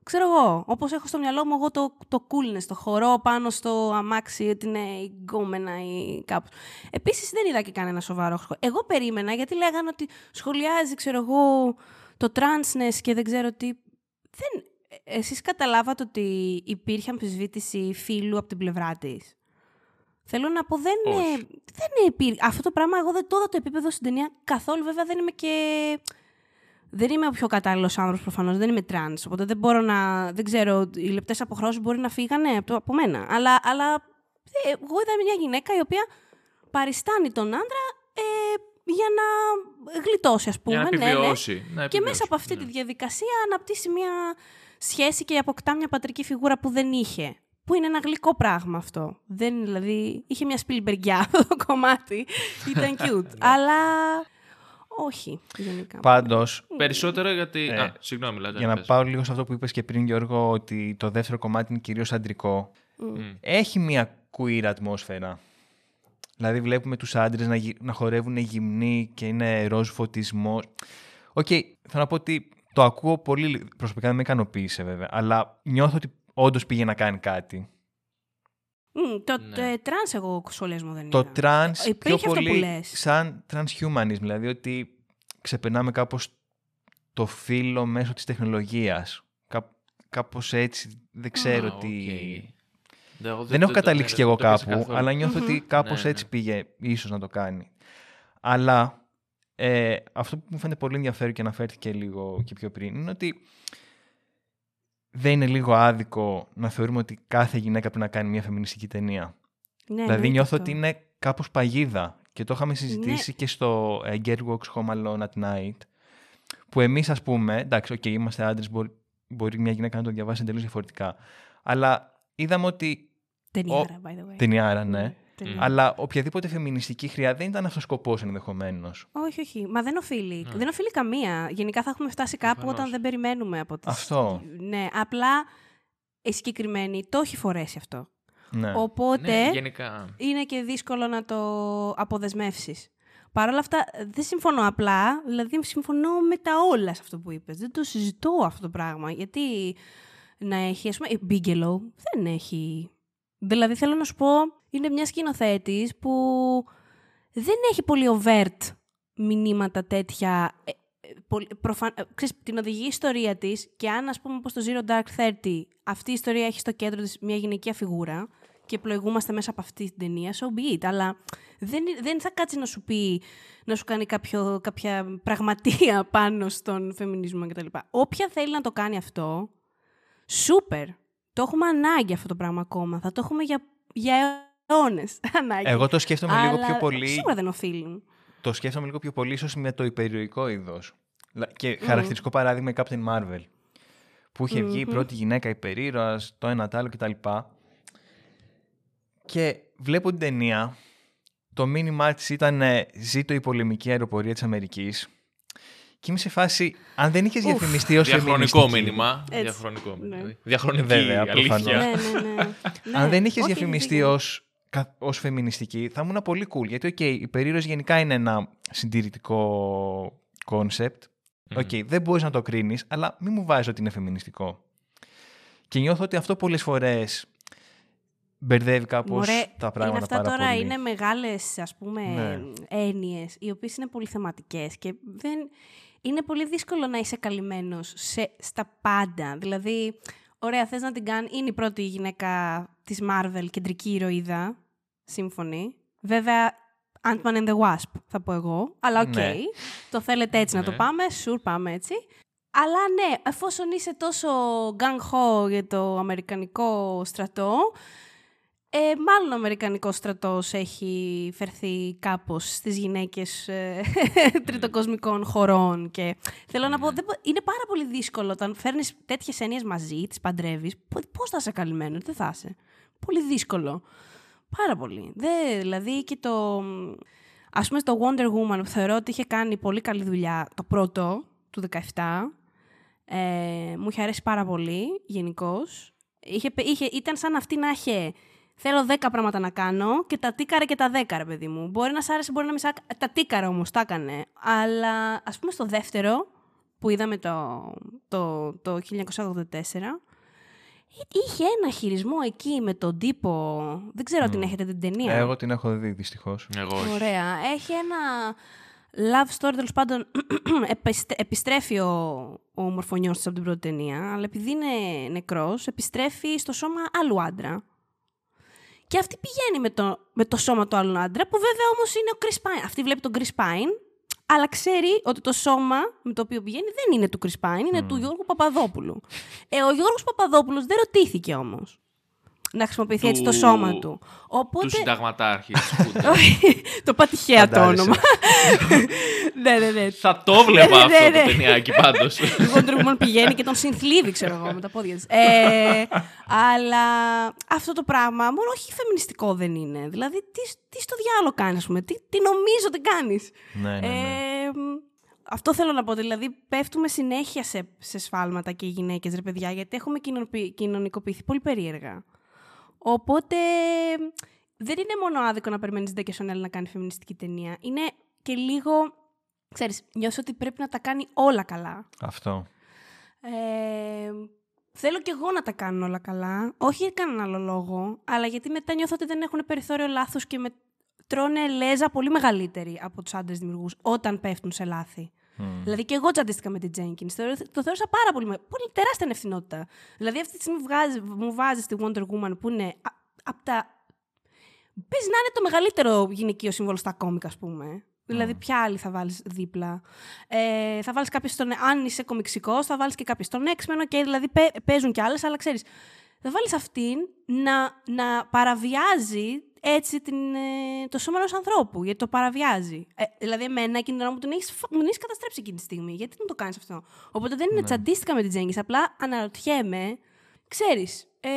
ξέρω εγώ, όπως έχω στο μυαλό μου εγώ το, το coolness, το χορό πάνω στο αμάξι, ότι είναι η γκόμενα ή κάπου. Επίσης δεν είδα και κανένα σοβαρό χορό. Εγώ περίμενα γιατί λέγανε ότι σχολιάζει, ξέρω εγώ, το transness και δεν ξέρω τι. Δεν... Εσείς καταλάβατε ότι υπήρχε αμφισβήτηση φύλου από την πλευρά της; Θέλω να πω, δεν, δεν υπήρχε. Αυτό το πράγμα εγώ δεν το είδα το επίπεδο στην ταινία καθόλου. Βέβαια δεν είμαι και δεν είμαι ο πιο κατάλληλος άνθρωπος προφανώς, δεν είμαι τρανς. Οπότε δεν μπορώ να. Δεν ξέρω, οι λεπτές αποχρώσεις μπορεί να φύγανε από, από μένα. Αλλά, αλλά ε, εγώ είδα μια γυναίκα η οποία παριστάνει τον άντρα ε, για να γλιτώσει, ας πούμε. Για να επιβιώσει. Ναι, ναι. Να και μέσα από αυτή ναι. τη διαδικασία αναπτύσσει μια σχέση και αποκτά μια πατρική φιγούρα που δεν είχε. Που είναι ένα γλυκό πράγμα αυτό. Δεν, δηλαδή, είχε μια σπιλμπεργκιά αυτό [laughs] το κομμάτι. Ήταν [laughs] cute. Αλλά όχι, γενικά. Πάντως. Περισσότερο γιατί. Ε, Α, συγγνώμη, λέτε. Για να πάω λίγο σε αυτό που είπες και πριν, Γιώργο, ότι το δεύτερο κομμάτι είναι κυρίως αντρικό. Έχει μια queer ατμόσφαιρα. Δηλαδή, βλέπουμε τους άντρες να, να χορεύουν γυμνοί και είναι ροζ φωτισμός. Οκ, okay, θέλω να πω ότι το ακούω πολύ. Προσωπικά δεν με ικανοποίησε βέβαια. Αλλά νιώθω ότι όντως πήγε να κάνει κάτι. Mm, το ναι. τρανς εγώ σχωρέστε με δεν Το τρανς ε, πιο πολύ σαν transhumanism, δηλαδή ότι ξεπερνάμε κάπως το φύλο μέσω της τεχνολογίας. Κά, κάπως έτσι, δεν ξέρω ah, τι... Okay. Δεν, έχω καταλήξει κι εγώ κάπου, αλλά νιώθω ότι κάπως ναι, έτσι ναι. πήγε ίσως να το κάνει. Αλλά ε, αυτό που μου φαίνεται πολύ ενδιαφέρον και αναφέρθηκε λίγο και πιο πριν είναι ότι δεν είναι λίγο άδικο να θεωρούμε ότι κάθε γυναίκα πρέπει να κάνει μια φεμινιστική ταινία. Ναι, δηλαδή εννοείται νιώθω αυτό. ότι είναι κάπως παγίδα και το είχαμε Ναι. συζητήσει και στο ε, Girl Walks Home Alone at Night που εμείς ας πούμε, εντάξει, okay, είμαστε άντρες, μπορεί, μπορεί μια γυναίκα να το διαβάσει εντελώς διαφορετικά αλλά είδαμε ότι Ταινιάρα, by the way. ταινιάρα, ναι, ταινιάρα. αλλά οποιαδήποτε φεμινιστική χρειά δεν ήταν αυτός ο σκοπός ενδεχομένως. Όχι, όχι. Μα δεν οφείλει. Ναι. Δεν οφείλει καμία. Γενικά θα έχουμε φτάσει κάπου Προφανώς. όταν δεν περιμένουμε από τις... Αυτό. Ναι, απλά η συγκεκριμένη το έχει φορέσει αυτό. Ναι. Οπότε Ναι, γενικά. είναι και δύσκολο να το αποδεσμεύσεις. Παρ' όλα αυτά, δεν συμφωνώ απλά, δηλαδή συμφωνώ με τα όλα σε αυτό που είπες. Δεν το συζητώ αυτό το πράγμα, γιατί να έχει, ας πούμε, η Bigelow δεν έχει... Δηλαδή θέλω να σου πω, είναι μια σκηνοθέτης που δεν έχει πολύ overt μηνύματα τέτοια. ε, ε, πολύ- προφα- ε, ξέρεις, την οδηγεί η ιστορία της και αν ας πούμε πως το Zero Dark Thirty αυτή η ιστορία έχει στο κέντρο της μια γυναικεία φιγούρα και πλοηγούμαστε μέσα από αυτή την ταινία, so be it. Αλλά δεν, είναι- δεν θα κάτσει να σου πει, να σου κάνει κάποιο, κάποια πραγματεία [laughs] πάνω στον φεμινισμό κτλ. Όποια θέλει να το κάνει αυτό, σούπερ. Το έχουμε ανάγκη αυτό το πράγμα ακόμα. Θα το έχουμε για, για αιώνες [laughs] ανάγκη. Εγώ το σκέφτομαι λίγο Αλλά πιο πολύ Σίγουρα δεν οφείλουν. το σκέφτομαι λίγο πιο πολύ ίσως με το υπερηρωικό είδος. Λα- Και χαρακτηριστικό παράδειγμα η Captain Marvel. Που είχε βγει η Μμμ. πρώτη γυναίκα υπερήρωας, το ένα το άλλο κτλ. Και βλέπω την ταινία, το μήνυμά της ήταν ε, «Ζήτω η πολεμική αεροπορία της Αμερικής». Και είμαι σε φάση, αν δεν είχες Ουφ. διαφημιστεί ως Διαχρονικό φεμινιστική, μήνυμα. Έτσι. Διαχρονικό Ναι. μήνυμα. Διαχρονική Βέβαια, αλήθεια. προφανώς. ναι, ναι, ναι. Αν Ναι. δεν είχες Όχι, διαφημιστεί δίκιο. ως, κα- ως φεμινιστική, θα ήμουν πολύ cool. Γιατί, οκ, η περίοδος γενικά είναι ένα συντηρητικό concept. Μμμ. ΟΚ, δεν μπορείς να το κρίνεις, αλλά μην μου βάζεις ότι είναι φεμινιστικό. Και νιώθω ότι αυτό πολλές φορές μπερδεύει κάπως Μωρέ, τα πράγματα είναι αυτά πάρα τώρα πολύ. είναι μεγάλες ας πούμε Ναι. έννοιες οι οποίες είναι πολύ θεματικές και δεν... είναι πολύ δύσκολο να είσαι καλυμμένος σε, στα πάντα. Δηλαδή, ωραία, θες να την κάνει, είναι η πρώτη γυναίκα της Marvel κεντρική ηρωίδα, σύμφωνοι. Βέβαια, Ant-Man and the Wasp θα πω εγώ, αλλά ΟΚ, Ναι. το θέλετε έτσι να το Ναι. πάμε, sure πάμε έτσι. Αλλά ναι, εφόσον είσαι τόσο gung-ho για το αμερικανικό στρατό, ε, μάλλον ο Αμερικανικός στρατός έχει φερθεί κάπως στις γυναίκες ε, [laughs] τριτοκοσμικών χωρών και θέλω να πω, δεν, μπο- είναι πάρα πολύ δύσκολο όταν φέρνεις τέτοιες έννοιες μαζί, τις παντρεύεις, πο- πώς θα είσαι καλυμμένος, δεν θα είσαι. Πολύ δύσκολο. Πάρα πολύ. Δε, δηλαδή και το... Ας πούμε στο Wonder Woman που θεωρώ ότι είχε κάνει πολύ καλή δουλειά το πρώτο του 17, ε, μου είχε αρέσει πάρα πολύ γενικώς. Είχε, είχε, ήταν σαν αυτή να είχε Θέλω 10 πράγματα να κάνω και τα τίκαρε και τα 10, ρε παιδί μου. Μπορεί να σ' άρεσε, μπορεί να μην σ' άρεσε. Τα τίκαρε όμως, τα έκανε. Αλλά ας πούμε στο δεύτερο, που είδαμε το, το, το 1984, είχε ένα χειρισμό εκεί με τον τύπο. Δεν ξέρω αν την έχετε την ταινία. Εγώ την έχω δει δυστυχώς. Εγώ όχι. Ωραία. Έχει ένα love story, τέλος πάντων. [clears throat] επιστε- επιστρέφει ο, ο μορφωνιός της από την πρώτη ταινία, αλλά επειδή είναι νεκρός, επιστρέφει στο σώμα άλλου άντρα. Και αυτή πηγαίνει με το, με το σώμα του άλλου άντρα, που βέβαια όμως είναι ο Chris Pine. Αυτή βλέπει τον Chris Pine, αλλά ξέρει ότι το σώμα με το οποίο πηγαίνει δεν είναι του Chris Pine, είναι του Γιώργου Παπαδόπουλου. Ε, ο Γιώργος Παπαδόπουλος δεν ρωτήθηκε όμως να χρησιμοποιηθεί έτσι το Του- σώμα του. Οπότε... Του συνταγματάρχη. [laughs] της Σκούτα. Όχι, το είπα τυχαία το Φαντάζεσαι. όνομα. [laughs] ναι, ναι, ναι. Θα το βλέπα Ναι, αυτό ναι, το ναι. ταινιάκι πάντως. [laughs] Η Wonder Woman πηγαίνει και τον συνθλίβει, ξέρω εγώ, με τα πόδια της. Ε, αλλά αυτό το πράγμα μόνο όχι φεμινιστικό δεν είναι. Δηλαδή, τι, τι στο διάλογο κάνεις, ας πούμε, τι, τι νομίζω ότι κάνεις; Ναι, ναι, ναι. Ε, μ, αυτό θέλω να πω. Δηλαδή, πέφτουμε συνέχεια σε, σε σφάλματα και οι γυναίκες, ρε παιδιά, γιατί έχουμε κοινωνικοποιη- κοινωνικοποιηθεί πολύ περίεργα. Οπότε δεν είναι μόνο άδικο να περιμένεις Ντέκε Σονέλ να κάνει φεμινιστική ταινία. Είναι και λίγο. Ξέρεις, νιώθω ότι πρέπει να τα κάνει όλα καλά. Αυτό. Ε, θέλω κι εγώ να τα κάνω όλα καλά. Όχι για κανέναν άλλο λόγο, αλλά γιατί μετά νιώθω ότι δεν έχουν περιθώριο λάθο και με τρώνε λέζα πολύ μεγαλύτερη από τους άντρες δημιουργούς όταν πέφτουν σε λάθη. Μμ. Δηλαδή και εγώ τσαντίστηκα με την Jenkins. Θεωρώ- Το θεώρησα πάρα πολύ, με- πολύ τεράστια ευθυνότητα. Δηλαδή αυτή τη στιγμή βγάζει, μου βάζει τη Wonder Woman που είναι από τα. Πες να είναι το μεγαλύτερο γυναικείο σύμβολο στα κόμικα, ας πούμε. Δηλαδή, ποια άλλη θα βάλεις δίπλα. Ε, θα βάλεις κάποιο στον. Αν είσαι κομιξικός, θα βάλεις και κάποιο στον X-Men. Okay, δηλαδή, παίζουν κι άλλες, αλλά ξέρεις. Θα βάλεις αυτήν να, να παραβιάζει έτσι την, ε, το σώμα ενός ανθρώπου. Γιατί το παραβιάζει. Ε, δηλαδή, εμένα εκείνη την ώρα μου τον έχεις καταστρέψει εκείνη τη στιγμή. Γιατί δεν το κάνεις αυτό; Οπότε δεν είναι ναι. τσαντίστηκα με την Τζέγκης. Απλά αναρωτιέμαι, ξέρεις. Ε,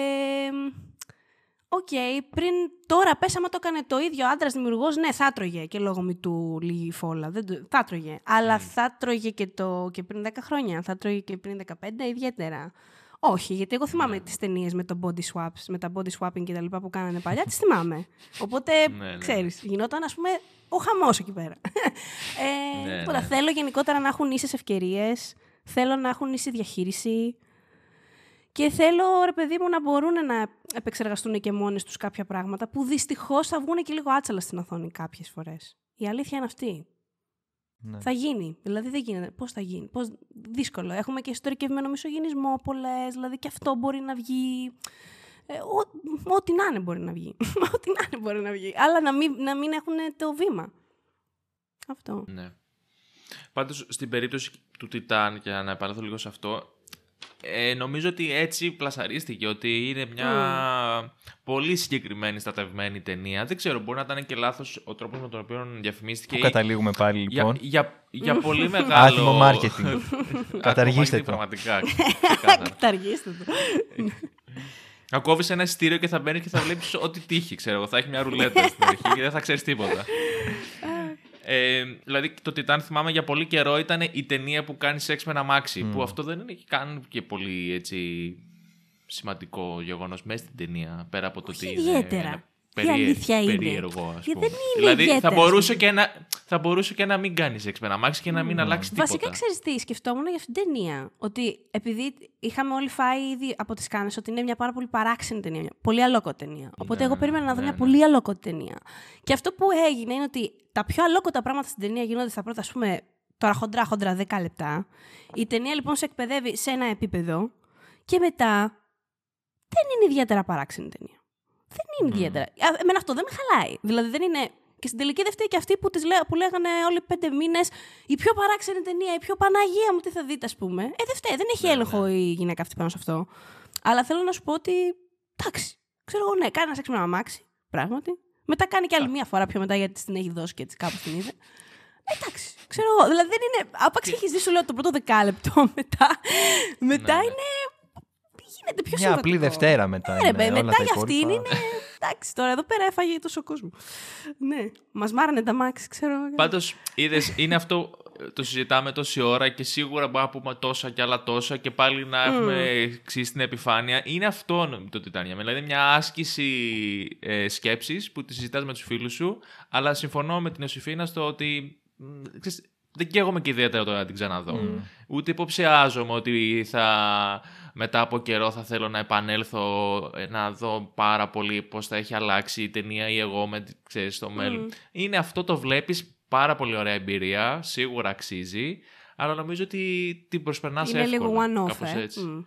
Οκ, okay, πριν τώρα πέσαμε το έκανε το ίδιο άντρας δημιουργός, ναι, θα τρώγε και λόγω μη του λίγη φόλα. Δεν θα τρώγε. Αλλά mm. θα τρώγε και, το, και πριν 10 χρόνια, θα τρώγε και πριν 15 ιδιαίτερα. Όχι, γιατί εγώ θυμάμαι ναι. τις ταινίες με, το body swaps, με τα body swapping και τα λοιπά που κάνανε παλιά, τις θυμάμαι. Οπότε, ναι, ναι. ξέρεις, γινόταν ας πούμε ο χαμός εκεί πέρα. [laughs] ε, ναι, ναι. Θέλω γενικότερα να έχουν ίσες ευκαιρίες. Θέλω να έχουν ίση διαχείριση. Και θέλω, ρε παιδί μου, να μπορούν να επεξεργαστούν και μόνες τους κάποια πράγματα που δυστυχώς θα βγουν και λίγο άτσαλα στην οθόνη κάποιες φορές. Η αλήθεια είναι αυτή. Ναι. Θα γίνει. Δηλαδή δεν γίνεται. Πώς θα γίνει. Πώς... Δύσκολο. Έχουμε και ιστορικευμένο μισογενισμό πολλές. Δηλαδή και αυτό μπορεί να βγει. Ε, ό,τι να είναι μπορεί να βγει. [laughs] ό,τι να είναι μπορεί να βγει. Αλλά να μην, να μην έχουν το βήμα. Αυτό. Ναι. Πάντως στην περίπτωση του Τιτάν, και να επανέλθω λίγο σε αυτό, ε, νομίζω ότι έτσι πλασαρίστηκε ότι είναι μια πολύ συγκεκριμένη στατευμένη ταινία. Δεν ξέρω, μπορεί να ήταν και λάθος ο τρόπος με τον οποίο διαφημίστηκε. Πού καταλήγουμε πάλι λοιπόν. Για, για, για πολύ [laughs] μεγάλο. [laughs] Άτιμο μάρκετινγκ. [laughs] Καταργήστε το. Πραγματικά. Καταργήστε το. Να κόβει ένα εισιτήριο και θα μπαίνει και θα βλέπεις ό,τι τύχει, ξέρω εγώ. Θα έχει μια ρουλέτα στην αρχή και δεν θα ξέρεις τίποτα. Ε, δηλαδή το Τιτάν θυμάμαι για πολύ καιρό ήταν η ταινία που κάνει σεξ με ένα μάξι. Που αυτό δεν είναι καν και πολύ έτσι σημαντικό γεγονός μέσα στην ταινία. Πέρα από το ότι είναι η αλήθεια είναι. Περίεργο, ας πούμε. Δεν είναι δηλαδή θα μπορούσε, και να, θα μπορούσε και να μην κάνεις σεξ με ένα μάξι και να μην mm. αλλάξεις τίποτα. Βασικά ξέρεις τι, σκεφτόμουν για αυτήν την ταινία. Ότι επειδή είχαμε όλοι φάει ήδη από τις κάνες ότι είναι μια πάρα πολύ παράξενη ταινία. Μια πολύ αλόκοτη ταινία. Οπότε ναι, εγώ περίμενα να δω ναι, μια ναι. πολύ αλόκοτη ταινία. Και αυτό που έγινε είναι ότι τα πιο αλόκοτα πράγματα στην ταινία γίνονται στα πρώτα, ας πούμε, τώρα χοντρά χοντρά 10 λεπτά. Η ταινία λοιπόν σε εκπαιδεύει σε ένα επίπεδο και μετά δεν είναι ιδιαίτερα παράξενη ταινία. Δεν είναι ιδιαίτερα. Εμένα αυτό δεν με χαλάει. Δηλαδή δεν είναι. Και στην τελική δεν φταίει και αυτή που, τις λέ, που λέγανε όλοι πέντε μήνες η πιο παράξενη ταινία, η πιο Παναγία μου, τι θα δείτε, ας πούμε. Ε, δεν φταίει. Δεν έχει ναι, έλεγχο ναι. η γυναίκα αυτή πάνω σε αυτό. Αλλά θέλω να σου πω ότι. Εντάξει. Ξέρω εγώ, ναι, κάνει ένα σεξ με ένα αμάξι. Πράγματι. Μετά κάνει και άλλη μία φορά πιο μετά γιατί την έχει δώσει και έτσι κάπου την είδε. Εντάξει, ξέρω εγώ. Δηλαδή δεν είναι. Άπαξ έχει δει, σου λέω το πρώτο δεκάλεπτο [laughs] μετά. μετά ναι, είναι γίνεται πιο Μια απλή Δευτέρα μετά. Ναι, είναι, μετά για αυτήν είναι. Εντάξει, τώρα εδώ πέρα έφαγε τόσο κόσμο. ναι, μας μάρανε τα μάξι, ξέρω. Πάντως, είδες, είναι αυτό. Το συζητάμε τόση ώρα και σίγουρα μπορούμε να πούμε τόσα και άλλα τόσα και πάλι να έχουμε εξή την επιφάνεια. Είναι αυτό το Τιτάνια. Δηλαδή, μια άσκηση ε, σκέψης που τη συζητάς με τους φίλους σου, αλλά συμφωνώ με την Ιωσήφίνα στο ότι. Ξέρεις, δεν καίγομαι και ιδιαίτερα τώρα να την ξαναδώ. Mm. Ούτε υποψιάζομαι ότι θα μετά από καιρό θα θέλω να επανέλθω ε, να δω πάρα πολύ πώς θα έχει αλλάξει η ταινία ή εγώ με, ξέρεις, στο μέλλον. Είναι αυτό το βλέπεις πάρα πολύ ωραία εμπειρία, σίγουρα αξίζει, αλλά νομίζω ότι την προσπερνάς είναι εύκολα. Είναι λίγο one-off, ε. έτσι.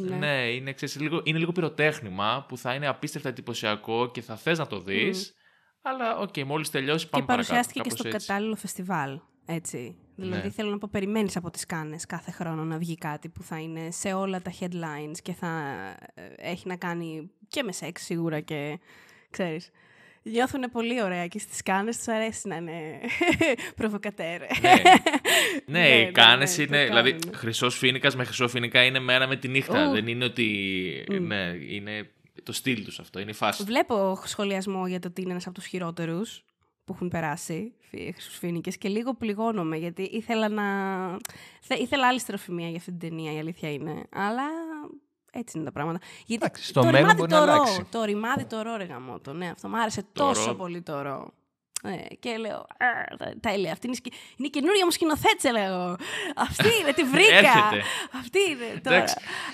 Ναι, ναι είναι, ξέρεις, λίγο, είναι λίγο πυροτέχνημα που θα είναι απίστευτα εντυπωσιακό και θα θες να το δεις, αλλά ΟΚ, okay, μόλις τελειώσει πάμε Και παρουσιάστηκε και στο κατάλληλο φεστιβάλ. Έτσι. Δηλαδή, ναι. θέλω να πω, περιμένεις από τις Κάννες κάθε χρόνο να βγει κάτι που θα είναι σε όλα τα headlines και θα ε, έχει να κάνει και με σεξ σίγουρα και ξέρεις. Νιώθουν πολύ ωραία και στις κάνες τους αρέσει να είναι [laughs] προβοκατέρ. Ναι, [laughs] ναι, ναι οι ναι, κάνες ναι, είναι, δηλαδή χρυσός φίνικας με χρυσό φίνικα είναι μέρα με τη νύχτα. Δεν είναι ότι, ναι, είναι το στυλ τους αυτό, είναι η φάση. Βλέπω σχολιασμό για το ότι είναι ένας από τους χειρότερους που έχουν περάσει Χρυσούς Φίνικες και λίγο πληγώνομαι γιατί ήθελα να... ήθελα άλλη στροφημία για αυτή την ταινία, η αλήθεια είναι. Αλλά έτσι είναι τα πράγματα. Γιατί Εντάξει, στο το μέλλον μπορεί το να ρο, Το ρημάδι το ρο, ρε γαμότο. Ναι, αυτό μου άρεσε τόσο πολύ το ρο. Ναι, και λέω, τέλεια, αυτή είναι, είναι η καινούργια μου σκηνοθέτησε, λέω. Αυτή είναι, τη βρήκα. αυτή είναι τώρα.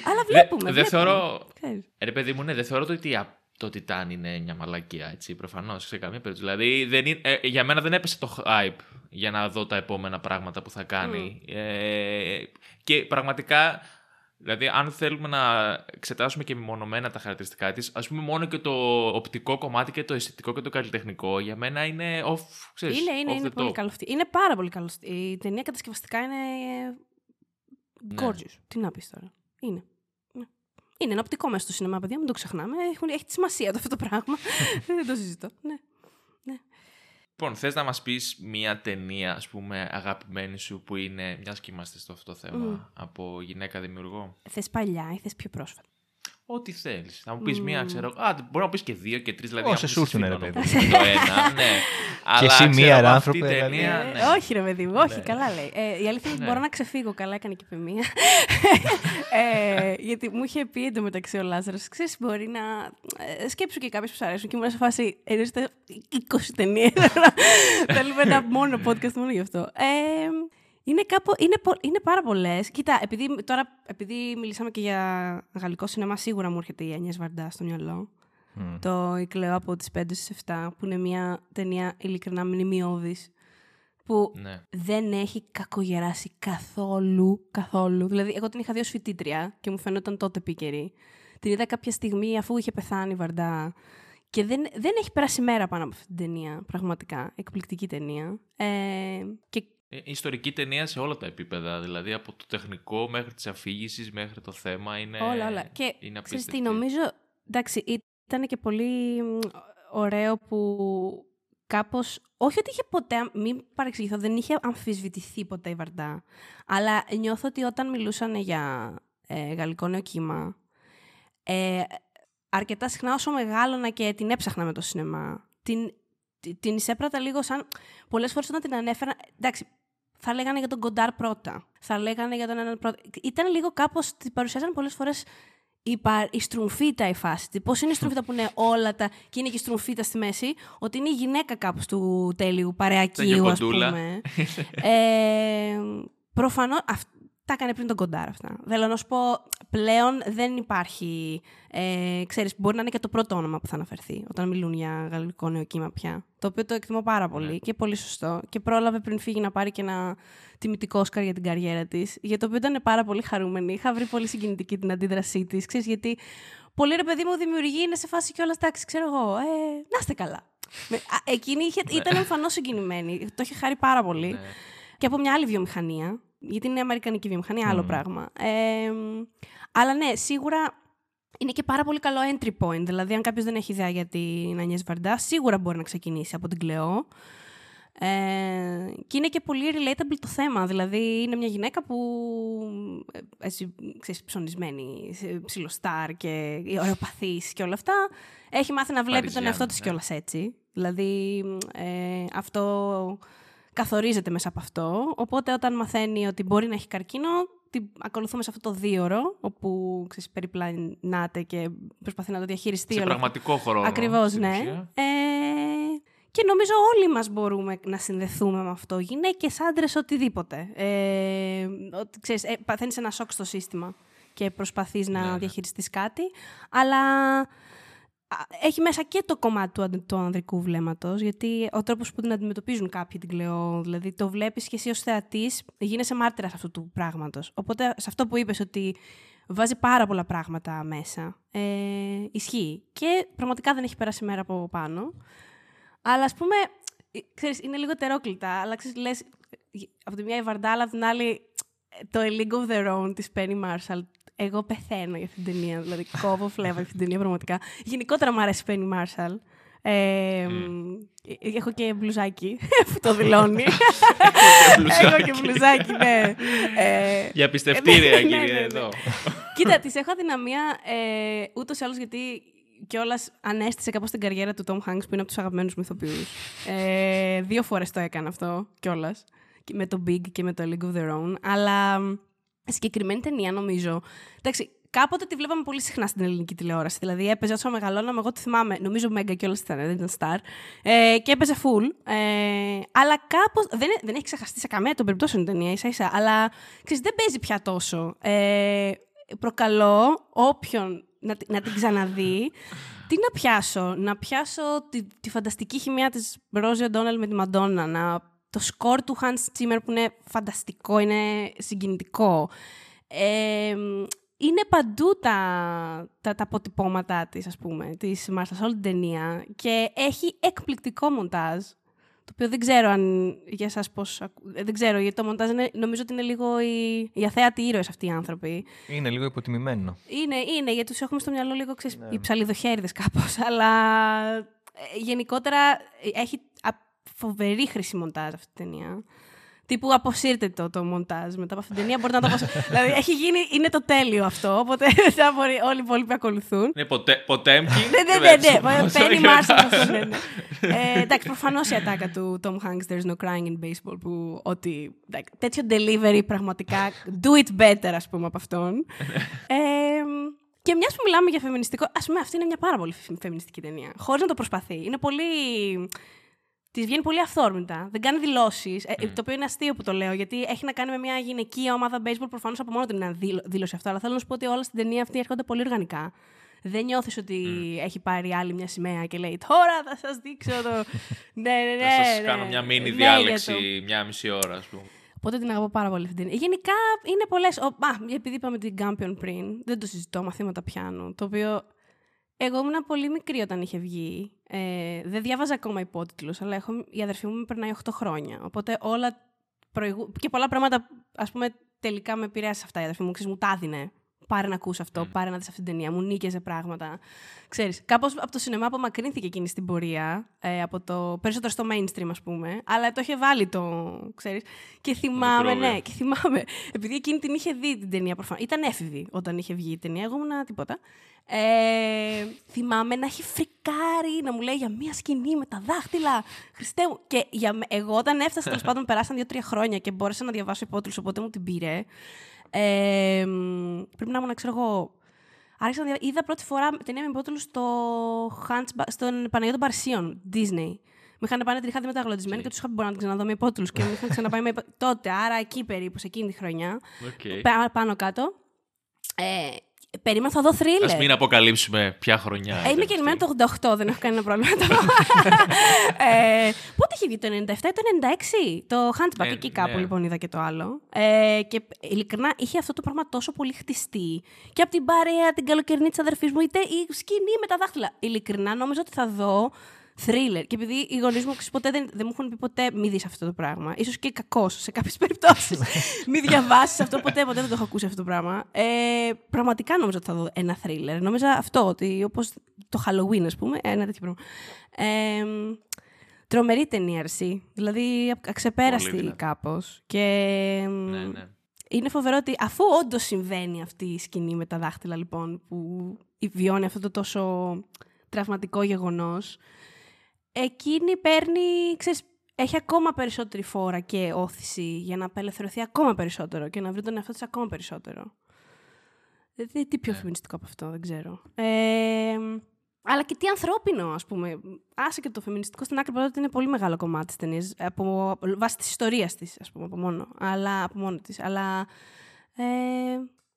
Αλλά βλέπουμε. Δεν θεωρώ, ρε παιδί μου, ναι, δεν θεωρώ ότι το Τιτάν είναι μια μαλακία, έτσι, προφανώς σε καμία περίπτωση. Δηλαδή, δεν είναι, ε, για μένα δεν έπεσε το hype για να δω τα επόμενα πράγματα που θα κάνει. Ε, και πραγματικά Δηλαδή, αν θέλουμε να εξετάσουμε και μεμονωμένα τα χαρακτηριστικά της, ας πούμε, μόνο και το οπτικό κομμάτι και το αισθητικό και το καλλιτεχνικό για μένα είναι off. Ξέρεις, είναι, είναι, off είναι the πολύ top. καλό. αυτή. Είναι πάρα πολύ καλό. Η ταινία κατασκευαστικά είναι. Ναι. Gorgeous. Τι να πεις τώρα. Είναι. Ναι. Είναι ένα οπτικό μέσα στο σινεμά, παιδιά, μην το ξεχνάμε. Έχουν, έχει τη σημασία το αυτό το πράγμα. [laughs] Δεν το συζητώ. Ναι. Λοιπόν, θες να μας πεις μία ταινία, ας πούμε, αγαπημένη σου που είναι, μιας και είμαστε στο αυτό το θέμα, Μμ. από γυναίκα δημιουργό; Θες παλιά ή θες πιο πρόσφατα; Ό,τι θέλεις. Θα μου πεις μία, Μμμ. ξέρω. Α, μπορεί να πεις και δύο και τρεις, δηλαδή. Όσες άμα σου έρθουν, ρε συμφωνώ παιδί. με Το ένα, ναι. [laughs] Αλλά, εσύ ξέρω, μία, ρε αυτή η άνθρωπε, ταινία, δηλαδή. ναι. όχι, ρε παιδί μου, όχι, Ναι. καλά λέει. Ε, η αλήθεια είναι ότι Ναι. μπορώ να ξεφύγω. Καλά έκανε και η μία. [laughs] ε, γιατί μου είχε πει εντωμεταξύ ο Λάζαρος, ξέρεις, μπορεί να. Ε, σκέψου και κάποιε που σου αρέσουν. Και ήμουν σε φάση. Εννοείστε 20 ταινίε. Θέλουμε ένα μόνο podcast μόνο γι' αυτό. Ε, είναι, κάπου, είναι, πο- είναι πάρα πολλές. Κοίτα, επειδή, τώρα, επειδή μιλήσαμε και για γαλλικό σινεμά, σίγουρα μου έρχεται η Ανιές Βαρντά στο μυαλό. Μμ. Το «Η Κλέο από τις 5 στις 7, που είναι μια ταινία ειλικρινά μνημειώδης, που Ναι. δεν έχει κακογεράσει καθόλου, καθόλου. Δηλαδή, εγώ την είχα δει ως φοιτήτρια και μου φαινόταν τότε επίκαιρη. Την είδα κάποια στιγμή αφού είχε πεθάνει η Βαρντά και δεν, δεν έχει περάσει μέρα πάνω από αυτή την ταινία, πραγματικά. Εκπληκτική ταινία. Ε, και Ε, Ιστορική ταινία σε όλα τα επίπεδα. Δηλαδή από το τεχνικό μέχρι της αφήγησης μέχρι το θέμα είναι. όλα, όλα. Και είναι ξέρεις τι, απίστευτη. νομίζω, εντάξει, ήταν και πολύ μ, ωραίο που κάπως, όχι ότι είχε ποτέ, μην παρεξηγηθώ, δεν είχε αμφισβητηθεί ποτέ η Βαρντά, αλλά νιώθω ότι όταν μιλούσαν για ε, γαλλικό νεοκύμα, ε, αρκετά συχνά όσο μεγάλωνα και την έψαχνα με το σινεμά, την, τη- την εισέπρατα λίγο σαν, πολλές φορές όταν την ανέφερα, εντάξει, θα λέγανε για τον Κοντάρ πρώτα. Θα λέγανε για τον έναν πρώτα. Ήταν λίγο κάπως, την παρουσιάζαν πολλές φορές η, πα- η στρουμφίτα η φάση. Πώς είναι η στρουμφίτα που είναι όλα τα. και είναι και η στρουμφίτα στη μέση, ότι είναι η γυναίκα κάπως του τέλειου παρεακίου, ας κοντούλα. πούμε. ε, Προφανώς. Τα έκανε πριν τον κοντάρ αυτά. Θέλω να σου πω, πλέον δεν υπάρχει. Ε, ξέρεις, μπορεί να είναι και το πρώτο όνομα που θα αναφερθεί όταν μιλούν για γαλλικό νεοκύμα πια. Το οποίο το εκτιμώ πάρα πολύ Ναι. και πολύ σωστό. Και πρόλαβε πριν φύγει να πάρει και ένα τιμητικό Όσκαρ για την καριέρα της. Για το οποίο ήταν πάρα πολύ χαρούμενη. Είχα βρει πολύ συγκινητική την αντίδρασή της. Ξέρεις, γιατί πολύ ρε παιδί μου δημιουργεί, είναι σε φάση κιόλα τάξη, ξέρω εγώ. Ε, να είστε καλά. Με- α, Εκείνη είχε, ήταν εμφανώς συγκινημένη. Το είχε χάρη πάρα πολύ Ναι. και από μια άλλη βιομηχανία. Γιατί είναι αμερικανική βιομηχανία, άλλο Μμμ. πράγμα. Ε, αλλά ναι, σίγουρα είναι και πάρα πολύ καλό entry point. Δηλαδή, αν κάποιος δεν έχει ιδέα για την Ανιές Βαρντά, σίγουρα μπορεί να ξεκινήσει από την Κλεό. Ε, και είναι και πολύ relatable το θέμα. Δηλαδή, είναι μια γυναίκα που ε, έτσι, ξέρεις, ψωνισμένη, σε- ψιλοστάρ και ωραιοπαθής και όλα αυτά. Έχει μάθει να βλέπει τον Παριζιάννα, εαυτό της ναι. κιόλας έτσι. Δηλαδή, ε, αυτό καθορίζεται μέσα από αυτό. Οπότε όταν μαθαίνει ότι μπορεί να έχει καρκίνο, την ακολουθούμε σε αυτό το δίωρο, όπου ξέρεις, περιπλανάται και προσπαθεί να το διαχειριστεί. Σε όλο αυτό. πραγματικό χρόνο. Ακριβώς, στην ναι. ουσία. Ε, και νομίζω όλοι μας μπορούμε να συνδεθούμε με αυτό. Γυναίκες, άντρες, οτιδήποτε. Ε, ότι, ξέρεις, ε, παθαίνεις ένα σοκ στο σύστημα και προσπαθείς να Ναι, ναι. διαχειριστείς κάτι. Αλλά α, έχει μέσα και το κομμάτι του, ανδ- του ανδρικού βλέμματος, γιατί ο τρόπος που την αντιμετωπίζουν κάποιοι την κλαιό, δηλαδή το βλέπεις και εσύ ως θεατής, γίνεσαι μάρτυρας αυτού του πράγματος. Οπότε σε αυτό που είπες ότι βάζει πάρα πολλά πράγματα μέσα, ε, ισχύει. Και πραγματικά δεν έχει περάσει μέρα από πάνω. Αλλά ας πούμε, ε, ξέρεις, είναι λίγο τερόκλητα, αλλά ξέρεις, λες, ε, από τη μια η Βαρντάλα, από την άλλη ε, το A League of Their Own της Penny Marshall. Εγώ πεθαίνω για αυτήν την ταινία, δηλαδή κόβω φλέβα για αυτήν την ταινία πραγματικά. Γενικότερα μου αρέσει η Penny Marshall. Ε, Μμ. ε, Έχω και μπλουζάκι [laughs] που το δηλώνει. [laughs] μπλουζάκι. Έχω και μπλουζάκι, ναι. Ε, Για πιστευτήρια, ναι, ναι, κύριε, ναι. εδώ. Κοίτα, [laughs] της έχω αδυναμία ε, ούτως ή άλλως γιατί κιόλας ανέστησε κάπως την καριέρα του Tom Hanks που είναι από τους αγαπημένους μου ηθοποιούς. Ε, δύο φορές το έκανα αυτό κιόλας. Με το Big και με το A League of Their Own. Αλλά μ, συγκεκριμένη ταινία νομίζω. Εντάξει, κάποτε τη βλέπαμε πολύ συχνά στην ελληνική τηλεόραση. Δηλαδή έπαιζε όσο μεγαλώναμε, εγώ τη θυμάμαι. Νομίζω Μέγκα κιόλα ήταν, δεν ήταν star. Ε, και έπαιζε full. Ε, αλλά κάπως. Δεν, δεν έχει ξεχαστεί σε καμία των περιπτώσεων η ταινία, ίσα ίσα. Αλλά ξέρεις, δεν παίζει πια τόσο. Ε, προκαλώ όποιον να, τη- να την ξαναδεί. Τι να πιάσω, να πιάσω τη, τη φανταστική χημεία της Ρόζι O'Donnell με τη Μαντόνα, να, το σκορ του Hans Zimmer που είναι φανταστικό, είναι συγκινητικό. Ε, είναι παντού τα, τα, τα αποτυπώματά της, ας πούμε, της Μάρθα σε όλη την ταινία και έχει εκπληκτικό μοντάζ, το οποίο δεν ξέρω αν για εσάς πώς... Δεν ξέρω, γιατί το μοντάζ είναι, νομίζω ότι είναι λίγο οι, οι αθέατοι ήρωες αυτοί οι άνθρωποι. Είναι λίγο υποτιμημένο. Είναι, είναι, γιατί τους έχουμε στο μυαλό λίγο, ξέρεις, ναι. οι ψαλιδοχέριδες κάπως, αλλά ε, γενικότερα έχει φοβερή χρήση μοντάζ αυτή η ταινία. Τύπου αποσύρτε το το μοντάζ μετά από αυτήν την ταινία. Μπορείτε να το αποσύρετε. [laughs] δηλαδή έχει γίνει, είναι το τέλειο αυτό. Οπότε [laughs] θα μπορεί όλοι οι υπόλοιποι ακολουθούν. Ναι, Ποτέμκι. Ναι, ναι, ναι. ναι. Πένι Μάρσον αυτό ναι. Ε, εντάξει, προφανώς η ατάκα του Tom Hanks, There's no crying in baseball, που ότι τέτοιο delivery πραγματικά do it better, ας πούμε, από αυτόν. [laughs] ε, και μιας που μιλάμε για φεμινιστικό, ας πούμε, αυτή είναι μια πάρα πολύ φεμινιστική ταινία. Χωρίς να το προσπαθεί. Είναι πολύ Της βγαίνει πολύ αυθόρμητα. Δεν κάνει δηλώσεις. Ε, το οποίο είναι αστείο που το λέω, γιατί έχει να κάνει με μια γυναικεία ομάδα baseball. Προφανώς από μόνο του είναι δήλωση αυτό. Αλλά θέλω να σου πω ότι όλα στην ταινία αυτή έρχονται πολύ οργανικά. Δεν νιώθεις ότι έχει πάρει άλλη μια σημαία και λέει Τώρα θα σας δείξω το. ναι, [laughs] ναι, ναι. Θα σας ναι, κάνω μια μίνι ναι, διάλεξη μια μισή ώρα, ας πούμε. Οπότε την αγαπώ πάρα πολύ αυτή την ταινία. Γενικά είναι πολλέ. Επειδή είπαμε την Campion πριν, δεν το συζητώ, μαθήματα πιάνου. Το οποίο εγώ ήμουν πολύ μικρή όταν είχε βγει. Ε, δεν διάβαζα ακόμα υπότιτλους, αλλά έχω, η αδερφή μου με περνάει 8 χρόνια. Οπότε όλα προηγου... και πολλά πράγματα, ας πούμε, τελικά με επηρέασε αυτά η αδερφή μου. Ξέρεις, μου τα έδινε πάρε να ακούσει αυτό, mm. πάρε να δεις αυτή την ταινία. Μου νίκαιζε πράγματα. Ξέρεις, κάπως από το σινεμά απομακρύνθηκε εκείνη στην πορεία, ε, από το, περισσότερο στο mainstream ας πούμε, αλλά το είχε βάλει το, ξέρεις. Και θυμάμαι, ναι, και θυμάμαι, επειδή εκείνη την είχε δει την ταινία προφανώς. Ήταν έφηβη όταν είχε βγει η ταινία, εγώ ήμουν τίποτα. Ε, θυμάμαι να έχει φρικάρει, να μου λέει για μία σκηνή με τα δάχτυλα. Χριστέ μου. Και για, εγώ όταν έφτασα, τέλος [laughs] πάντων, περάσαν δύο-τρία χρόνια και μπόρεσα να διαβάσω υπότιτλους, οπότε μου την πήρε. Ε, πρέπει να ήμουν, ξέρω εγώ. Άρχισα να είδα πρώτη φορά ταινία με υπότιτλου στο στον Παναγιώτο των Παρσίων, Disney. Με είχαν πάει να την είχα μεταγλωτισμένη και τους είχα πει: Μπορώ να την ξαναδώ με υπότιτλου. και με είχαν ξαναπάει με τότε, άρα εκεί περίπου, σε εκείνη τη χρονιά. Okay. Πάνω κάτω. Ε, Περίμενα θα δω θρύλε. Α μην αποκαλύψουμε ποια χρονιά. Ε, είμαι γεννημένη το 88, δεν έχω κανένα πρόβλημα. [laughs] ε, πότε είχε βγει το 97 ή το 96. Το Handback, ε, εκεί κάπου ναι. λοιπόν είδα και το άλλο. Ε, και ειλικρινά είχε αυτό το πράγμα τόσο πολύ χτιστεί. Και από την παρέα, την καλοκαιρινή της αδερφής μου, είτε η σκηνή με τα δάχτυλα. Ειλικρινά νόμιζα ότι θα δω thriller. Και επειδή οι γονείς μου ποτέ δεν, δεν μου έχουν πει ποτέ μη δεις αυτό το πράγμα. σω και κακός σε κάποιες [laughs] περιπτώσεις. μη διαβάσεις αυτό ποτέ, ποτέ δεν το έχω ακούσει αυτό το πράγμα. Ε, πραγματικά νόμιζα ότι θα δω ένα thriller. Νόμιζα αυτό, ότι όπως το Halloween, ας πούμε, ένα τέτοιο πράγμα. Ε, τρομερή ταινία, αρσή. Δηλαδή, αξεπέραστη κάπως. Και. Ναι, ναι. Είναι φοβερό ότι αφού όντως συμβαίνει αυτή η σκηνή με τα δάχτυλα, λοιπόν, που βιώνει αυτό το τόσο τραυματικό γεγονός, εκείνη παίρνει, ξέρεις, έχει ακόμα περισσότερη φόρα και όθηση για να απελευθερωθεί ακόμα περισσότερο και να βρει τον εαυτό της ακόμα περισσότερο. Δηλαδή, τι πιο yeah. Ναι. από αυτό, δεν ξέρω. Ε, αλλά και τι ανθρώπινο, ας πούμε. Άσε και το φεμινιστικό στην άκρη, ότι είναι πολύ μεγάλο κομμάτι της ταινίας, από βάση της ιστορίας της, ας πούμε, από μόνο, αλλά, από μόνο της. Αλλά ε,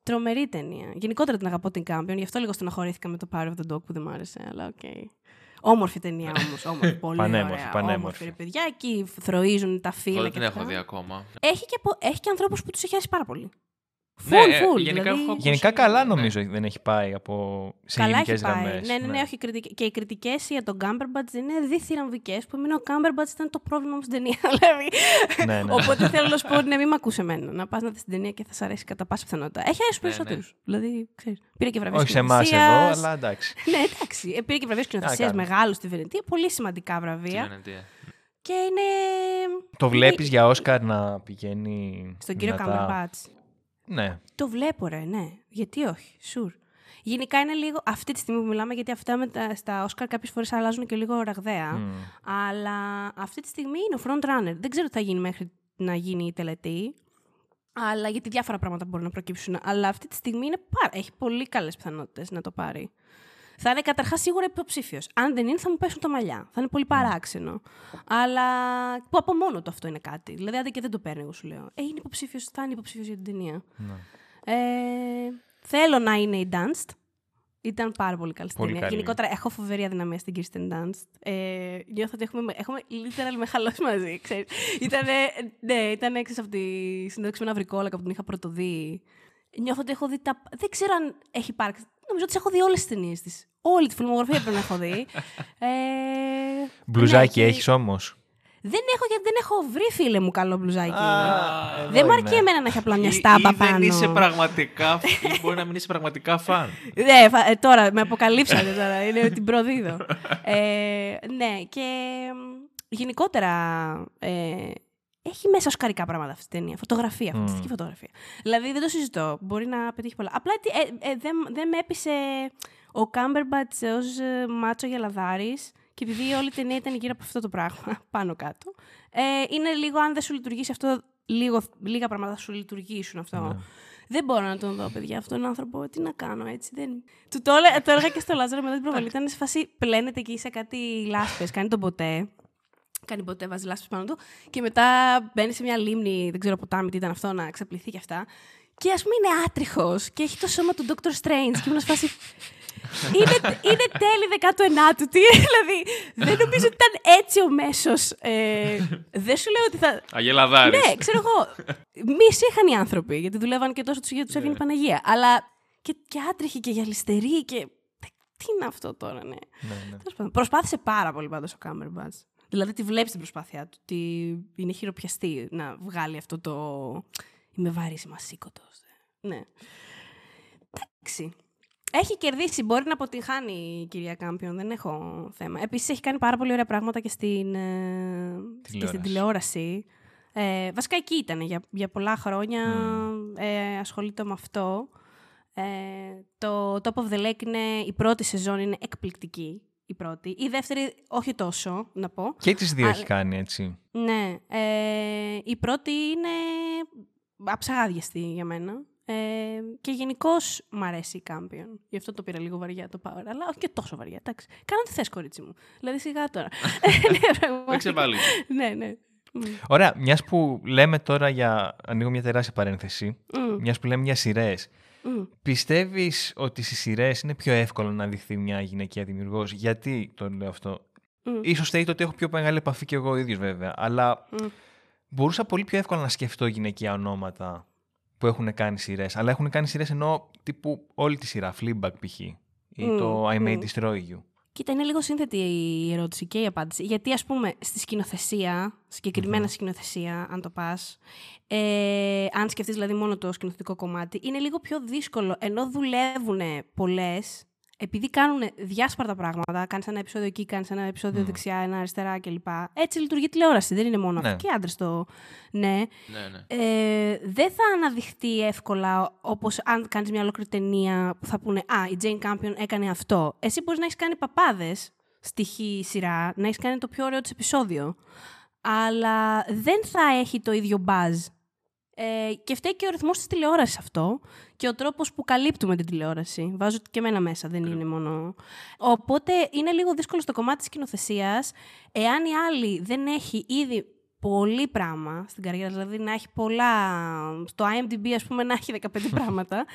τρομερή ταινία. Γενικότερα την αγαπώ την Κάμπιον, γι' αυτό λίγο στεναχωρήθηκα με το Power of the Dog που δεν μ' άρεσε, αλλά ΟΚ. Okay. Όμορφη ταινία όμως. Όμορφη, πολύ πανέμορφη, ωραία. Πανέμορφη. Όμορφη, παιδιά. Εκεί θροΐζουν τα φύλλα. Δεν την έχω δει ακόμα. Έχει και, έχει και ανθρώπους που τους έχει άρεσει πάρα πολύ. Ναι, full, full, γενικά, δηλαδή... γενικά καλά νομίζω ναι. δεν έχει πάει από σε γενικές γραμμές. Ναι, ναι, ναι, όχι, και οι κριτικές για τον Cumberbatch είναι διθυραμβικές. Που εμένα ο Cumberbatch ήταν το πρόβλημα μου στην ταινία. [laughs] Δηλαδή. ναι, ναι. Οπότε θέλω να σου πω ναι, μην με ακούσε εμένα. Να πας να δεις την ταινία και θα σα αρέσει κατά πάσα πιθανότητα. Έχει αρέσει περισσότερους. Ναι, ναι. Δηλαδή, ξέρεις. Πήρε και βραβεία Όχι σε εμάς εδώ, αλλά εντάξει. ναι, εντάξει. Ε, πήρε και βραβεία σκηνοθεσίας μεγάλου στη Βενετία. Πολύ σημαντικά βραβεία. Και είναι. Το βλέπεις για Όσκαρ να πηγαίνει. Στον κύριο Cumberbatch. Ναι. Το βλέπω, ρε, ναι. Γιατί όχι, sure. Γενικά είναι λίγο αυτή τη στιγμή που μιλάμε, γιατί αυτά με τα, στα Όσκαρ κάποιες φορές αλλάζουν και λίγο ραγδαία. Αλλά αυτή τη στιγμή είναι ο front runner. Δεν ξέρω τι θα γίνει μέχρι να γίνει η τελετή. Αλλά γιατί διάφορα πράγματα μπορούν να προκύψουν. Αλλά αυτή τη στιγμή είναι πάρα, έχει πολύ καλές πιθανότητες να το πάρει. Θα είναι καταρχάς σίγουρα υποψήφιος. Αν δεν είναι, θα μου πέσουν τα μαλλιά. Θα είναι πολύ ναι. παράξενο. Αλλά που από μόνο το αυτό είναι κάτι. Δηλαδή, αν και δεν το παίρνει, εγώ σου λέω. Ε, είναι υποψήφιος, θα είναι υποψήφιος για την ταινία. Ναι. Ε, θέλω να είναι η Danced. Ήταν πάρα πολύ καλή στην ταινία. Γενικότερα έχω φοβερή αδυναμία στην Kirsten Dunst. Ε, νιώθω ότι έχουμε, έχουμε literal με χαλώσει μαζί. Ξέρεις. Ήτανε, ναι, ήταν έξω από τη συνέντευξη με ένα βρικόλακα που την είχα πρωτοδεί Νιώθω ότι έχω δει τα. Δεν ξέρω αν έχει υπάρξει. Νομίζω ότι έχω δει όλες τις ταινίες της. Όλη τη φιλμογραφία πρέπει να έχω δει. ε, Μπλουζάκι ναι, έχεις όμως; Δεν έχω γιατί δεν έχω βρει φίλε μου καλό μπλουζάκι. Α, εδώ δεν μου είναι. αρκεί εμένα να έχει απλά μια Ή- στάμπα ή πάνω. δεν είσαι πραγματικά. ή μπορεί να μην είσαι πραγματικά φαν. [laughs] Ναι, φα- ε, τώρα με αποκαλύψατε τώρα. Είναι την προδίδω. ε, ναι, και μ, γενικότερα ε, έχει μέσα οσκαρικά πράγματα αυτή η ταινία. Φωτογραφία, φανταστική φωτογραφία. Δηλαδή δεν το συζητώ. Μπορεί να πετύχει πολλά. Απλά τι- ε, ε, δεν, δεν με έπεισε ο Κάμπερμπατς ως μάτσο γελαδάρης. Και επειδή όλη η ταινία ήταν γύρω από αυτό το πράγμα, [laughs] πάνω κάτω. Ε, είναι λίγο, αν δεν σου λειτουργήσει αυτό, λίγο, λίγα πράγματα θα σου λειτουργήσουν αυτό. Δεν μπορώ να τον δω, παιδιά, αυτόν τον άνθρωπο. Τι να κάνω, έτσι. Δεν... Του το, έλε- το έλεγα και στο Λάζαρο μετά την προβολή. Ήταν σε φάση πλένεται εκεί σε κάτι λάσπες. Κάνει τον ποτέ. Κάνει ποτέ, βάζει λάσπες πάνω του. Και μετά μπαίνει σε μια λίμνη, δεν ξέρω ποτάμι τι ήταν αυτό, να ξαπληθεί και αυτά. Και ας πούμε είναι άτριχος και έχει το σώμα του Dr. Strange. Και ήμουν σε φάση. είναι, είναι τέλη 19ου. Τι, [laughs] δηλαδή, δεν νομίζω ότι ήταν έτσι ο μέσος. Ε, δεν σου λέω ότι θα. [laughs] Αγελαδάρη. Ναι, ξέρω εγώ. Μισή είχαν οι άνθρωποι, γιατί δουλεύαν και τόσο τους γιατί τους έβγαινε η Παναγία. Αλλά και, και άτριχοι και γυαλιστεροί και. Τι είναι αυτό τώρα, ναι. Τέλος πάντων, Προσπάθησε πάρα πολύ πάντως ο Κάμερμπατς. Δηλαδή τη βλέπεις την προσπάθειά του. Ότι είναι χειροπιαστή να βγάλει αυτό το. Είμαι βαρύς, είμαι ασήκωτος. Ναι. Εντάξει. Έχει κερδίσει, μπορεί να αποτυγχάνει η κυρία Κάμπιον, δεν έχω θέμα. Επίσης έχει κάνει πάρα πολύ ωραία πράγματα και στην, ε, και στην τηλεόραση. Ε, βασικά εκεί ήταν για, για πολλά χρόνια. Ε, ασχολείται με αυτό. Ε, το Top of the Lake είναι η πρώτη σεζόν, είναι εκπληκτική. Η πρώτη. Η δεύτερη, όχι τόσο, να πω. Και τις δύο Α, έχει κάνει έτσι. Ναι. Ε, η πρώτη είναι αψαγάδιαστη για μένα. Ε, και γενικώς μου αρέσει η Κάμπιον. Γι' αυτό το πήρα λίγο βαριά το Power. Αλλά όχι και τόσο βαριά. Εντάξει. Κάνω τι θες, κορίτσι μου. Δηλαδή σιγά τώρα. [laughs] ναι, [laughs] πραγματικά. Δεν ξεβάλλει. ναι, ναι. Μμ. Ωραία, μιας που λέμε τώρα για. Ανοίγω μια τεράστια παρένθεση. Μμ. Μιας που λέμε για σειρές. Μμ. Πιστεύεις ότι στις σειρές είναι πιο εύκολο να δειχθεί μια γυναικεία δημιουργός; Γιατί το λέω αυτό; Μμ. Ίσως θέλει ότι έχω πιο μεγάλη επαφή και εγώ ίδιος βέβαια. Αλλά Μμ. Μπορούσα πολύ πιο εύκολα να σκεφτώ γυναικεία ονόματα που έχουν κάνει σειρές. Αλλά έχουν κάνει σειρές ενώ τύπου όλη τη σειρά. Fleabag π.χ. ή Μμ, το I May μμ. Destroy You. Κοίτα, είναι λίγο σύνθετη η ερώτηση και η απάντηση. Γιατί, ας πούμε, στη σκηνοθεσία, συγκεκριμένα σκηνοθεσία, αν το πας, ε, αν σκεφτείς δηλαδή μόνο το σκηνοθετικό κομμάτι, είναι λίγο πιο δύσκολο. Ενώ δουλεύουν πολλές, επειδή κάνουν διάσπαρτα πράγματα, κάνεις ένα επεισόδιο εκεί, κάνεις ένα επεισόδιο δεξιά, ένα αριστερά κλπ. Έτσι λειτουργεί η τηλεόραση, δεν είναι μόνο Ναι. αυτό. Και άντρες το... Ναι. Ναι, ναι. Ε, δεν θα αναδειχθεί εύκολα όπως αν κάνεις μια ολόκληρη ταινία που θα πούνε Α, η Jane Campion έκανε αυτό. Εσύ μπορείς να έχεις κάνει παπάδες στοιχή σειρά, να έχεις κάνει το πιο ωραίο της επεισόδιο. Αλλά δεν θα έχει το ίδιο buzz. Ε, και φταίει και ο ρυθμός της τηλεόρασης αυτό και ο τρόπος που καλύπτουμε την τηλεόραση. Βάζω και εμένα μέσα, δεν είναι μόνο... Οπότε είναι λίγο δύσκολο στο κομμάτι της σκηνοθεσίας εάν η άλλη δεν έχει ήδη πολύ πράγμα στην καριέρα, δηλαδή να έχει πολλά... Στο IMDb, ας πούμε, να έχει 15 [laughs] πράγματα.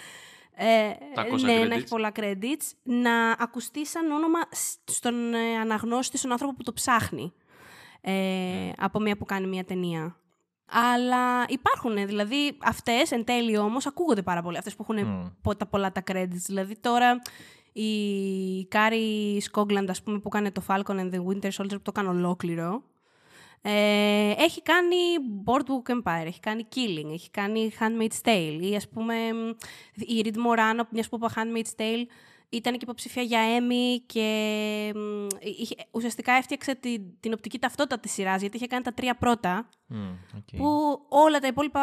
Ε, 700 ναι, credits. να έχει πολλά credits. Να ακουστεί σαν όνομα σ- στον ε, αναγνώστη, στον άνθρωπο που το ψάχνει. Ε, από μία που κάνει μία ταινία. Αλλά υπάρχουν, δηλαδή αυτές εν τέλει όμως ακούγονται πάρα πολύ. Αυτές που έχουν Μμ. πο- τα πολλά τα credits. Δηλαδή τώρα η Κάρι Σκόγκλαντ, ας πούμε, που κάνει το Falcon and the Winter Soldier, που το κάνει ολόκληρο, ε, έχει κάνει Boardwalk Empire, έχει κάνει Killing, έχει κάνει Handmaid's Tale ή ας πούμε μ, η Reed Morano, μιας που είπα Handmaid's Tale, ήταν και υποψήφια για Emmy και μ, είχε, ουσιαστικά έφτιαξε την, την οπτική ταυτότητα της σειράς γιατί είχε κάνει τα τρία πρώτα Μμ, ΟΚ. που όλα τα υπόλοιπα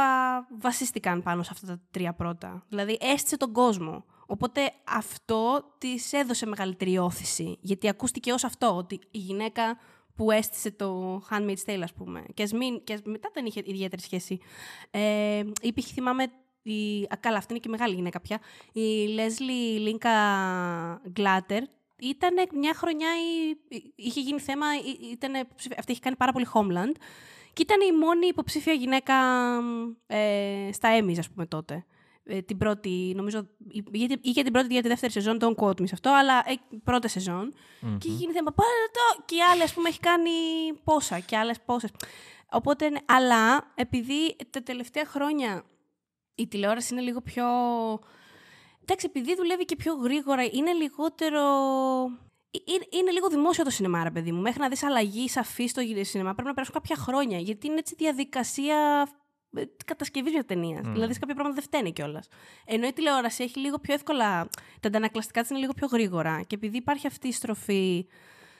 βασίστηκαν πάνω σε αυτά τα τρία πρώτα. Δηλαδή έστησε τον κόσμο. Οπότε αυτό της έδωσε μεγαλύτερη ώθηση. Γιατί ακούστηκε ως αυτό, ότι η γυναίκα που έστησε το Handmaid's Tale, ας πούμε. Και, ας μην, και ας- μετά δεν είχε ιδιαίτερη σχέση. Ε, ή π.χ. θυμάμαι, η, α, καλά, αυτή είναι και μεγάλη γυναίκα πια, η Leslie Λίνκα Γκλάτερ, ήταν μια χρονιά, η, είχε γίνει θέμα, η- ήτανε, υποψήφια- αυτή είχε κάνει πάρα πολύ Homeland και ήταν η μόνη υποψήφια γυναίκα ε, στα Emmys, ας πούμε, τότε. Ε, την πρώτη, νομίζω, είχε, είχε την πρώτη για τη δεύτερη σεζόν, don't quote me σε αυτό, αλλά ε, πρώτη σεζόν. Και είχε γίνει θέμα, πάρε το! Και η άλλη, ας πούμε, έχει κάνει πόσα και άλλες πόσες. Οπότε, ναι, αλλά επειδή τα τελευταία χρόνια η τηλεόραση είναι λίγο πιο... Εντάξει, επειδή δουλεύει και πιο γρήγορα, είναι λιγότερο... Ε, είναι, είναι λίγο δημόσιο το σινεμά, ρε παιδί μου. Μέχρι να δεις αλλαγή σαφή στο σινεμά πρέπει να περάσουν κάποια χρόνια. Γιατί είναι έτσι διαδικασία ε, κατασκευής μιας ταινίας. Mm. Δηλαδή, σε κάποια πράγματα δεν φταίνει κιόλας. Ενώ η τηλεόραση έχει λίγο πιο εύκολα. Τα αντανακλαστικά της είναι λίγο πιο γρήγορα. Και επειδή υπάρχει αυτή η στροφή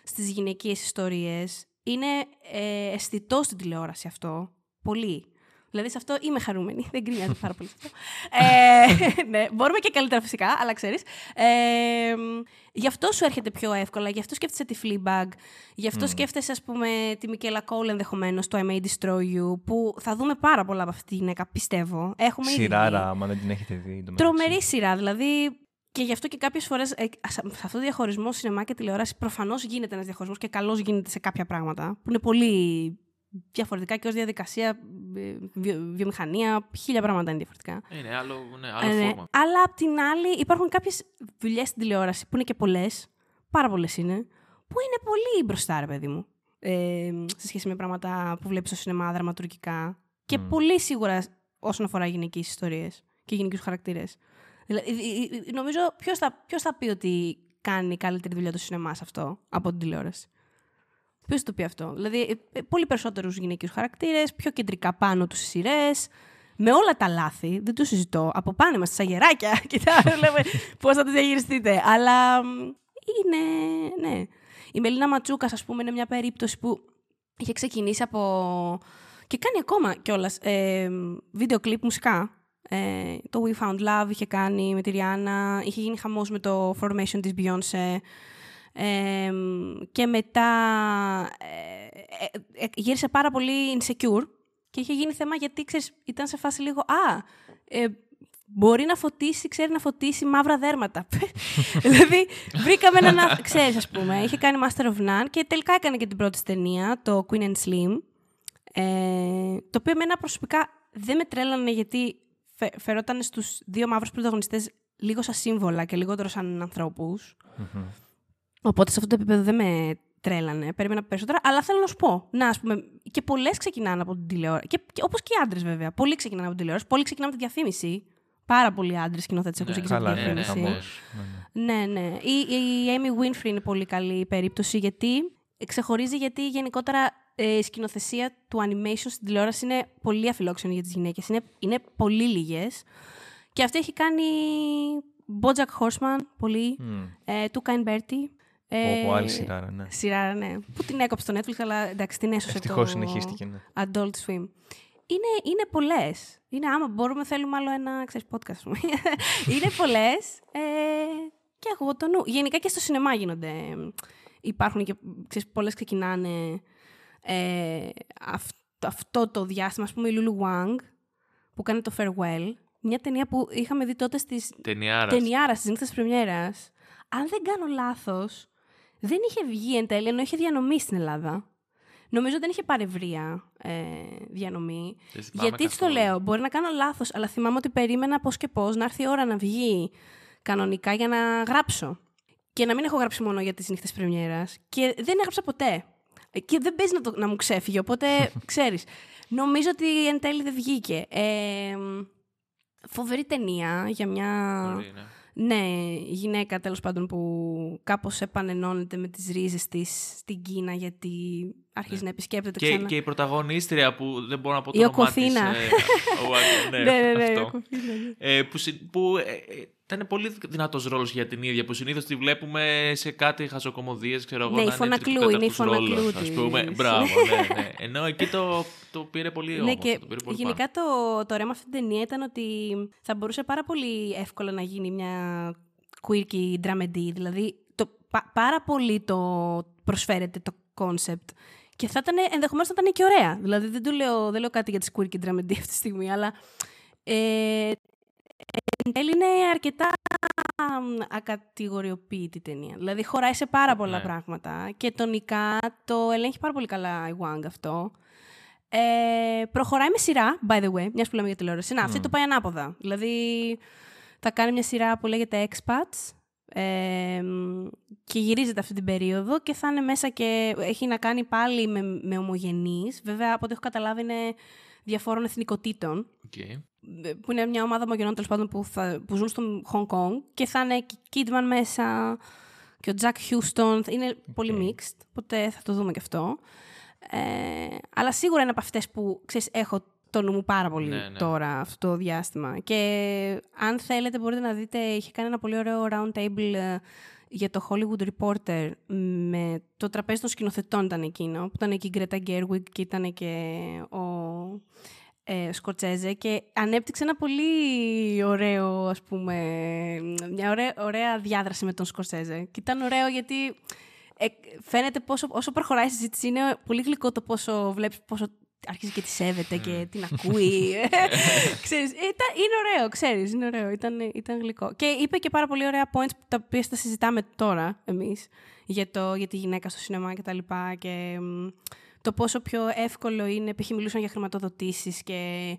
στις γυναικείες ιστορίες, είναι ε, αισθητό στην τηλεόραση αυτό. Πολύ. Δηλαδή σε αυτό είμαι χαρούμενη. Δεν κρίνεται [laughs] πάρα πολύ αυτό. ε, ναι, μπορούμε και καλύτερα φυσικά, αλλά ξέρεις. Ε, γι' αυτό σου έρχεται πιο εύκολα, γι' αυτό σκέφτεσαι τη Fleabag, γι' αυτό mm. σκέφτεσαι, ας πούμε, τη Μικέλα Κόλ ενδεχομένως, το I May Destroy You, που θα δούμε πάρα πολλά από αυτή τη γυναίκα, πιστεύω. Έχουμε Σειράρα, άμα δεν την έχετε δει. Τρομερή σειρά, δηλαδή. Και γι' αυτό και κάποιες φορές ε, σε αυτό το διαχωρισμό σινεμά και τηλεόραση προφανώς γίνεται ένας διαχωρισμός και καλώς γίνεται σε κάποια πράγματα που είναι πολύ διαφορετικά και ως διαδικασία, ε, βιομηχανία, χίλια πράγματα είναι διαφορετικά. Είναι άλλο, ναι, άλλο ε, ναι. φόρμα. Αλλά απ' την άλλη υπάρχουν κάποιες δουλειές στην τηλεόραση που είναι και πολλές, πάρα πολλές είναι, που είναι πολύ μπροστά, ρε παιδί μου. Ε, σε σχέση με πράγματα που βλέπεις στο σινεμά δραματουργικά. Και πολύ σίγουρα όσον αφορά γυναικείε ιστορίες και γυναικείους χαρακτήρες. Δηλαδή, νομίζω ποιος θα, ποιος θα πει ότι κάνει καλύτερη δουλειά το σινεμά σε αυτό από την τηλεόραση; Ποιος το πει αυτό; Δηλαδή, ε, ε, πολύ περισσότερους γυναικείους χαρακτήρες, πιο κεντρικά πάνω τους σειρές. Με όλα τα λάθη, δεν το συζητώ. Από πάνω είμαστε στα γεράκια. [laughs] Κοιτάξτε, λέμε πώς θα το διαχειριστείτε. Αλλά είναι. Ναι. Η Μελίνα Ματσούκας, ας πούμε, είναι μια περίπτωση που είχε ξεκινήσει από. και κάνει ακόμα κιόλας ε, βίντεο κλιπ μουσικά. Ε, το We Found Love είχε κάνει με τη Ριάννα. Είχε γίνει χαμός με το Formation της Beyoncé και μετά ε, ε, ε, γύρισε πάρα πολύ insecure και είχε γίνει θέμα γιατί, ξέρεις, ήταν σε φάση λίγο «Α, ε, μπορεί να φωτίσει, ξέρει να φωτίσει μαύρα δέρματα». [laughs] δηλαδή, βρήκαμε έναν, ξέρεις, ας πούμε, είχε κάνει Master of None και τελικά έκανε και την πρώτη ταινία, το Queen and Slim, ε, το οποίο εμένα προσωπικά δεν με τρέλανε γιατί φε, φερόταν στους δύο μαύρους πρωταγωνιστές λίγο σαν σύμβολα και λιγότερο σαν ανθρώπους. Οπότε σε αυτό το επίπεδο δεν με τρέλανε. Περίμενα περισσότερα. Αλλά θέλω να σου πω. Να, ας πούμε, και πολλές ξεκινάνε από την τηλεόραση. Και, και, Όπως και οι άντρες, βέβαια. Πολλοί ξεκινάνε από την τηλεόραση. Πολλοί ξεκινάνε από τη διαφήμιση. Πάρα πολλοί άντρες σκηνοθέτε έχουν ξεκινήσει από τη ναι, διαφήμιση. Ναι, ναι. ναι, ναι. Η, η Amy Winfrey είναι πολύ καλή περίπτωση γιατί ξεχωρίζει γιατί γενικότερα ε, η σκηνοθεσία του animation στην τηλεόραση είναι πολύ αφιλόξενη για τις γυναίκες. Είναι, είναι πολύ λίγες. Και αυτή έχει κάνει Bojack Horseman, πολύ. Mm. Ε, Tuca Bertie. Ε, άλλη σειρά, ναι. Σειρά, ναι. Που την έκοψε στο Netflix, αλλά εντάξει, την έσωσε Ευτυχώς το συνεχίστηκε, ναι. Adult Swim. Είναι, είναι πολλές. Είναι άμα μπορούμε, θέλουμε άλλο ένα ξέρεις, podcast. [laughs] είναι πολλές. Ε, και έχω το νου. Γενικά και στο σινεμά γίνονται. Υπάρχουν και πολλές ξεκινάνε ε, αυτό, αυτό το διάστημα. Α πούμε, η Lulu Wang που κάνει το Farewell. Μια ταινία που είχαμε δει τότε στις... Ταινιάρας. Ταινιάρας, στις νύχτες πρεμιέρας. Αν δεν κάνω λάθος, δεν είχε βγει εν τέλει, ενώ είχε διανομή στην Ελλάδα. Νομίζω δεν είχε πάρει ευρεία ε, διανομή. Γιατί το λέω, μπορεί να κάνω λάθος, αλλά θυμάμαι ότι περίμενα πώς και πώς να έρθει η ώρα να βγει κανονικά για να γράψω. Και να μην έχω γράψει μόνο για τις νύχτες Πρεμιέρας. Και δεν έγραψα ποτέ. Και δεν παίζει να, το, να μου ξέφυγε, οπότε [laughs] ξέρεις. Νομίζω ότι εν τέλει δεν βγήκε. Ε, φοβερή ταινία για μια. Πολύ, ναι ναι, γυναίκα τέλος πάντων που κάπως επανενώνεται με τις ρίζες της στην Κίνα γιατί άρχισε ναι. να επισκέπτεται και, ξανά. Και η πρωταγωνίστρια που δεν μπορώ να πω το όνομά της. Ε, [laughs] ναι, ναι, ναι, ναι, αυτό. Ναι. Ε, που, που ε, ήταν πολύ δυνατός ρόλος για την ίδια που συνήθως τη βλέπουμε σε κάτι χαζοκομωδίε, ξέρω εγώ. Ναι, η φωνακλού, είναι η φωνακλού τη. Α πούμε. Μπράβο, ναι, ναι. Ενώ εκεί το, το πήρε πολύ όμορφο. Ναι, και το πήρε πολύ γενικά το, το ρέμα αυτή την ταινία ήταν ότι θα μπορούσε πάρα πολύ εύκολα να γίνει μια quirky dramedy. Δηλαδή, το, πα, πάρα πολύ το προσφέρεται το concept. Και θα ήταν, ενδεχομένως θα ήταν και ωραία. Δηλαδή, δεν, το λέω, δεν λέω κάτι για τη quirky dramedy αυτή τη στιγμή, αλλά ε, εν τέλει είναι αρκετά ακατηγοριοποιητή ταινία. Δηλαδή χωράει σε πάρα πολλά ναι. πράγματα και τονικά το ελέγχει πάρα πολύ καλά η Wang αυτό. Ε, προχωράει με σειρά, by the way, μιας που λέμε για τηλεόραση. Να, αυτή το πάει ανάποδα. Δηλαδή θα κάνει μια σειρά που λέγεται Expats ε, και γυρίζεται αυτή την περίοδο και θα είναι μέσα και έχει να κάνει πάλι με, με ομογενείς. Βέβαια, από ό,τι έχω καταλάβει είναι διαφόρων εθνικοτήτων. Okay. Που είναι μια ομάδα μογενών τέλος πάντων που, θα, που ζουν στο Hong Kong και θα είναι και Kidman μέσα και ο Jack Houston. Είναι πολύ mixed, οπότε θα το δούμε και αυτό. Ε, αλλά σίγουρα είναι από αυτές που ξέρεις, έχω το νου μου πάρα πολύ Ναι, ναι. τώρα αυτό το διάστημα. Και αν θέλετε μπορείτε να δείτε, είχε κάνει ένα πολύ ωραίο round table ε, για το Hollywood Reporter με το τραπέζι των σκηνοθετών ήταν εκείνο, που ήταν εκεί η Greta Gerwig και ήταν και ο ε, Σκοτσέζε και ανέπτυξε ένα πολύ ωραίο, ας πούμε, μια ωραία, ωραία διάδραση με τον Σκορσέζε. Και ήταν ωραίο γιατί ε, φαίνεται πόσο, όσο προχωράει η συζήτηση είναι πολύ γλυκό το πόσο βλέπεις πόσο αρχίζει και τη σέβεται και την ακούει. [laughs] ξέρεις, ήταν, είναι ωραίο, ξέρεις, είναι ωραίο. Ήταν, ήταν γλυκό. Και είπε και πάρα πολύ ωραία points τα οποία τα συζητάμε τώρα εμείς για, το, για τη γυναίκα στο σινεμά και τα λοιπά και μ, το πόσο πιο εύκολο είναι, π.χ. μιλούσαν για χρηματοδοτήσεις και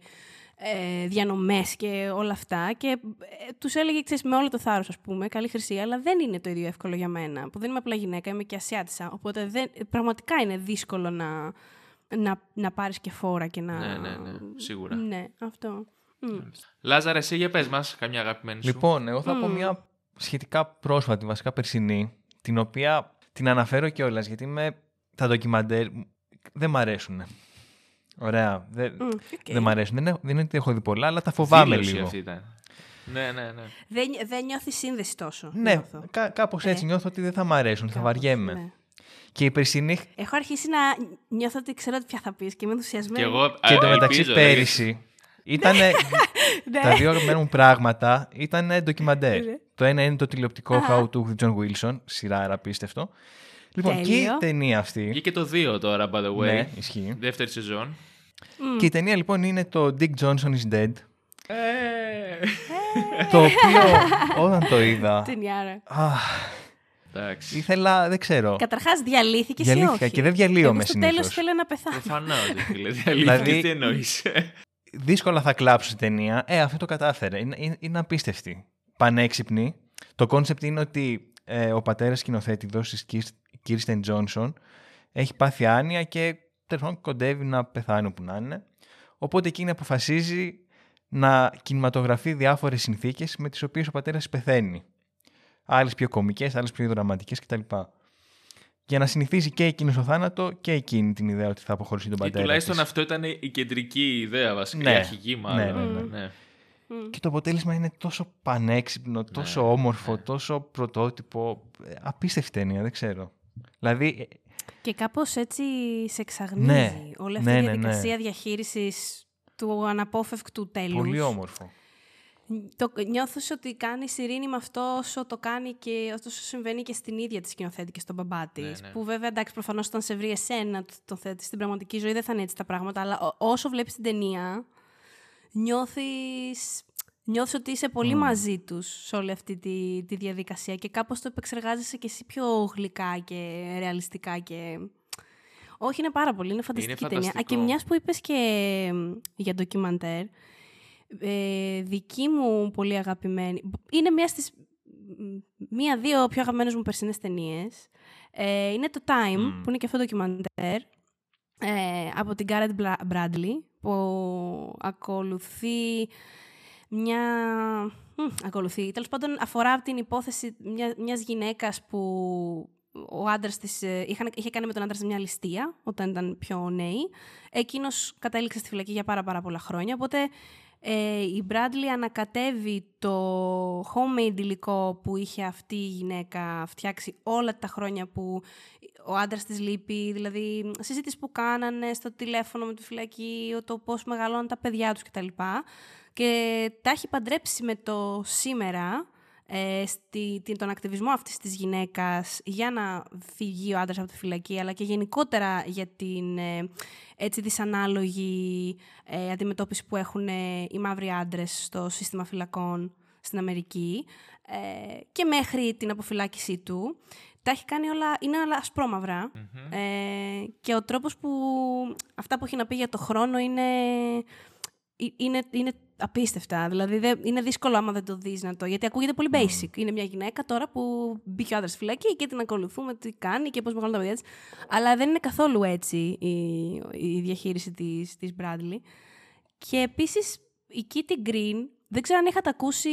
ε, διανομές και όλα αυτά και ε, τους έλεγε, ξέρεις, με όλο το θάρρος, ας πούμε, καλή χρυσή, αλλά δεν είναι το ίδιο εύκολο για μένα, που δεν είμαι απλά γυναίκα, είμαι και ασιάτισσα, οπότε δεν, πραγματικά είναι δύσκολο να, να, να πάρεις και φόρα και να... Ναι, ναι, ναι, σίγουρα. Ναι, αυτό. Μμ. Λάζαρε, εσύ για πες μας, καμιά αγαπημένη σου. Λοιπόν, εγώ θα πω μια σχετικά πρόσφατη, βασικά περσινή, την οποία την αναφέρω κιόλας γιατί με τα ντοκιμαντέρ δεν μ' αρέσουν. Ωραία. Δεν, Μμ, ΟΚ. δεν μ' αρέσουν. Δεν, έχω- δεν είναι ότι έχω δει πολλά, αλλά τα φοβάμαι Δήλωση λίγο. αυτή ήταν. Ναι, ναι, ναι. Δεν, δεν νιώθει σύνδεση τόσο. Ναι, νιώθω. κά, κάπως έτσι Ε. νιώθω ότι δεν θα μ' αρέσουν, θα Κάπως, βαριέμαι. ναι. Και η περσινή Έχω αρχίσει να νιώθω ότι ξέρω ποια θα πεις και είμαι ενθουσιασμένη. Και εγώ και α, εντωμεταξύ ελπίζω, πέρυσι ήταν [laughs] Ναι. τα δύο αγαπημένα μου πράγματα ήταν ντοκιμαντέρ. Ναι. Το ένα είναι το τηλεοπτικό Αχα. How to with John Wilson, σειρά απίστευτο. Λοιπόν, και η Τέλειο. ταινία αυτή. Βγήκε το 2 τώρα, by the way. Ναι, ισχύει. Δεύτερη σεζόν. Και η ταινία λοιπόν είναι το Dick Johnson is Dead. Ε, το οποίο όταν το είδα. Ταινιάρα. αχ, Εντάξει. ήθελα, δεν ξέρω. Καταρχάς διαλύθηκε ή Διαλύθηκα όχι; και δεν διαλύομαι Εγώ στο συνήθως. τέλος θέλω να πεθάνω. Προφανώς, φίλε. [laughs] Δηλαδή- Δηλαδή, τι εννοείς; Δύσκολα θα κλάψω στην ταινία. Ε, αυτό το κατάφερε. Είναι, είναι, είναι απίστευτη. Πανέξυπνη. Το concept είναι ότι ε, ο πατέρας σκηνοθέτιδος της Kirsten Johnson έχει πάθει άνοια και τέλος πάντων κοντεύει να πεθάνει όπου να είναι. Οπότε εκείνη αποφασίζει να κινηματογραφεί διάφορες συνθήκες με τις οποίες ο πατέρας πεθαίνει. Άλλες πιο κομικές, άλλες πιο δραματικές κτλ. Για να συνηθίσει και εκείνος στο θάνατο και εκείνη την ιδέα ότι θα αποχωρήσει τον Ή πατέρα. τουλάχιστον της. αυτό ήταν η κεντρική ιδέα βασικά. Ναι. Η αρχική μάλλον. Ναι, ναι, ναι. Και το αποτέλεσμα είναι τόσο πανέξυπνο, τόσο όμορφο, τόσο πρωτότυπο. Ε, Απίστευτη ταινία, δεν ξέρω. Δηλαδή, ε, Και κάπως έτσι σε εξαγνίζει Ναι, όλη αυτή ναι, η ναι, ναι. διαδικασία διαχείρισης του αναπόφευκτου τέλους. πολύ όμορφο. Το, νιώθεις ότι κάνεις ειρήνη με αυτό όσο το κάνει και όσο συμβαίνει και στην ίδια τη σκηνοθέτη και στον μπαμπά της. Ναι, ναι. Που βέβαια εντάξει, προφανώς όταν σε βρει εσένα το- τον θέτεις στην πραγματική ζωή δεν θα είναι έτσι τα πράγματα. Αλλά ό- όσο βλέπεις την ταινία, νιώθεις, νιώθεις ότι είσαι πολύ μαζί τους σε όλη αυτή τη, τη διαδικασία και κάπως το επεξεργάζεσαι και εσύ πιο γλυκά και ρεαλιστικά και... Όχι, είναι πάρα πολύ, είναι φανταστική ταινία. Α, φανταστικό. και μιας που είπες και μ, για ντοκιμαντέρ, ε, δική μου πολύ αγαπημένη. Είναι μία στις μ, μία-δύο πιο αγαπημένες μου περσινές ταινίες. Ε, είναι το Time, Μμμ. που είναι και αυτό το ντοκιμαντέρ, ε, από την Garrett Bla- Bradley, που ακολουθεί μια... μ, ακολουθεί. Τέλος πάντων, αφορά την υπόθεση μια, μιας γυναίκας που ο άντρας της ε, είχαν, είχε κάνει με τον άντρα της μια ληστεία όταν ήταν πιο νέοι. Εκείνος κατέληξε στη φυλακή για πάρα πάρα πολλά χρόνια, οπότε ε, η Bradley ανακατεύει το homemade υλικό που είχε αυτή η γυναίκα φτιάξει όλα τα χρόνια που ο άντρας της λείπει, δηλαδή συζήτηση που κάνανε στο τηλέφωνο με τη φυλακή, το πώς μεγαλώνουν τα παιδιά τους κτλ. Και τα έχει παντρέψει με το σήμερα, ε, στη, την, τον ακτιβισμό αυτής της γυναίκας για να φύγει ο άντρας από τη φυλακή, αλλά και γενικότερα για την ε, έτσι δυσανάλογη ε, αντιμετώπιση που έχουν ε, οι μαύροι άντρες στο σύστημα φυλακών στην Αμερική ε, και μέχρι την αποφυλάκησή του. Τα έχει κάνει όλα, είναι όλα ασπρόμαυρα. Ε, και ο τρόπος που αυτά που έχει να πει για το χρόνο είναι, ε, είναι, είναι απίστευτα. Δηλαδή δεν, είναι δύσκολο άμα δεν το δεις να το... Γιατί ακούγεται πολύ basic. Είναι μια γυναίκα τώρα που μπήκε ο άντρας στη φυλακή και την ακολουθούμε τι κάνει και πώς μεγαλώνουν τα παιδιά της. Αλλά δεν είναι καθόλου έτσι η, η διαχείριση της, της Bradley. Και επίσης η Kitty Green, δεν ξέρω αν είχατε ακούσει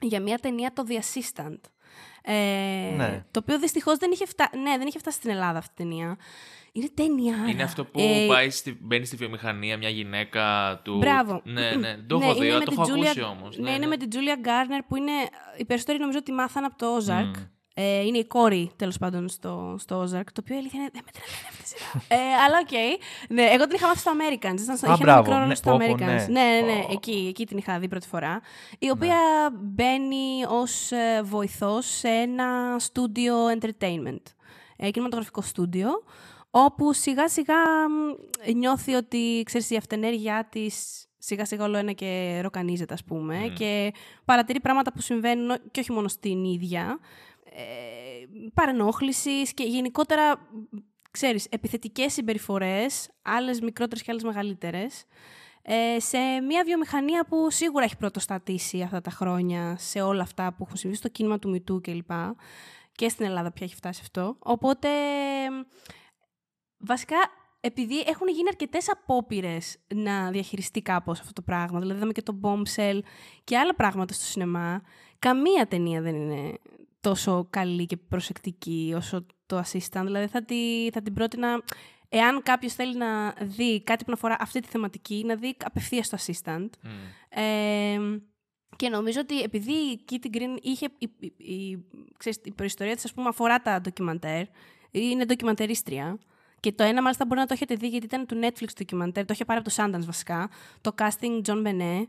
για μια ταινία το The Assistant. Ε, Ναι. Το οποίο δυστυχώς δεν είχε, φτά... ναι, δεν είχε φτάσει στην Ελλάδα αυτή η ταινία. Είναι ταινία. Είναι αυτό που Ε, πάει στη, μπαίνει στη βιομηχανία μια γυναίκα του. Μπράβο. Ναι, ναι. Το Ναι, έχω είναι δει, με αλλά το την έχω Julia- ακούσει όμως. Ναι, είναι με την Julia Garner που είναι. Οι περισσότεροι νομίζω ότι μάθαν από το Ozark. Μμμ. Ε, είναι η κόρη τέλος πάντων στο, στο Ozark. Το οποίο η αλήθεια είναι. Δεν με τρελαίνει αυτή η σειρά. ε, αλλά ΟΚ. Ναι, εγώ την είχα μάθει στο Americans. Ήταν, στο- Α, είχε μπράβο. ένα μικρό ρόλο Ναι, στο πω, πω, Americans. ναι. ναι, ναι, ναι. Πω. Εκεί, εκεί την είχα δει πρώτη φορά. Η οποία μπαίνει ως ε, βοηθός σε ένα στούντιο entertainment. Ε, κινηματογραφικό στούντιο. Όπου σιγά σιγά μ, νιώθει ότι ξέρεις, η αυτενέργειά της σιγά σιγά όλο ένα και ροκανίζεται ας πούμε Μμμ. και παρατηρεί πράγματα που συμβαίνουν και όχι μόνο στην ίδια ε, παρενόχλησης και γενικότερα μ, ξέρεις, επιθετικές συμπεριφορές άλλες μικρότερες και άλλες μεγαλύτερες ε, σε μια βιομηχανία που σίγουρα έχει πρωτοστατήσει αυτά τα χρόνια σε όλα αυτά που έχουν συμβεί στο κίνημα του Μητού κλπ. Και στην Ελλάδα πια έχει φτάσει αυτό. Οπότε Βασικά, επειδή έχουν γίνει αρκετές απόπειρες να διαχειριστεί κάπως αυτό το πράγμα, δηλαδή είδαμε και το Bombshell και άλλα πράγματα στο σινεμά, καμία ταινία δεν είναι τόσο καλή και προσεκτική όσο το Assistant. Δηλαδή θα, τη, θα την πρότεινα, εάν κάποιος θέλει να δει κάτι που να αφορά αυτή τη θεματική, να δει απευθείας το Assistant. Μμ. Ε, και νομίζω ότι επειδή η Kitty Green είχε. Η, η, η, ξέρεις, η προϊστορία της, ας πούμε, αφορά τα ντοκιμαντέρ. Είναι ντοκιμαντερίστρια. Και το ένα, μάλιστα, μπορεί να το έχετε δει γιατί ήταν του Netflix ντοκιμαντέρ. Το είχε πάρει από το Sundance βασικά. Το casting John Benet.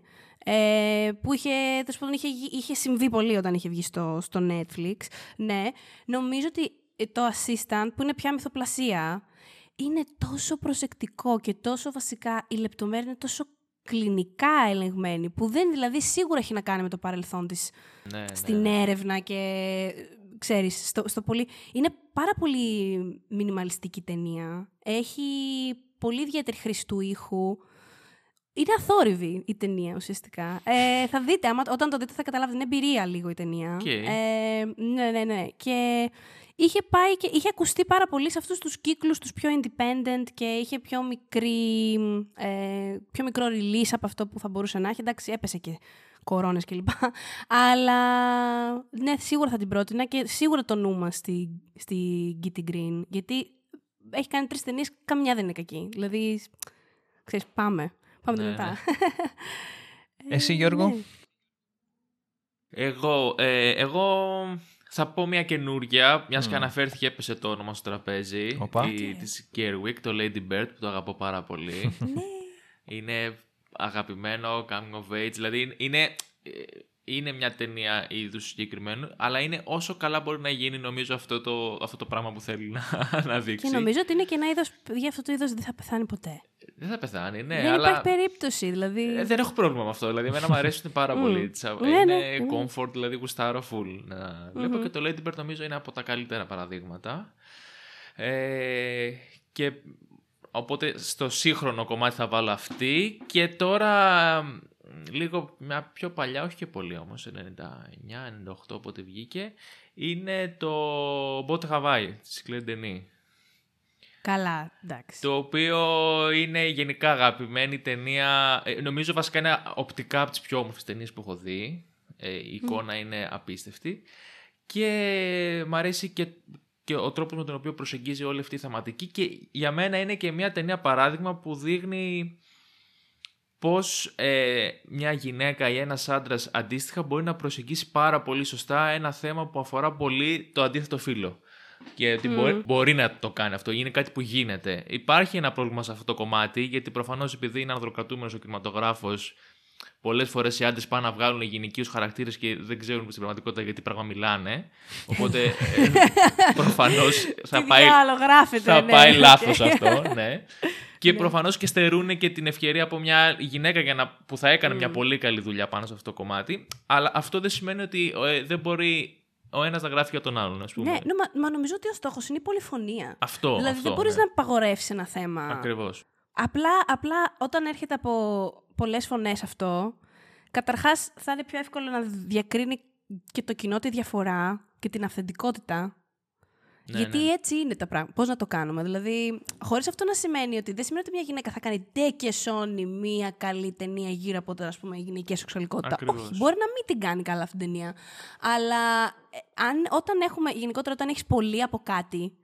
Ε, που είχε, τέλος πάντων, είχε, γι- είχε συμβεί πολύ όταν είχε βγει στο, στο Netflix. Ναι. Νομίζω ότι ε, το Assistant, που είναι πια μυθοπλασία, είναι τόσο προσεκτικό και τόσο βασικά η λεπτομέρεια είναι τόσο κλινικά ελεγμένη, που δεν δηλαδή σίγουρα έχει να κάνει με το παρελθόν της Ναι, ναι, στην ναι. έρευνα και ξέρεις, στο, στο πολύ... Είναι πάρα πολύ μινιμαλιστική ταινία. Έχει πολύ ιδιαίτερη χρήση του ήχου. Είναι αθόρυβη η ταινία ουσιαστικά. Ε, θα δείτε, άμα, όταν το δείτε θα καταλάβετε, είναι εμπειρία λίγο η ταινία. ΟΚ. Ε, ναι, ναι, ναι. Και είχε πάει και είχε ακουστεί πάρα πολύ σε αυτούς τους κύκλους τους πιο independent και είχε πιο, μικρή, ε, πιο μικρό release από αυτό που θα μπορούσε να έχει. Εντάξει, έπεσε και κορόνες κλπ. Αλλά ναι, σίγουρα θα την πρότεινα και σίγουρα το νου μας στη, στη Kitty Green. Γιατί έχει κάνει τρεις ταινίες, καμιά δεν είναι κακή. Δηλαδή, ξέρεις, πάμε. Πάμε Ναι, μετά. [laughs] Εσύ, Ε, Γιώργο; ναι. Εγώ, ε, εγώ θα πω μια καινούρια, μιας και Μμ. αναφέρθηκε, έπεσε το όνομα στο τραπέζι. Οπα. Η, ΟΚ. της Gerwig, το Lady Bird, που το αγαπώ πάρα πολύ. [laughs] Ναι. είναι αγαπημένο, coming of age, δηλαδή είναι- είναι, ε, είναι μια ταινία είδους συγκεκριμένου, αλλά είναι όσο καλά μπορεί να γίνει νομίζω αυτό το, αυτό το πράγμα που θέλει να, [laughs] να δείξει. Και νομίζω ότι είναι και ένα είδος, παιδιά, αυτό το είδος δεν θα πεθάνει ποτέ. Δεν θα πεθάνει, ναι, δεν αλλά... υπάρχει περίπτωση, δηλαδή. Ε, δεν έχω πρόβλημα με αυτό. Δηλαδή, εμένα μου αρέσουν [laughs] πάρα Μμ. πολύ. Τσα- Ναι, είναι ναι, ναι. comfort, δηλαδή γουστάρω full. Να βλέπω Μμμ. και το Lady Bird νομίζω είναι από τα καλύτερα παραδείγματα. Ε, και οπότε στο σύγχρονο κομμάτι θα βάλω αυτή. Και τώρα μ, λίγο μια πιο παλιά, όχι και πολύ όμως, 99-98 όποτε βγήκε, είναι το Boat Hawaii της Claire Denis. Καλά, εντάξει. Το οποίο είναι γενικά αγαπημένη ταινία. ε, νομίζω βασικά είναι οπτικά από τις πιο όμορφες ταινίες που έχω δει. Ε, η εικόνα είναι απίστευτη. Και μ' αρέσει και, και ο τρόπος με τον οποίο προσεγγίζει όλη αυτή η θεματική. Και για μένα είναι και μια ταινία παράδειγμα που δείχνει πώς ε, μια γυναίκα ή ένας άντρας αντίστοιχα μπορεί να προσεγγίσει πάρα πολύ σωστά ένα θέμα που αφορά πολύ το αντίθετο φύλο. Και ότι Μμμ. μπορεί, μπορεί να το κάνει αυτό, είναι κάτι που γίνεται. Υπάρχει ένα πρόβλημα σε αυτό το κομμάτι, γιατί προφανώς επειδή είναι ανδροκρατούμενος ο κινηματογράφος, πολλές φορές οι άντρες πάνε να βγάλουν γυναικείους χαρακτήρες και δεν ξέρουν στην πραγματικότητα για τι πράγμα μιλάνε. Οπότε ε, [laughs] προφανώς θα Τι πάει, διάλογο γράφετε, θα ναι, πάει ΟΚ. λάθος αυτό, [laughs] ναι. Και Ναι. προφανώς και στερούν και την ευκαιρία από μια γυναίκα για να, που θα έκανε μια Μμ. πολύ καλή δουλειά πάνω σε αυτό το κομμάτι. Αλλά αυτό δεν σημαίνει ότι ε, δεν μπορεί ο ένας να γράφει για τον άλλον, ας πούμε. Ναι, νο- μα, μα νομίζω ότι ο στόχος είναι η πολυφωνία. Αυτό. δηλαδή αυτό, δεν μπορείς ναι. να απαγορεύσει ένα θέμα. Ακριβώς. Απλά, απλά όταν έρχεται από πολλές φωνές αυτό, καταρχάς θα είναι πιο εύκολο να διακρίνει και το κοινό τη διαφορά και την αυθεντικότητα. Ναι, Γιατί ναι. έτσι είναι τα πράγματα. Πώς να το κάνουμε; Δηλαδή, χωρίς αυτό να σημαίνει ότι δεν σημαίνει ότι μια γυναίκα θα κάνει ντε και σώνει μια καλή ταινία γύρω από τα ας πούμε, γυναικεία σεξουαλικότητα. Ακριβώς. Όχι, μπορεί να μην την κάνει καλά αυτή την ταινία. Αλλά ε, αν, όταν έχουμε, γενικότερα όταν έχεις πολύ από κάτι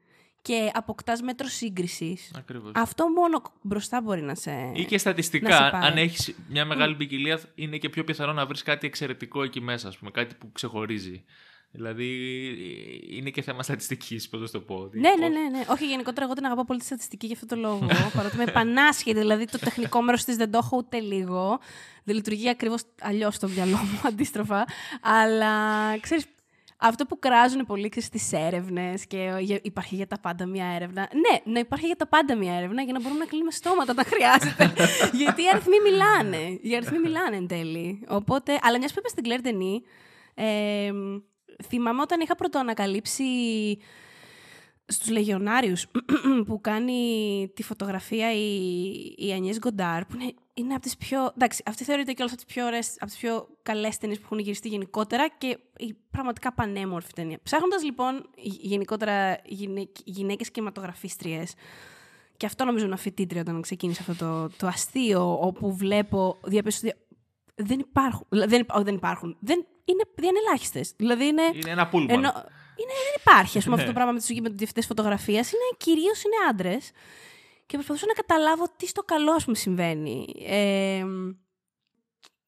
και αποκτάς μέτρο σύγκρισης, Ακριβώς. αυτό μόνο μπροστά μπορεί να σε. Ή και να στατιστικά, σε πάει. αν έχεις μια μεγάλη ποικιλία, είναι και πιο πιθανό να βρεις κάτι εξαιρετικό εκεί μέσα, ας πούμε, κάτι που ξεχωρίζει. Δηλαδή, είναι και θέμα στατιστικής, πώς να το πω. ότι Ναι, πώς- ναι, ναι, ναι. Όχι, γενικότερα εγώ την αγαπάω πολύ τη στατιστική για αυτό το λόγο. παρότι είμαι πανάσχετη. Δηλαδή το τεχνικό μέρος της δεν το έχω ούτε λίγο. Δεν λειτουργεί ακριβώς αλλιώς στο μυαλό μου, [laughs] αντίστροφα. Αλλά ξέρεις, αυτό που κράζουν πολύ στις έρευνες και για- υπάρχει για τα πάντα μια έρευνα. Ναι, να υπάρχει για τα πάντα μια έρευνα για να μπορούμε να κλείνουμε στόματα όταν χρειάζεται. [laughs] Γιατί οι αριθμοί μιλάνε. Οι αριθμοί μιλάνε εν τέλει. Οπότε, αλλά μιας που είπες στην Κλέρ Ντενή, ε, θυμάμαι όταν είχα πρωτοανακαλύψει στους Λεγιονάριους [clears throat] που κάνει τη φωτογραφία η, η Ανιές Γκοντάρ που είναι, είναι από τις πιο... Εντάξει, αυτή θεωρείται και όλες από τις πιο ωραίες, από τις πιο καλές ταινίες που έχουν γυριστεί γενικότερα και η πραγματικά πανέμορφη ταινία. Ψάχνοντας λοιπόν γε- γενικότερα γυναίκ, γυναίκες κινηματογραφίστριες και αυτό νομίζω είναι φοιτήτρια όταν ξεκίνησε αυτό το, το αστείο όπου βλέπω, διαπίστω ότι δεν υπάρχουν, δηλαδή, δεν, υπά- όχι, δεν υπάρχουν, δεν, είναι, δεν είναι ελάχιστες. Δηλαδή είναι... Είναι ένα πούλμαν. Ενώ, είναι, δεν υπάρχει ας πούμε, [laughs] αυτό Ναι. το πράγμα με τους διευθυντέ φωτογραφία. Είναι κυρίως είναι άντρες. Και προσπαθούσα να καταλάβω τι στο καλό ας πούμε, συμβαίνει. Ε,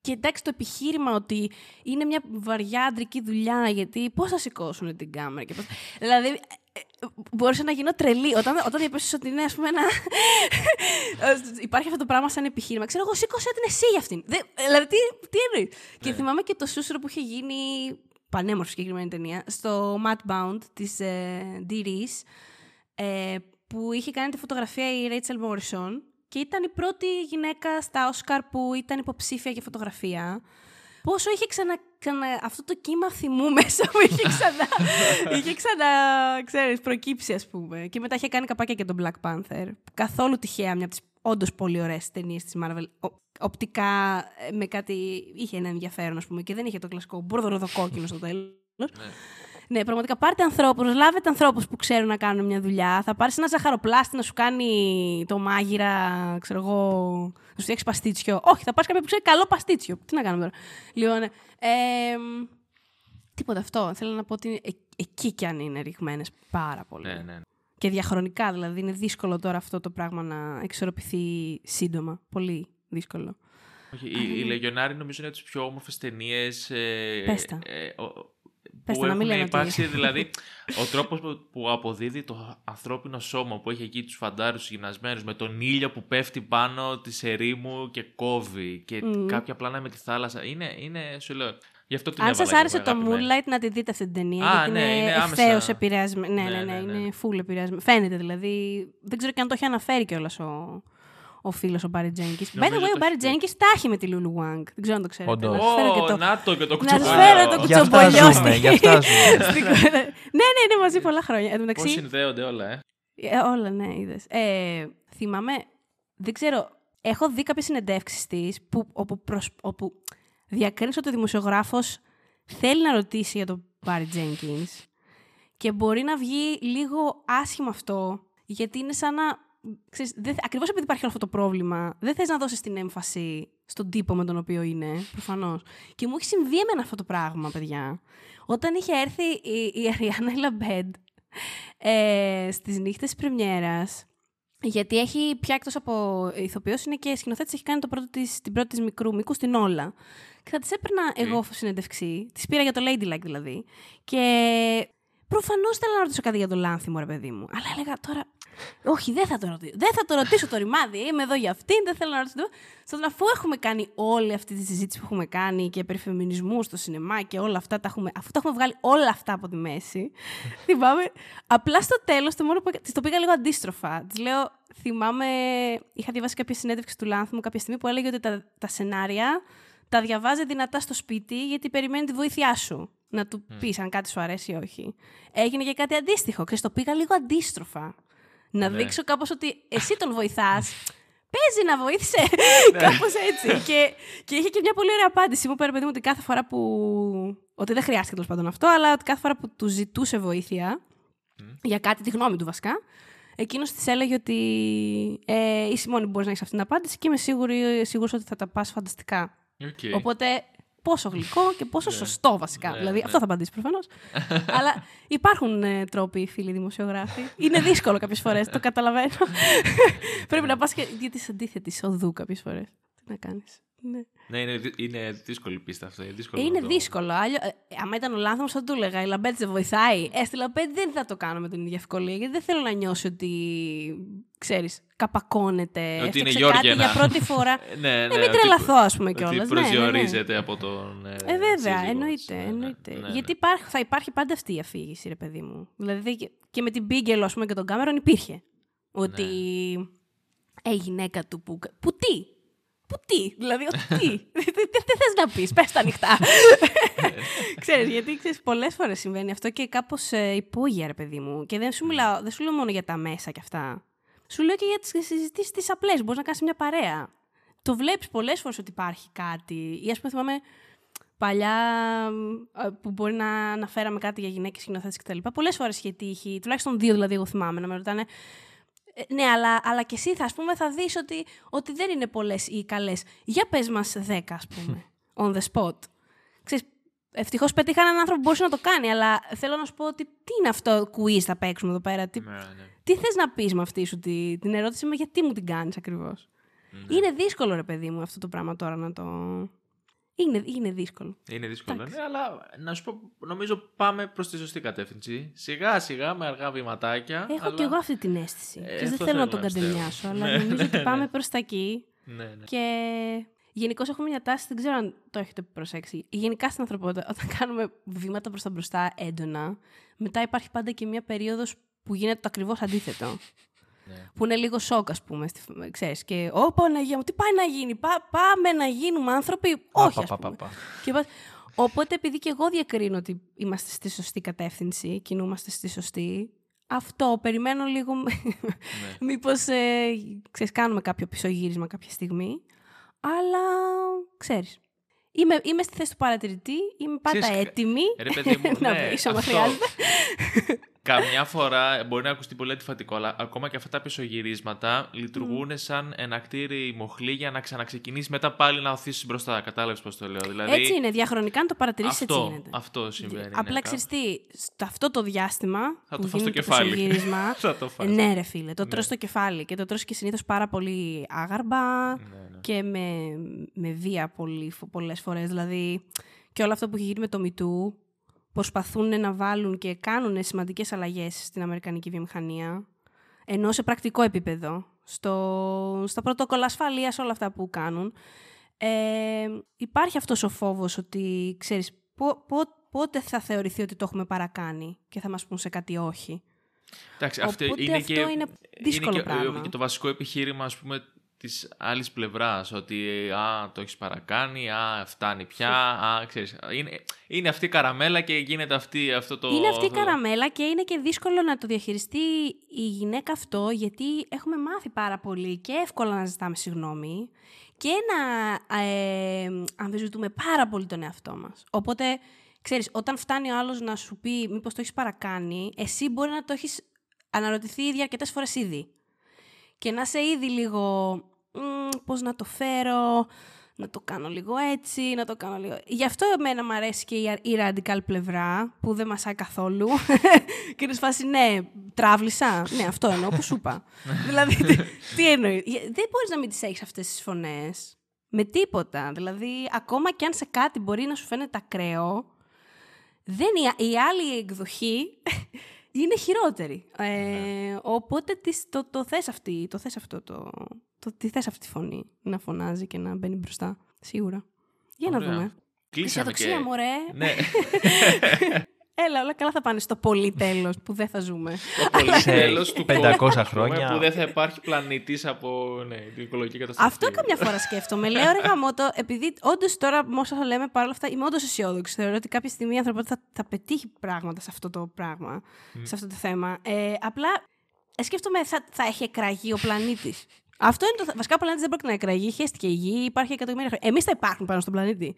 και εντάξει, το επιχείρημα ότι είναι μια βαριά αντρική δουλειά, γιατί πώς θα σηκώσουν την κάμερα και πώς... Δηλαδή, ε, ε, μπορούσα να γίνω τρελή. Όταν, όταν διαπίστωσα ότι είναι, ας πούμε, ένα. [laughs] Υπάρχει αυτό το πράγμα σαν επιχείρημα. Ξέρω εγώ, σήκωσε την εσύ για αυτήν. Δεν- δηλαδή, τι, τι εννοείς; Και θυμάμαι και το σούσουρο που είχε γίνει. Πανέμορφη συγκεκριμένη ταινία. Στο Matt Bound της ε, Dee Reese, ε, που είχε κάνει τη φωτογραφία η Rachel Morrison και ήταν η πρώτη γυναίκα στα Όσκαρ που ήταν υποψήφια για φωτογραφία. Πόσο είχε ξανα, ξανα αυτό το κύμα θυμού μέσα [laughs] μου, είχε ξανά, είχε ξανά ξέρεις, προκύψει ας πούμε. Και μετά είχε κάνει καπάκια και τον Black Panther. Καθόλου τυχαία, μια από τις όντως πολύ ωραίες ταινίες της Marvel. Ο- οπτικά ε, με κάτι, είχε ένα ενδιαφέρον ας πούμε και δεν είχε το κλασικό μπορδοροδοκόκκινο στο τέλος. Ναι, πραγματικά πάρτε ανθρώπους, λάβετε ανθρώπους που ξέρουν να κάνουν μια δουλειά. Θα πάρεις ένα ζαχαροπλάστη να σου κάνει το μάγειρα, ξέρω εγώ, να σου φτιάξει παστίτσιο. Όχι, θα πάρεις κάποιον που ξέρει καλό παστίτσιο. Τι να κάνουμε τώρα; Λοιπόν, ε, εμ, τίποτα αυτό. Θέλω να πω ότι ε- εκεί κι αν είναι ρηγμένες πάρα πολύ. Ναι, ναι. Και διαχρονικά δηλαδή. Είναι δύσκολο τώρα αυτό το πράγμα να εξορροπηθεί σύντομα. Πολύ δύσκολο. Όχι, οι, οι Λεγιονάροι νομίζω είναι από τις πιο όμορφες ταινίες. Ε, Πες τα. ε, ο- Πες που τα, να μην έχουν λένε ότι υπάρξει, είναι. δηλαδή, [laughs] ο τρόπος που, που αποδίδει το ανθρώπινο σώμα που έχει εκεί τους φαντάρους γυμνασμένους με τον ήλιο που πέφτει πάνω της ερήμου και κόβει και Μμμ. κάποια πλάνα με τη θάλασσα. Είναι, είναι σου λέω. Γι' αυτό την Αν έβαλα σας και άρεσε εγώ το αγαπημένη. Moonlight, να τη δείτε αυτή την ταινία. Α, γιατί ναι, είναι, είναι άμεσα. ευθέως επηρεασμένη. Ναι, ναι, Ναι, ναι, ναι, ναι. είναι full επηρεασμένη. Φαίνεται δηλαδή. Δεν ξέρω και αν το έχει αναφέρει κιόλας ο, ο φίλος ο Μπάρι Τζένκι. By the Νομίζω way, το ο Μπάρι έχει πει. Τζένκι τα έχει με τη Λούλου Βάγκ. Δεν ξέρω αν το ξέρετε. Όντως. Να σας φέρω και Ω, το. να το και το Να κουτσομπολιό. σας φέρω το Γι' αυτά κουτσομπολιό. ζούμε, στη- γι' αυτά ζούμε. [laughs] στην κο- ναι, ναι, είναι μαζί πολλά χρόνια. Εν τω Πώς μεταξύ, συνδέονται όλα, ε. ε, όλα, ναι, είδες. Ε, θυμάμαι, δεν ξέρω, έχω δει κάποιες συνεντεύξεις της όπου, προσ- όπου διακρίνεις ότι ο δημοσιογράφος θέλει να ρωτήσει για τον Μπάρι Τζένκινς και μπορεί να βγει λίγο άσχημο αυτό, γιατί είναι σαν να. Ξέρεις, δεν, θε- ακριβώς επειδή υπάρχει όλο αυτό το πρόβλημα, δεν θες να δώσεις την έμφαση στον τύπο με τον οποίο είναι, προφανώς. Και μου έχει συμβεί εμένα αυτό το πράγμα, παιδιά. Όταν είχε έρθει η, η Αριάννα Λαμπέντ ε, στις νύχτες της πρεμιέρας, γιατί έχει πια εκτός από ηθοποιός, είναι και σκηνοθέτης, έχει κάνει το πρώτο της, την πρώτη της μικρού μήκους στην Όλα. Και θα της έπαιρνα εγώ συνέντευξη, της πήρα για το Ladylike δηλαδή, και προφανώς θέλω να ρωτήσω κάτι για το λάνθιμο, ρε παιδί μου. Αλλά έλεγα τώρα, όχι, δεν θα το ρωτήσω. Δεν θα το ρωτήσω το ρημάδι. Είμαι εδώ για αυτήν, δεν θέλω να ρωτήσω. Στον αφού έχουμε κάνει όλη αυτή τη συζήτηση που έχουμε κάνει και περί φεμινισμού στο σινεμά και όλα αυτά, τα έχουμε, αφού τα έχουμε βγάλει όλα αυτά από τη μέση, [laughs] θυμάμαι. Απλά στο τέλος, το μόνο που έκα- της το πήγα λίγο αντίστροφα. Της λέω, θυμάμαι, είχα διαβάσει κάποια συνέντευξη του Λάνθιμου κάποια στιγμή που έλεγε ότι τα, τα σενάρια τα διαβάζει δυνατά στο σπίτι γιατί περιμένει τη βοήθειά σου. Να του πεις αν κάτι σου αρέσει ή όχι. Έγινε και κάτι αντίστοιχο. Ξέρεις, το πήγα λίγο αντίστροφα. Να Ναι. δείξω κάπως ότι εσύ τον βοηθάς. [laughs] Παίζει να βοήθησε. Κάπως έτσι. και, και είχε και μια πολύ ωραία απάντηση. Μου είπε ρε παιδί μου ότι κάθε φορά που. Ότι δεν χρειάστηκε τέλος πάντων αυτό, αλλά ότι κάθε φορά που του ζητούσε βοήθεια, για κάτι, τη γνώμη του βασικά. Εκείνος της έλεγε ότι ε, είσαι μόνη που μπορείς να έχεις αυτή την απάντηση και είμαι σίγουρη, σίγουρος ότι θα τα πας φανταστικά. Okay. Οπότε πόσο γλυκό και πόσο σωστό βασικά. Ναι, δηλαδή, ναι. αυτό θα απαντήσει προφανώς. Αλλά υπάρχουν ε, τρόποι, φίλοι δημοσιογράφοι. Είναι δύσκολο κάποιες φορές, το καταλαβαίνω. Πρέπει να πας και για τη αντίθετη οδού κάποιες φορές. Τι να κάνεις. Ναι. Ναι, είναι, δυ- είναι δύσκολη πίστα αυτό. Είναι δύσκολο. Ε, είναι να το- δύσκολο. Άλλο, ε, άμα ήταν ο λάθο, θα του έλεγα. Η Λαμπέτ δεν βοηθάει. Ε, στη Λαμπέτ δεν θα το κάνω με την ίδια ευκολία. Γιατί δεν θέλω να νιώσει ότι. Ξέρεις, καπακώνεται. Ότι είναι έφτιαξε κάτι Γιώργιανα. για πρώτη φορά. Ε, [laughs] Ναι, ναι, Ε, μην ότι- τρελαθώ, ας πούμε ότι κιόλας. Ναι, προσδιορίζεται από τον. Ε, Ε, βέβαια, σύζυγό της. εννοείται. Ναι, ναι, εννοείται. ναι, ναι. Γιατί υπάρχ- θα υπάρχει πάντα αυτή η αφήγηση, ρε παιδί μου. Δηλαδή και- και με την Μπίγκελ, ας πούμε, και τον Κάμερον υπήρχε. Ότι Ναι. ε, η γυναίκα του που. Που τι! Που τι! Δηλαδή, ότι τι! [laughs] Δεν θες να πεις, πες τα ανοιχτά. [laughs] ξέρεις, γιατί ξέρεις, πολλές φορές συμβαίνει αυτό και κάπως ε, υπόγεια, ρε παιδί μου. Και δεν σου, μιλάω, δεν σου λέω μόνο για τα μέσα και αυτά. Σου λέω και για τις συζητήσεις τις απλές. Μπορείς να κάνεις μια παρέα. Το βλέπεις πολλές φορές ότι υπάρχει κάτι. Ή ας πούμε θυμάμαι παλιά ε, που μπορεί να αναφέραμε κάτι για γυναίκες σκηνοθέτες κτλ. Πολλές φορές είχε τύχει, τουλάχιστον δύο δηλαδή εγώ θυμάμαι, να με ρωτάνε ε, ναι, αλλά, αλλά και εσύ θα, ας πούμε, θα δεις ότι, ότι δεν είναι πολλές οι καλές. Για πες μας δέκα, ας πούμε, [laughs] on the spot. Ξέρεις, ευτυχώς πετύχαν έναν άνθρωπο που μπορούσε να το κάνει, αλλά θέλω να σου πω ότι τι είναι αυτό quiz θα παίξουμε εδώ πέρα; Τι, Ναι, ναι. τι θες να πεις με αυτή σου τη, την ερώτηση, με γιατί μου την κάνεις ακριβώς; Ναι. Είναι δύσκολο, ρε παιδί μου, αυτό το πράγμα τώρα να το... Είναι, είναι δύσκολο. Είναι δύσκολο, Εντάξει. ναι, αλλά να σου πω, νομίζω πάμε προς τη σωστή κατεύθυνση. Σιγά σιγά με αργά βηματάκια. Έχω αλλά... κι εγώ αυτή την αίσθηση. Ε, και δεν αυτό θέλω να θέλω τον να πιστεύω. κατεμοιάσω, αλλά [laughs] Ναι, νομίζω ότι ναι, πάμε ναι. προς τα εκεί. Ναι, ναι. Και γενικώς έχουμε μια τάση, δεν ξέρω αν το έχετε προσέξει. Γενικά στην ανθρωπότητα, όταν κάνουμε βήματα προς τα μπροστά έντονα, μετά υπάρχει πάντα και μια περίοδος που γίνεται το ακριβώς αντίθετο. Ναι. Που είναι λίγο σοκ, ας πούμε. στη- Ξέρεις, και Ω Παναγία μου, τι πάει να γίνει, πά, πάμε να γίνουμε άνθρωποι. Πα, Όχι, πα, ας πα, πούμε. πα, πα. Και πας- Οπότε, επειδή και εγώ διακρίνω ότι είμαστε στη σωστή κατεύθυνση, κινούμαστε στη σωστή, αυτό περιμένω λίγο. Ναι. Μήπως ε, ξέρεις, κάνουμε κάποιο πισωγύρισμα κάποια στιγμή. Αλλά ξέρεις. Είμαι, είμαι στη θέση του παρατηρητή, είμαι πάντα Ξέρεις, έτοιμη Ρε παιδί μου, [laughs] να ναι, βρίσω άμα αυτό. χρειάζεται. [laughs] Καμιά φορά μπορεί να ακουστεί πολύ αντιφατικό, αλλά ακόμα και αυτά τα πισωγυρίσματα λειτουργούν σαν ένα κτίρι μοχλή για να ξαναξεκινήσει μετά πάλι να οθήσεις μπροστά. Κατάλαβες πώς το λέω. Δηλαδή, Έτσι είναι, διαχρονικά αν το παρατηρήσεις έτσι αυτό, γίνεται. αυτό συμβαίνει. Απλά ναι, ξέρεις τι, σε αυτό το διάστημα Θα που το φας στο γίνεται το κεφάλι. πισωγύρισμα, [laughs] Θα το φας. ναι ρε φίλε, το Ναι. τρως στο κεφάλι και το τρως και συνήθως πάρα πολύ άγαρμα Ναι, ναι. και με, με βία πολύ, πολλές φορές. Δηλαδή και όλο αυτό που έχει γίνει με το MeToo προσπαθούν να βάλουν και κάνουν σημαντικές αλλαγές στην Αμερικανική βιομηχανία ενώ σε πρακτικό επίπεδο, στο, στα πρωτόκολλα ασφαλείας, όλα αυτά που κάνουν. Ε, υπάρχει αυτός ο φόβος ότι, ξέρεις, πο- πο- πότε θα θεωρηθεί ότι το έχουμε παρακάνει και θα μας πούν σε κάτι όχι. Εντάξει, αυτό Οπότε είναι αυτό και, είναι δύσκολο και, πράγμα. και το βασικό επιχείρημα, ας πούμε, της άλλης πλευράς, ότι α, το έχεις παρακάνει, α, φτάνει πια, α, ξέρεις, είναι, είναι αυτή η καραμέλα και γίνεται αυτή, αυτό το... Είναι αυτή η αυτό- καραμέλα και είναι και δύσκολο να το διαχειριστεί η γυναίκα αυτό, γιατί έχουμε μάθει πάρα πολύ και εύκολα να ζητάμε συγγνώμη και να ε, αμφισβητούμε πάρα πολύ τον εαυτό μας. Οπότε, ξέρεις, όταν φτάνει ο άλλος να σου πει μήπως το έχεις παρακάνει, εσύ μπορεί να το έχεις αναρωτηθεί ήδη αρκετές φορές ήδη. Και να είσαι ήδη λίγο, «Μμ, πώς να το φέρω, να το κάνω λίγο έτσι, να το κάνω λίγο... Γι' αυτό εμένα μου αρέσει και η, η radical πλευρά, που δεν μασάει καθόλου. [laughs] και είναι σφάση, ναι, τράβλησα. ναι, αυτό εννοώ που σου είπα. [laughs] δηλαδή, τι, τι εννοεί. Δεν μπορείς να μην τις έχεις αυτές τις φωνές. Με τίποτα. Δηλαδή, ακόμα και αν σε κάτι μπορεί να σου φαίνεται ακραίο, δεν, η, η άλλη εκδοχή [laughs] είναι χειρότερη. Ε, οπότε τις, το, το θες αυτή, το θες αυτό το, το, τη θες αυτή τη φωνή να φωνάζει και να μπαίνει μπροστά. Σίγουρα. Για να Ωραία. δούμε. Κλείσαμε Αισιοδοξία, και... μωρέ. Ναι, [laughs] Έλα, όλα καλά θα πάνε στο πολύ τέλος που δεν θα ζούμε. το [laughs] πολύ Σε τέλος του 500 κόσμου, χρόνια. Που δεν θα υπάρχει πλανήτης από ναι, την οικολογική καταστροφή. Αυτό καμιά φορά σκέφτομαι. Λέω ρε γαμώτο, επειδή όντως τώρα με όσα λέμε παρόλα αυτά είμαι όντως αισιόδοξη. Θεωρώ ότι κάποια στιγμή η ανθρωπότητα θα, θα πετύχει πράγματα σε αυτό το πράγμα, σε αυτό το θέμα. Ε, απλά ε, σκέφτομαι θα, θα έχει εκραγεί ο πλανήτης. Αυτό είναι το. θε- Βασικά ο πλανήτης δεν πρόκειται να εκραγεί. Χαίστηκε η γη, υπάρχει εκατομμύρια χρόνια. Εμείς θα υπάρχουμε πάνω στον πλανήτη.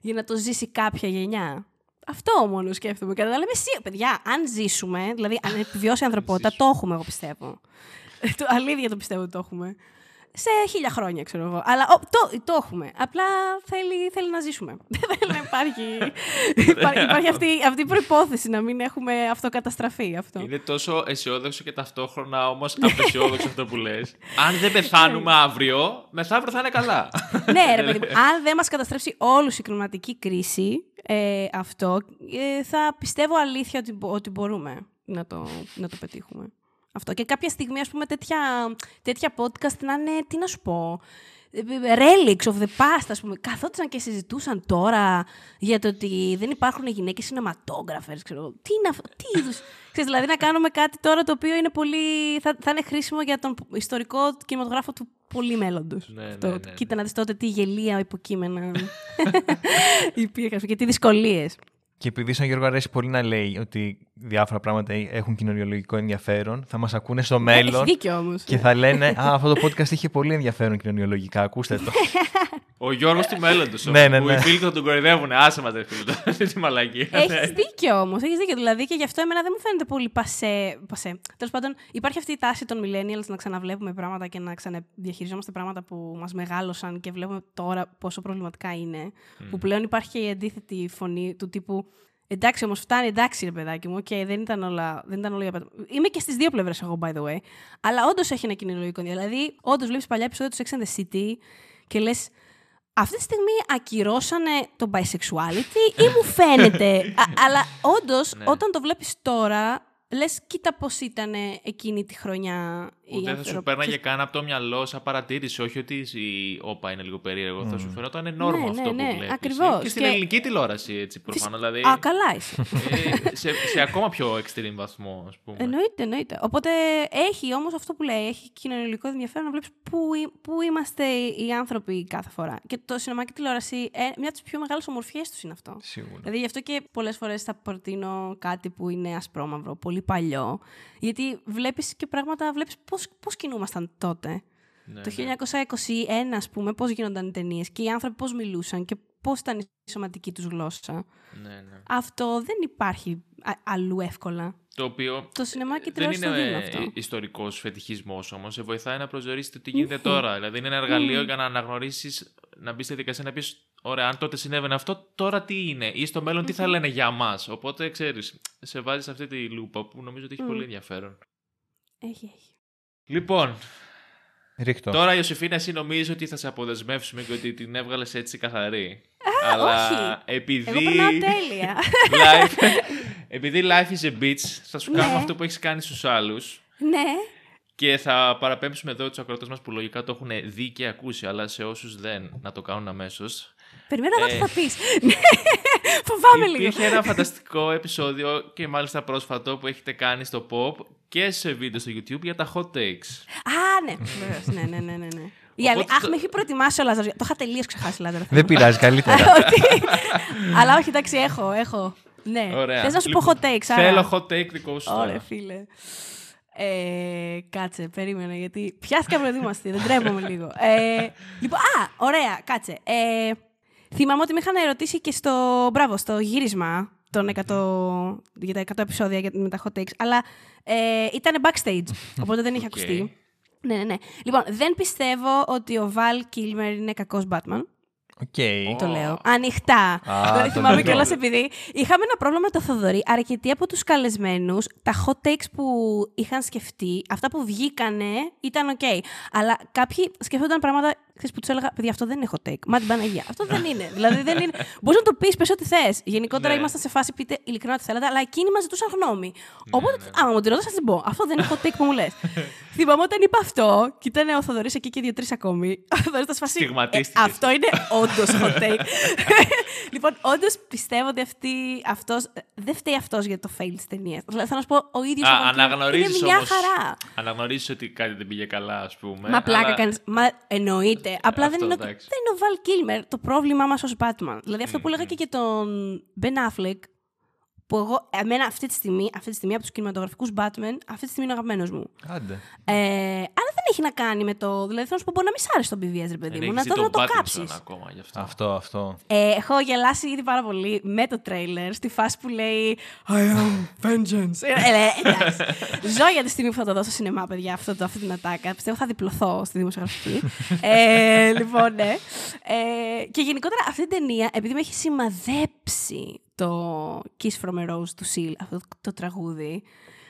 Για να το ζήσει κάποια γενιά. Αυτό μόνο σκέφτομαι. Και λέμε, εσύ, παιδιά, αν ζήσουμε, δηλαδή αν επιβιώσει η ανθρωπότητα, το έχουμε, εγώ πιστεύω. το, αλήθεια το πιστεύω ότι το έχουμε σε χίλια χρόνια, ξέρω εγώ. Αλλά ο, το, το έχουμε. Απλά θέλει, θέλει να ζήσουμε. [laughs] Δεν θέλει να υπάρχει. [laughs] υπάρχει αυτή, αυτή η προπόθεση να μην έχουμε αυτοκαταστραφεί αυτό. Είναι τόσο αισιόδοξο και ταυτόχρονα όμως απεσιόδοξο αυτό που λες. Αν δεν πεθάνουμε αύριο, μεθαύριο θα είναι καλά. [laughs] ναι, ρε παιδί Αν δεν μας καταστρέψει όλους η κλιματική κρίση, ε, αυτό, ε, θα πιστεύω αλήθεια ότι, ότι μπορούμε να το, να το πετύχουμε. Αυτό. Και κάποια στιγμή, ας πούμε, τέτοια, τέτοια podcast να είναι, τι να σου πω, relics of the past, ας πούμε. Καθόντουσαν και συζητούσαν τώρα για το ότι δεν υπάρχουν γυναίκες σινεματόγραφερς, ξέρω. Τι είναι αυτό, τι είδους. [laughs] Ξέρεις, δηλαδή να κάνουμε κάτι τώρα το οποίο είναι πολύ, θα, θα είναι χρήσιμο για τον ιστορικό κινηματογράφο του πολύ μέλλοντος. Ναι, ναι, ναι, Κοίτα να δεις τότε τι γελία υποκείμενα [laughs] υπήρχαν και τι δυσκολίες. Και επειδή σαν Γιώργο αρέσει πολύ να λέει ότι διάφορα πράγματα έχουν κοινωνιολογικό ενδιαφέρον, θα μας ακούνε στο μέλλον. Έχει δίκιο όμως. Και θα λένε Α, αυτό το podcast είχε πολύ ενδιαφέρον κοινωνιολογικά. Ακούστε το. [laughs] Ο Γιώργος τους μέλλοντο. Ναι, ναι, ναι. Οι φίλοι θα τον κορυδεύουν. Άσε μας, φίλοι. Τι μαλακή. Έχεις δίκιο όμως. Έχεις δίκιο. Δηλαδή και γι' αυτό εμένα δεν μου φαίνεται πολύ πασέ. πασέ. Τέλος πάντων, υπάρχει αυτή η τάση των millennials να ξαναβλέπουμε πράγματα και να ξαναδιαχειριζόμαστε πράγματα που μας μεγάλωσαν και βλέπουμε τώρα πόσο προβληματικά είναι. Mm. Που πλέον υπάρχει και η αντίθετη φωνή του τύπου Εντάξει, όμως φτάνει, εντάξει, ρε παιδάκι μου. Okay, δεν ήταν όλα, δεν ήταν όλα για Είμαι και στις δύο πλευρές εγώ, by the way. Αλλά όντως έχει ένα κοινωνικό Δηλαδή, όντως βλέπεις παλιά επεισόδια του Sex and the City και λες. Αυτή τη στιγμή ακυρώσανε το bisexuality ή μου φαίνεται. [laughs] αλλά όντως, ναι. όταν το βλέπεις τώρα, Λες, κοίτα πώς ήταν εκείνη τη χρονιά. Ούτε θα σου πέρναγε καν από το μυαλό σαν παρατήρηση. Όχι ότι η όπα είναι λίγο περίεργο. Mm. Θα σου φαινόταν νόρμο ναι, αυτό ναι, ναι, που βλέπει. Ακριβώς. Και στην και... ελληνική τηλεόραση έτσι προφανώς. Δηλαδή, Α, καλά είσαι. Ε, σε, σε ακόμα πιο extreme βαθμό, ας πούμε. Εννοείται, εννοείται. Οπότε έχει όμως αυτό που λέει, έχει κοινωνικό ενδιαφέρον να βλέπεις πού, πού είμαστε οι άνθρωποι κάθε φορά. Και το σινεμά και τηλεόραση, ε, μια από τις πιο μεγάλες ομορφιές τους είναι αυτό. Σίγουρα. Δηλαδή γι' αυτό και πολλές φορές θα προτείνω κάτι που είναι ασπρόμαυρο, πολύ πολύ παλιό. Γιατί βλέπεις και πράγματα, βλέπεις πώς, πώς κινούμασταν τότε; Ναι, το 1921, ναι. ας πούμε, πώς γίνονταν οι ταινίες και οι άνθρωποι πώς μιλούσαν και πώς ήταν η σωματική τους γλώσσα; Ναι, ναι. Αυτό δεν υπάρχει αλλού εύκολα. Το οποίο το σινεμά και δεν είναι αυτό. ιστορικός φετιχισμός όμως. Σε βοηθάει να προσδιορίσει το τι γίνεται τώρα. Δηλαδή είναι ένα εργαλείο για να αναγνωρίσεις, να μπεις στη δικασία να πεις: Ωραία, αν τότε συνέβαινε αυτό, τώρα τι είναι, ή στο μέλλον τι θα λένε για μας. Οπότε ξέρεις, σε βάζεις σε αυτή τη λούπα που νομίζω ότι έχει πολύ ενδιαφέρον. Έχει, έχει. Λοιπόν, Ρίχτω. Τώρα, Ιωσήφίνα, εσύ νομίζεις ότι θα σε αποδεσμεύσουμε και ότι την έβγαλες έτσι καθαρή. Α, Αλλά όχι. επειδή. Εγώ τέλεια. [laughs] life, επειδή life is a bitch, θα σου κάνουμε ναι. αυτό που έχεις κάνει στους άλλους. Ναι. Και θα παραπέμψουμε εδώ τους ακροτέ μας που λογικά το έχουν δει και ακούσει, αλλά σε όσους δεν, να το κάνουν αμέσως. Περιμένω να δω τι θα πεις. [laughs] Φοβάμαι λίγο. Υπήρχε ένα φανταστικό επεισόδιο και μάλιστα πρόσφατο που έχετε κάνει στο pop και σε βίντεο στο YouTube για τα hot takes. Α, ναι, βεβαίως. ναι, ναι, ναι, ναι. ναι. Αχ, με έχει προετοιμάσει ο Λάζαρος. Το είχα τελείως ξεχάσει, Λάζαρο. Δεν πειράζει, καλύτερα. [laughs] Αλλά όχι, εντάξει, έχω. έχω. Ναι. Θες να σου πω hot takes. Θέλω hot take δικό σου. Ωραία, φίλε. Ε, κάτσε, περίμενα γιατί πιάστηκα προετοιμαστή, δεν τρέπομαι [laughs] λίγο. Ε, λοιπόν, α, ωραία, κάτσε. Ε, θυμάμαι ότι με είχαν ερωτήσει και στο, μπράβο, στο γύρισμα των 100, για τα 100 επεισόδια με τα hot takes, αλλά ε, ήταν backstage, [laughs] οπότε δεν είχε okay. ακουστεί. Ναι, ναι, ναι. Λοιπόν, δεν πιστεύω ότι ο Βαλ Κίλμερ είναι κακός Batman. Okay. Το λέω. Ανοιχτά. Ah, δηλαδή θυμάμαι κιόλας επειδή είχαμε ένα πρόβλημα με το Θοδωρή. Αρκετοί από τους καλεσμένους, τα hot takes που είχαν σκεφτεί, αυτά που βγήκανε ήταν OK. Αλλά κάποιοι σκεφτόταν πράγματα χθες που τους έλεγα, παιδιά, αυτό δεν είναι hot take. Μα την Παναγία. Αυτό δεν είναι. [laughs] δηλαδή δεν είναι. Μπορείς να το πεις, πες ό,τι θες. Γενικότερα ναι. ήμασταν σε φάση, πείτε ειλικρινά ό,τι θέλατε, αλλά εκείνοι μας ζητούσαν γνώμη. Ναι, Οπότε, ναι. άμα μου τη ρωτά, θα την πω. Αυτό δεν είναι hot take που μου λες. [laughs] Θυμάμαι όταν είπα αυτό, και ήταν ο Θοδωρής εκεί και δύο-τρεις ακόμη. [laughs] Ο Θοδωρής ήταν σε ε, αυτό είναι όντως hot take. λοιπόν, όντως πιστεύω ότι αυτή, αυτός, δεν φταίει αυτός για το fail τη ταινία. Δηλαδή, θα να σου πω, ο ίδιος είναι μια χαρά. Αναγνωρίζεις ότι κάτι δεν πήγε καλά, ας πούμε. Μα πλάκα κάνεις. Μα εννοείται Απλά δεν είναι, δεν είναι ο Βαλ Κίλμερ το πρόβλημά μας ως Batman. Δηλαδή αυτό που έλεγα και για τον Ben Affleck, που εγώ, εμένα αυτή τη στιγμή, αυτή τη στιγμή από τους κινηματογραφικούς Batman, αυτή τη στιγμή είναι ο αγαπημένος μου. Άντε. Ε, αλλά δεν έχει να κάνει με το. Δηλαδή, θέλω να σου πω, μπορεί να μη σ' άρεσε το BVS, ρε παιδί Δεν μου, έχεις να δει το, να τον το κάψεις. Pattinson ακόμα γι' αυτό. Αυτό, αυτό. Ε, έχω γελάσει ήδη πάρα πολύ με το τρέιλερ στη φάση που λέει I am vengeance. Ε, ε, εντάξει. [laughs] Ζω για τη στιγμή που θα το δω στο σινεμά, παιδιά, αυτό, το, αυτή την ατάκα. Πιστεύω θα διπλωθώ στη δημοσιογραφική. ε, λοιπόν, ναι. Ε, και γενικότερα αυτή την ταινία, επειδή με έχει σημαδέψει το Kiss from a Rose του Seal, αυτό το τραγούδι,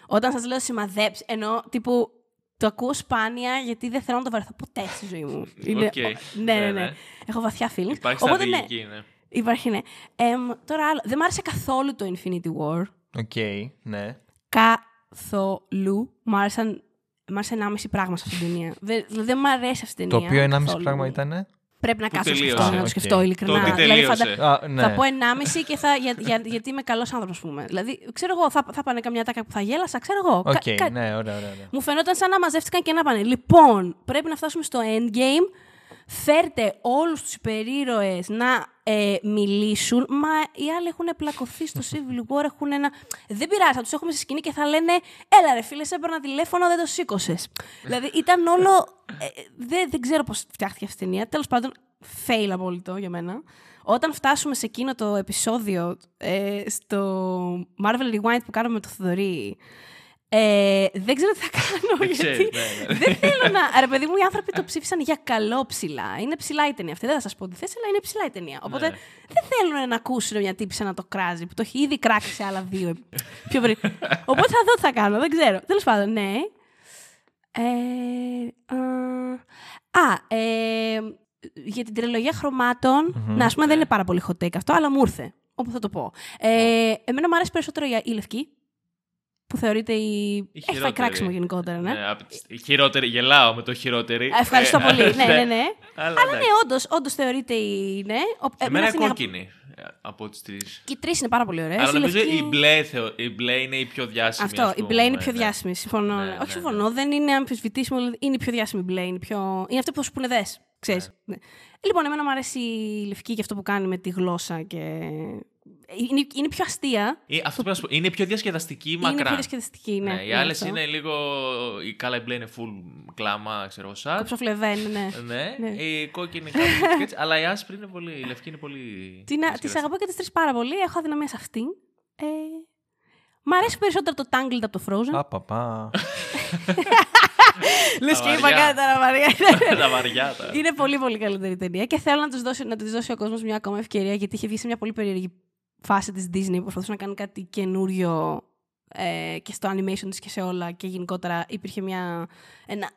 όταν σας λέω σημαδέψει, ενώ τύπου το ακούω σπάνια γιατί δεν θέλω να το βαρεθώ ποτέ στη ζωή μου. [laughs] Οκ. Ναι, ναι, Ναι, ναι. ναι. Έχω βαθιά feelings. Υπάρχει Οπότε, ναι, στρατηγική, ναι. Υπάρχει, ναι. Εμ, τώρα άλλο. Δεν μ' άρεσε καθόλου το Infinity War. Οκ, ναι. Καθόλου. Μ' άρεσαν. Μ' άρεσε 1,5 πράγμα σε αυτήν την ταινία. Δεν, δηλαδή δεν μ' αρέσει αυτή την Το ταινία. οποίο 1,5 καθόλου. πράγμα ήταν. Πρέπει να Που κάτσω να τελείωσε. σκεφτώ, να Α, το οκ. σκεφτώ ειλικρινά. Το ότι Δηλαδή, τελείωσε. φαντα- Α, ναι. Θα πω 1,5 και θα, για, για, γιατί είμαι καλός άνθρωπος, ας πούμε. Δηλαδή, ξέρω εγώ, θα, θα 'ταν καμιά ατάκα που θα γέλασα, ξέρω εγώ. Οκ, Κα- κα- ναι, ωραία, ωραία. ωραία. Μου φαινόταν σαν να μαζεύτηκαν και να πάνε. Λοιπόν, πρέπει να φτάσουμε στο endgame. Φέρτε όλους τους υπερήρωες να ε, μιλήσουν. Μα οι άλλοι έχουν πλακωθεί στο Civil War, έχουν ένα... Δεν πειράζει, θα τους έχουμε στη σκηνή και θα λένε «Έλα ρε φίλε, σε έπαιρνα τηλέφωνο, δεν το σήκωσες. δηλαδή ήταν όλο... Ε, δεν, δεν ξέρω πώς φτιάχτηκε αυτή η ταινία. Τέλος πάντων, fail απόλυτο για μένα. Όταν φτάσουμε σε εκείνο το επεισόδιο, ε, στο Marvel Rewind που κάναμε με το Θοδωρή, ε, δεν ξέρω τι θα κάνω. Δεν γιατί ξέρεις, ναι, ναι. δεν θέλω να. Ρε, παιδί μου, οι άνθρωποι το ψήφισαν για καλό ψηλά. Είναι ψηλά η ταινία αυτή. Δεν θα σας πω τι θέση, αλλά είναι ψηλά η ταινία. Οπότε Ναι. δεν θέλουν να ακούσουν μια τύπησα να το κράζει, που το έχει ήδη κράξει σε άλλα δύο. πιο πριν. Οπότε θα δω τι θα κάνω. Δεν ξέρω. Τέλος πάντων, ναι. Ε, α, α, ε, για την τριλογία χρωμάτων, να, ας πούμε, δεν είναι πάρα πολύ hot take αυτό, αλλά μου ήρθε. Όπου θα το πω. Ε, εμένα μου αρέσει περισσότερο η- η λευκή, που θεωρείται η... Η Έχει φάει χειρότερη. κράξιμο γενικότερα, ναι. Ναι, απ' τις- η χειρότερη, γελάω με το χειρότερη. Ε, Ευχαριστώ Ε, πολύ. ναι, ναι, ναι. [laughs] Αλλά, Αλλά εντάξει. ναι, όντως, όντως θεωρείται η... Ναι. Ο, Εμένα αυτή είναι η αγάπη- κόκκινη ε, από τις τρεις. Και οι τρεις είναι πάρα πολύ ωραίες. Αλλά Η νομίζω λευκή- η μπλε, θεω- η μπλε είναι η πιο διάσημη. Αυτό, ας η πούμε, μπλε είναι η πιο ναι. διάσημη. Συμφωνώ. Ναι, ναι. ναι, Όχι, συμφωνώ. Δεν είναι αμφισβητήσιμο. δηλαδή, Είναι η πιο διάσημη μπλε. Είναι, πιο... είναι αυτή που θα σου πούνε δες. Ξέρεις. Ναι. Λοιπόν, εμένα μου αρέσει η λευκή και αυτό που κάνει με τη γλώσσα και... Είναι, είναι πιο αστεία. Ε, αυτό που να σου πω, είναι πιο διασκεδαστική Είναι μακρά. πιο διασκεδαστική, ναι. Ναι, οι ναι, άλλες αυτό. είναι λίγο. Η καλά η μπλε είναι full κλάμα, ξέρω σατ. Κοψοφλεβέ, ναι, ναι. Ναι, Ναι. η κόκκινη κάπου έτσι, αλλά η άσπρη είναι πολύ. Η λευκή είναι πολύ. Τι να- Τις διασκεδαστική. αγαπώ και τις τρεις πάρα πολύ. Έχω αδυναμία σε αυτήν. Ε, μ' αρέσει περισσότερο το Tangled από το Frozen. Πα, πα, πα. [laughs] Λες Τα και είπα βαριά. κάτι τώρα, Μαρία. [laughs] Τα βαριά τα. Είναι πολύ πολύ καλύτερη ταινία και θέλω να, τους δώσει, να της δώσει ο κόσμος μια ακόμα ευκαιρία γιατί είχε βγει σε μια πολύ περίεργη φάση της Disney που προσπαθούσε να κάνει κάτι καινούριο ε, και στο animation της και σε όλα και γενικότερα υπήρχε μια, ένα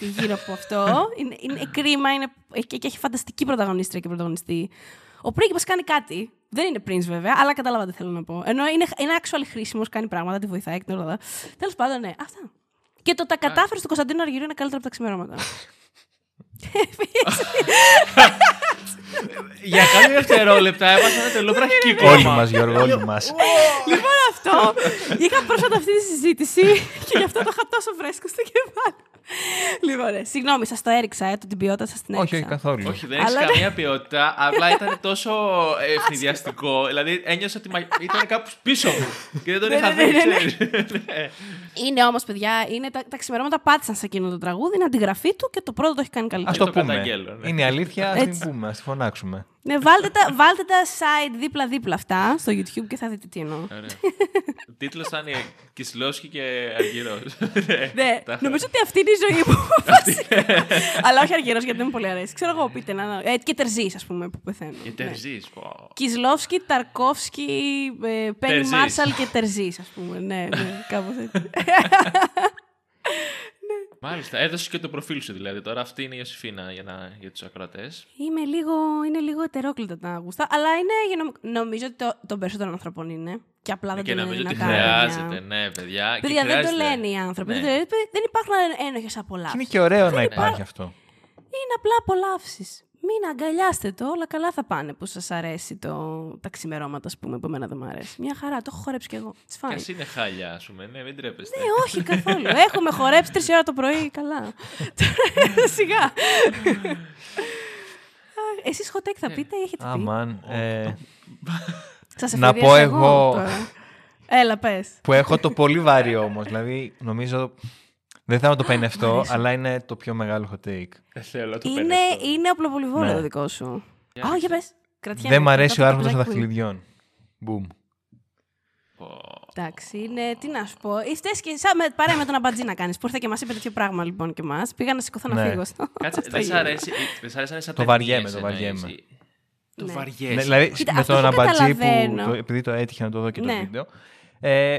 [laughs] γύρω από αυτό. είναι, είναι κρίμα είναι, και, και έχει φανταστική πρωταγωνίστρια και πρωταγωνιστή. Ο πρίγκιπας κάνει κάτι. Δεν είναι prince βέβαια, αλλά κατάλαβα τι θέλω να πω. Ενώ είναι, είναι actual χρήσιμος, κάνει πράγματα, τη βοηθάει και όλα αυτά. Τέλος πάντων, ναι, αυτά. Και το τα κατάφερε του Κωνσταντίνου Αργυρίου είναι καλύτερο από τα ξημερώματα. [laughs] [laughs] Για κάποια δευτερόλεπτα έβαζα ένα τελό βραχική Όλοι κόμμα. μα, Γιώργο, όλοι μα. λοιπόν, αυτό. [laughs] Είχα πρόσφατα αυτή τη συζήτηση και γι' αυτό το είχα τόσο φρέσκο στο κεφάλι. Λοιπόν, ναι, συγγνώμη, σας το έριξα, ε, το την ποιότητα σας την έριξα. Όχι, όχι καθόλου. Όχι, δεν έχεις Αλλά ναι. καμία ποιότητα. Απλά [laughs] ήταν τόσο ευνηδιαστικό. δηλαδή ένιωσα ότι μα- ήταν κάπου πίσω μου. Και δεν τον Ναι, είχα ναι, δει, ναι, ναι. ξέρεις. Ναι. [laughs] Είναι όμως, παιδιά, είναι, τα, τα ξημερώματα πάτησαν σε εκείνο το τραγούδι, είναι αντιγραφή του και το πρώτο το έχει κάνει Α καλύτερο. το το πούμε. καταγγέλλω, ναι. Είναι η αλήθεια, ας την Έτσι. πούμε, ας τη φωνάξουμε. Ναι, βάλτε τα, βάλτε τα side δίπλα-δίπλα αυτά στο YouTube και θα δείτε τι εννοώ. Ωραία. Ο τίτλος θα είναι Κισλόσκι και Αργυρός. Ναι, [laughs] νομίζω ότι αυτή είναι η ζωή μου. βασικά. [laughs] Αλλά όχι αργυρός, γιατί δεν μου πολύ αρέσει. Ξέρω εγώ, πείτε ένα. Ε, και τερζής, ας πούμε, που πεθαίνουν. Και Ναι. τερζής. Κισλόφσκι, Ταρκόφσκι, ε, Πένι Τερζής. Μάρσαλ και Τερζής, ας πούμε. Ναι, ναι, κάπως έτσι. [laughs] Μάλιστα, έδωσες και το προφίλ σου δηλαδή. Τώρα αυτή είναι η Ιωσήφίνα για, να, για τους ακροατές. Είμαι λίγο, είναι λίγο ετερόκλητα τα γούστα, αλλά είναι, για νομ- νομίζω ότι το, των περισσότερων ανθρώπων είναι. Και απλά δεν Και το νομίζω λένε ότι δυνατά, παιδιά. χρειάζεται, ναι, παιδιά. και Παιδιά, δεν το χρειάζεται. λένε οι άνθρωποι. Ναι. Δεν, το- δεν υπάρχουν ένοχες Και απολαύσει. είναι και ωραίο να υπά- υπάρχει αυτό. Είναι απλά απολαύσεις. Μην αγκαλιάστε το, όλα καλά θα πάνε που σας αρέσει το, τα ξημερώματα, ας πούμε, που εμένα δεν μου αρέσει. Μια χαρά, το έχω χορέψει κι εγώ. It's Και fine. ας είναι χάλια, ας πούμε. Ναι, μην τρέπεστε. Ναι, όχι καθόλου. Έχουμε χορέψει τρεις ώρα το πρωί. Καλά. [laughs] Σιγά. [laughs] Εσείς hot take θα πείτε ή έχετε πει; Αμάν. ε, Σας Να πω εφεδίασα εγώ- τώρα. Έλα, πες. Που έχω το πολύ βαρύ όμως. Δηλαδή, νομίζω. Δεν θα το πενευτώ, αλλά είναι το πιο μεγάλο hot take. Δεν θέλω το Είναι, πενευτό. είναι απλοβολιβόλο Ναι. το δικό σου. Για Α, ρίξε. για πες. Κρατιέμαι. Δεν μ' αρέσει ο Μετά το άρχοντα των Black Queen. δαχτυλιδιών. Μπουμ. Πω. Εντάξει, είναι, τι να σου πω. Φταίει και σαν με, παρέα με τον Αμπατζή να κάνεις. Που ήρθε και μας είπε τέτοιο πράγμα λοιπόν και εμά. Πήγα να σηκωθώ να Ναι. φύγω στο. Κάτσε, στο [laughs] δεν σ' γήπεδο. αρέσει, δεν σ' αρέσει σαν Το ταινίες, βαριέμαι, το εννοείς. βαριέμαι. Το Ναι. βαριέσαι. Ναι, δηλαδή Κοίτα, με αυτό τον που αμπατζή που. καταλαβαίνω. το- επειδή το έτυχε να το δω και το Ναι. βίντεο. Ε,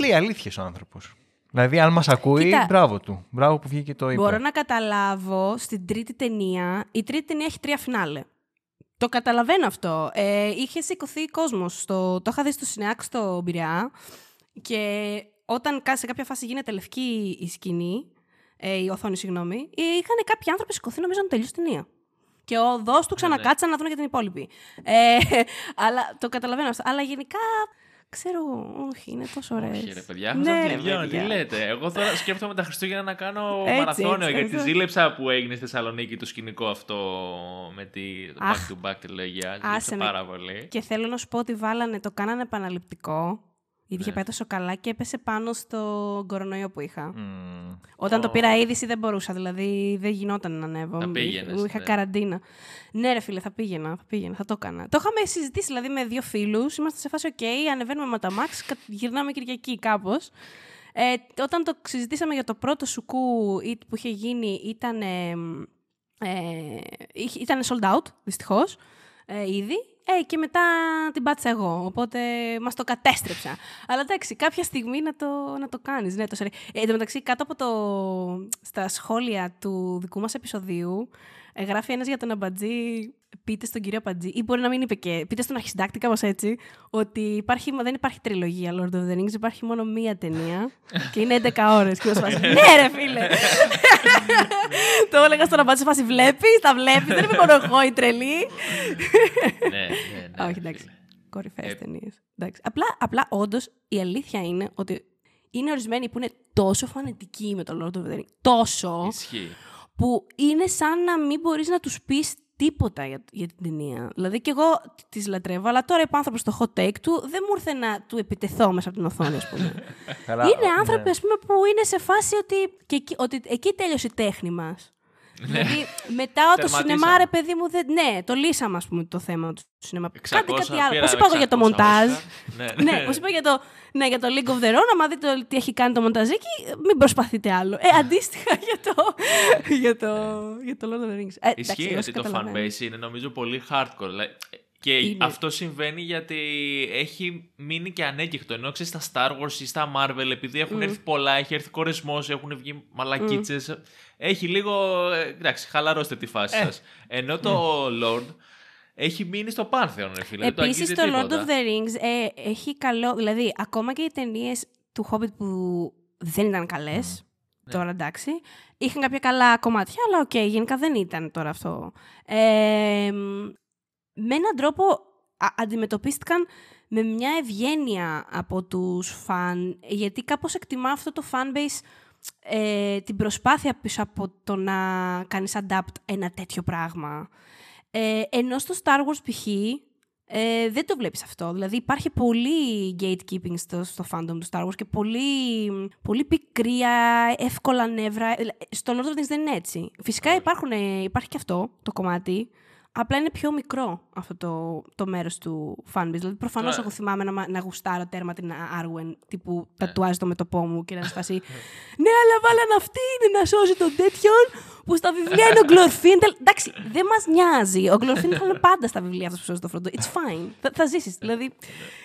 λέει αλήθειες ο άνθρωπος. Δηλαδή, αν μας ακούει, Κοίτα. μπράβο του. Μπράβο που βγήκε και το είπε. Μπορώ να καταλάβω στην τρίτη ταινία. Η τρίτη ταινία έχει τρία φινάλε. Το καταλαβαίνω αυτό. Ε, είχε σηκωθεί κόσμος. Στο... Το είχα δει στο Σινεάκ στο Πειραιά. Και όταν κα- σε κάποια φάση γίνεται λευκή η σκηνή, ε, η οθόνη, συγγνώμη, ε, είχαν κάποιοι άνθρωποι σηκωθεί νομίζω να τελειώσει την ταινία. Και ο δό του ξανακάτσαν να δουν για την υπόλοιπη. Ε, [laughs] αλλά το καταλαβαίνω αυτό. Αλλά γενικά, ξέρω, όχι, είναι τόσο ωραίες. Όχι, ρε παιδιά, Ναι, ναι, ρε τι παιδιά. λέτε. Εγώ τώρα σκέφτομαι τα Χριστούγεννα να κάνω Έτσι, μαραθώνιο έτσι, γιατί αυτό. ζήλεψα που έγινε στη Θεσσαλονίκη το σκηνικό αυτό με τη το Αχ. back to back τριλογία. Άσε Ζήλεψα με. πάρα πολύ. Και θέλω να σου πω ότι βάλανε, το κάνανε επαναληπτικό. Γιατί είχε Ναι. πάει τόσο καλά και έπεσε πάνω στο κορονοϊό που είχα. Μμμ. Όταν το Ω. πήρα είδηση δεν μπορούσα, δηλαδή δεν γινόταν να ανέβω. Θα Μου- πήγαινες, Μου είχα ναι. καραντίνα. Ναι, ρε φίλε, θα πήγαινα, θα πήγαινα, θα το έκανα. Το είχαμε συζητήσει δηλαδή με δύο φίλους. Είμαστε σε φάση, OK, ανεβαίνουμε με τα Max, κα- γυρνάμε Κυριακή κάπως. Ε, όταν το συζητήσαμε για το πρώτο σουκού ή- που είχε γίνει, ήταν. Ε, ε, είχε- ήταν sold out, δυστυχώς. Ε, ήδη. Ε, και μετά την πάτησα εγώ. Οπότε μας το κατέστρεψα. Αλλά εντάξει, κάποια στιγμή να το, να το κάνεις. Ναι, το σερί. Ε, εν τω μεταξύ, κάτω από το. στα σχόλια του δικού μας επεισοδίου, ε, γράφει ένας για τον Αμπατζή. Πείτε στον κύριο Αμπατζή, ή μπορεί να μην είπε και. Πείτε στον αρχισυντάκτη, κάπω έτσι, ότι υπάρχει, δεν υπάρχει τριλογία Lord of the Rings, υπάρχει μόνο μία ταινία και είναι 11 ώρες. Και μας φάση, [laughs] ναι, ρε φίλε! [laughs] το έλεγα στον Αμπατζή, σε φάση βλέπεις, τα βλέπεις, δεν είμαι μόνο εγώ η τρελή. ναι, ναι, ναι. Όχι, εντάξει. φίλε. Κορυφαίες Ε, ταινίες. Απλά, απλά όντως η αλήθεια είναι ότι είναι ορισμένοι που είναι τόσο φανατικοί με το Lord of the Rings. Τόσο. Ισχύει. που είναι σαν να μην μπορείς να τους πεις τίποτα για, για την ταινία. Δηλαδή και εγώ τη λατρεύω, αλλά τώρα είπα άνθρωπος στο hot take του, δεν μου ήρθε να του επιτεθώ μέσα από την οθόνη, ας πούμε. [laughs] Καλά, είναι ναι. άνθρωποι, ας πούμε, που είναι σε φάση ότι, και εκεί, ότι εκεί τέλειωσε η τέχνη μας. Δηλαδή, μετά το Τερματίσαμε. σινεμά, ρε παιδί μου, δεν, ναι, το λύσαμε, ας πούμε, το θέμα του σινεμά. 600 Κάτι, κάτι άλλο. πήραμε Πώς είπα εγώ για το 600 μοντάζ; Oscar. Ναι, ναι, πώς είπα για το, ναι, για το League of their Own, άμα δείτε το- τι έχει κάνει το μονταζίκι, μην προσπαθείτε άλλο. Ε, αντίστοιχα [laughs] για το, για το, για το Lord of the Rings. Ε, εντάξει, Ισχύει εγώ ότι το καταλαβαίνω. fanbase είναι νομίζω πολύ hardcore. Λέ- Και Είναι. αυτό συμβαίνει γιατί έχει μείνει και ανέγγιχτο. Ενώ ξέρεις στα Star Wars ή στα Marvel, επειδή έχουν έρθει πολλά, έχει έρθει κορεσμός, έχουν βγει μαλακίτσες. Έχει λίγο. ε, Εντάξει, χαλαρώστε τη φάση Ε. σας. Ενώ το Lord έχει μείνει στο Πάνθεον, ρε φίλε. δεν το Επίσης, αγγίζει το Lord τίποτα. of the Rings ε, έχει καλό. Δηλαδή, ακόμα και οι ταινίες του Hobbit που δεν ήταν καλές. Τώρα εντάξει. Είχαν κάποια καλά κομμάτια, αλλά οκ, γενικά δεν ήταν τώρα αυτό. Ε, μ, με έναν τρόπο α- αντιμετωπίστηκαν με μια ευγένεια από τους φαν, γιατί κάπως εκτιμά αυτό το fanbase ε, την προσπάθεια πίσω από το να κάνεις adapt ένα τέτοιο πράγμα. Ε, ενώ στο Star Wars π.χ. Ε, δεν το βλέπεις αυτό. Δηλαδή υπάρχει πολύ gatekeeping στο, στο fandom του Star Wars και πολύ, πολύ πικρία, εύκολα νεύρα. Ε, Στο Lord of the Rings δεν είναι έτσι. Φυσικά υπάρχουν, ε, υπάρχει και αυτό το κομμάτι, απλά είναι πιο μικρό αυτό το, το μέρος του fanbase. Δηλαδή προφανώς Τώρα- εγώ θυμάμαι να, μα- να γουστάρω τέρμα την Arwen, τύπου τατουάζει το μετωπό μου και να σπάσει ναι, αλλά βάλαν αυτήν να σώσει τον τέτοιον που στα βιβλία είναι ο Γκλορφίν. Εντάξει, δεν μας νοιάζει. Ο Γκλορφίν θα είναι πάντα στα βιβλία αυτός που σώζει το φρόντο. It's fine. Θα, θα ζήσεις. Δηλαδή,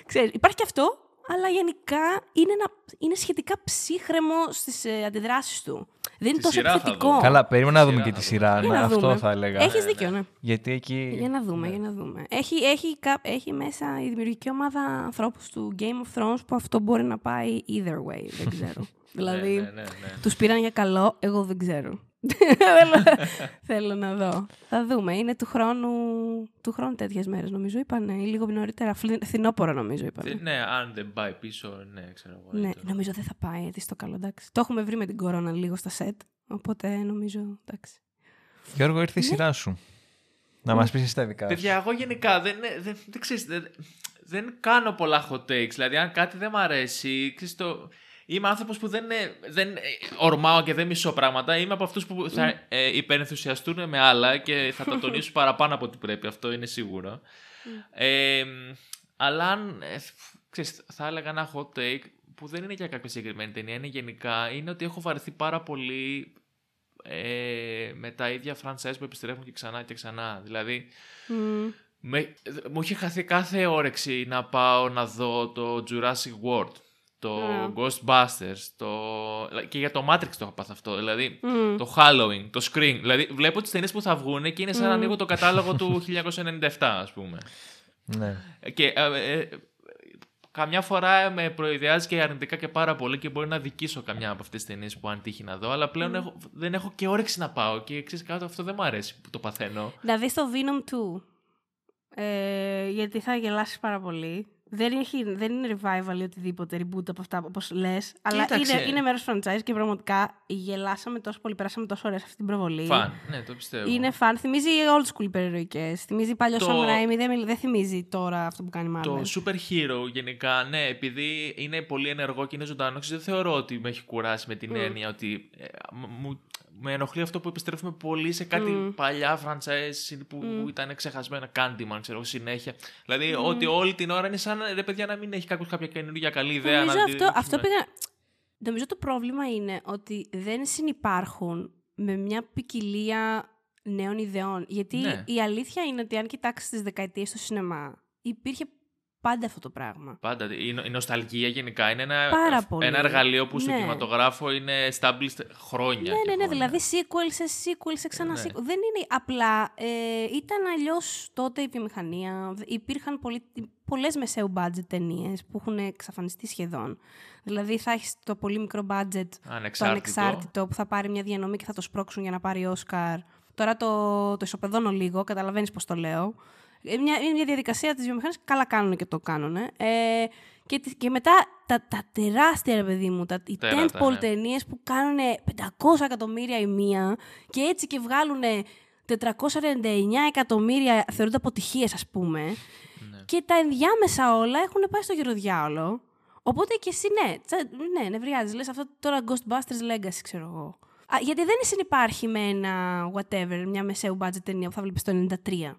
ξέρεις, υπάρχει και αυτό, αλλά γενικά είναι, ένα, είναι σχετικά ψύχρεμο στις ε, αντιδράσεις του. Δεν είναι Τη τόσο σειρά θα επιθετικό. δούμε. Καλά, περίμενα να Σειρά δούμε και θα τη δούμε. σειρά. Για ναι, να αυτό δούμε. θα έλεγα. Έχεις Ναι, δίκιο, ναι. Γιατί εκεί. Για να δούμε, για να δούμε. Έχει, έχει, κα- έχει μέσα η δημιουργική ομάδα ανθρώπους του Game of Thrones που αυτό μπορεί να πάει either way. Δεν ξέρω. [laughs] δηλαδή, Ναι, ναι, ναι, ναι. τους πήραν για καλό, εγώ δεν ξέρω. Θέλω, θέλω να δω. Θα δούμε. Είναι του χρόνου, του χρόνου τέτοιες μέρες νομίζω είπανε. Ή λίγο νωρίτερα. Φλι- Φθινόπωρο νομίζω είπανε. Δεν- Ναι, αν δεν πάει πίσω, ναι, ξέρω εγώ. Ναι, είναι το- νομίζω δεν θα πάει έτσι στο καλό. Εντάξει. Το έχουμε βρει με την κορώνα λίγο στα σετ. Οπότε νομίζω. Εντάξει. Γιώργο, ήρθε Ναι. η σειρά σου. Να μας πεις εσύ τα δικά σου. Παιδιά, εγώ γενικά δεν, δεν, δεν, ξέρεις, δεν, δεν κάνω πολλά hot takes. Δηλαδή, αν κάτι δεν μ' αρέσει, ξέρεις, το... Είμαι άνθρωπος που δεν, ε, δεν ε, ορμάω και δεν μισώ πράγματα. Είμαι από αυτούς που θα ε, υπερενθουσιαστούν με άλλα και θα τα [laughs] τονίσουν παραπάνω από ό,τι πρέπει. Αυτό είναι σίγουρο. Ε, αλλά αν. Ε, ξέρεις, θα έλεγα ένα hot take που δεν είναι για κάποια συγκεκριμένη ταινία, είναι γενικά, είναι ότι έχω βαρεθεί πάρα πολύ ε, με τα ίδια franchise που επιστρέφουν και ξανά και ξανά. Δηλαδή, με, μου είχε χαθεί κάθε όρεξη να πάω να δω το Jurassic World, το Ghostbusters, το... και για το Matrix το έχω πάθει αυτό, δηλαδή το Halloween, το Scream. Δηλαδή βλέπω τις ταινίες που θα βγουν και είναι σαν να ανοίγω το κατάλογο του [laughs] 1997 ας πούμε. Ναι. Και ε, ε, καμιά φορά με προειδιάζει και αρνητικά και πάρα πολύ και μπορεί να δικήσω καμιά από αυτές τις ταινίες που αν τύχει να δω. Αλλά πλέον έχω, δεν έχω και όρεξη να πάω και ξέρεις κάτι, αυτό δεν μου αρέσει που το παθαίνω. Να δεις το Venom 2. Ε, γιατί θα γελάσεις πάρα πολύ. Δεν, έχει, δεν είναι revival ή οτιδήποτε reboot από αυτά όπως λες. Αλλά Κοίταξε. είναι, είναι μέρος franchise και πραγματικά γελάσαμε τόσο πολύ, περάσαμε τόσο ωραία σε αυτή την προβολή. Φαν, ναι, το πιστεύω. Είναι φαν. Θυμίζει old school υπερηρωικέ. Θυμίζει παλιό Το- Sam Raimi. Δεν, δεν θυμίζει τώρα αυτό που κάνει Marvel. Το super hero γενικά, ναι, επειδή είναι πολύ ενεργό και είναι ζωντανό, ξέρεις, δεν θεωρώ ότι με έχει κουράσει με την έννοια ότι ε, μου, με ενοχλεί αυτό που επιστρέφουμε πολύ σε κάτι παλιά franchise που ήταν ξεχασμένα. Candyman, ξέρω εγώ, συνέχεια. Δηλαδή, ότι όλη την ώρα είναι σαν ρε παιδιά να μην έχει κάποιος κάποια καινούργια καλή ιδέα. Νομίζω να αυτό, δείξουμε. αυτό πήγα... Νομίζω το πρόβλημα είναι ότι δεν συνυπάρχουν με μια ποικιλία νέων ιδεών. Γιατί Ναι. η αλήθεια είναι ότι αν κοιτάξεις τις δεκαετίες στο σινεμά, υπήρχε πάντα αυτό το πράγμα. Πάντα. Η, νο- η νοσταλγία γενικά είναι ένα, Πάρα πολύ. ένα εργαλείο που στο Ναι. κινηματογράφο είναι established χρόνια. Ναι, και ναι, ναι. χρόνια. Δηλαδή sequel σε sequel σε ξανά ναι. sequel. Δεν είναι απλά. Ε, ήταν αλλιώς τότε η βιομηχανία. Υπήρχαν πολλοί, πολλές μεσαίου budget ταινίες που έχουν εξαφανιστεί σχεδόν. Δηλαδή θα έχεις το πολύ μικρό budget, το Ανεξάρτητο. ανεξάρτητο που θα πάρει μια διανομή και θα το σπρώξουν για να πάρει Όσκαρ. Τώρα το, το ισοπεδώνω λίγο, καταλαβαίνεις πώς το λέω. Ε, Μια, είναι μια διαδικασία της βιομηχανίας. Καλά κάνουν και το κάνουν. Ε, και, τι- και μετά τα, τα τεράστια, ρε παιδί μου, τα, οι Τεράτα, tentpole ναι. ταινίες που κάνουν 500 εκατομμύρια η μία και έτσι και βγάλουν 499 εκατομμύρια θεωρούνται αποτυχίες, ας πούμε. Ναι. Και τα ενδιάμεσα όλα έχουν πάει στο γεροδιάολο. Οπότε και εσύ ναι, τσα- ναι, νευριάζει. Λες αυτό τώρα Ghostbusters Legacy, ξέρω εγώ. Α, γιατί δεν συνυπάρχει με ένα whatever, μια μεσαίου budget ταινία που θα βλέπεις το 93.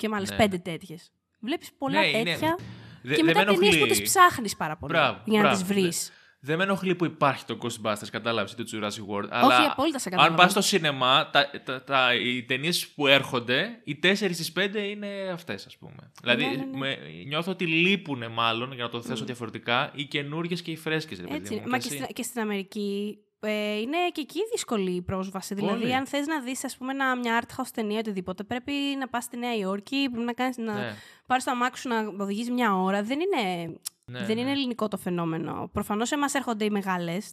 Και μάλιστα Ναι. πέντε τέτοιες. Βλέπεις πολλά Ναι, είναι- τέτοια. Δε- και δεν μετά με ταινίες που ενοχλεί. τις ψάχνεις πάρα πολύ. Μπράβο, για να μπράβο. τι βρεις. Ναι. Δεν με ενοχλεί που υπάρχει το Ghostbusters, κατάλαβες το Jurassic World. Αλλά απόλυτα σε αν καταλαβαίνω. πας στο σινεμά, τα, τα, τα, οι ταινίες που έρχονται, οι 4 στις 5 είναι αυτές, ας πούμε. Δηλαδή, ναι, ναι. Με, νιώθω ότι λείπουν μάλλον, για να το θέσω διαφορετικά, οι καινούργιες και οι φρέσκες. Έτσι είναι. Μα και στην, και στην Αμερική ε, είναι και εκεί δύσκολη η πρόσβαση. Πολύ. Δηλαδή, αν θες να δεις, ας πούμε, ένα, μια art house ταινία ή οτιδήποτε, πρέπει να πας στη Νέα Υόρκη, πρέπει να, κάνεις, να Ναι. πάρεις το αμάξι σου να οδηγείς μια ώρα. Δεν είναι. Ναι, δεν ναι. είναι ελληνικό το φαινόμενο. Προφανώς εμάς έρχονται οι μεγάλες.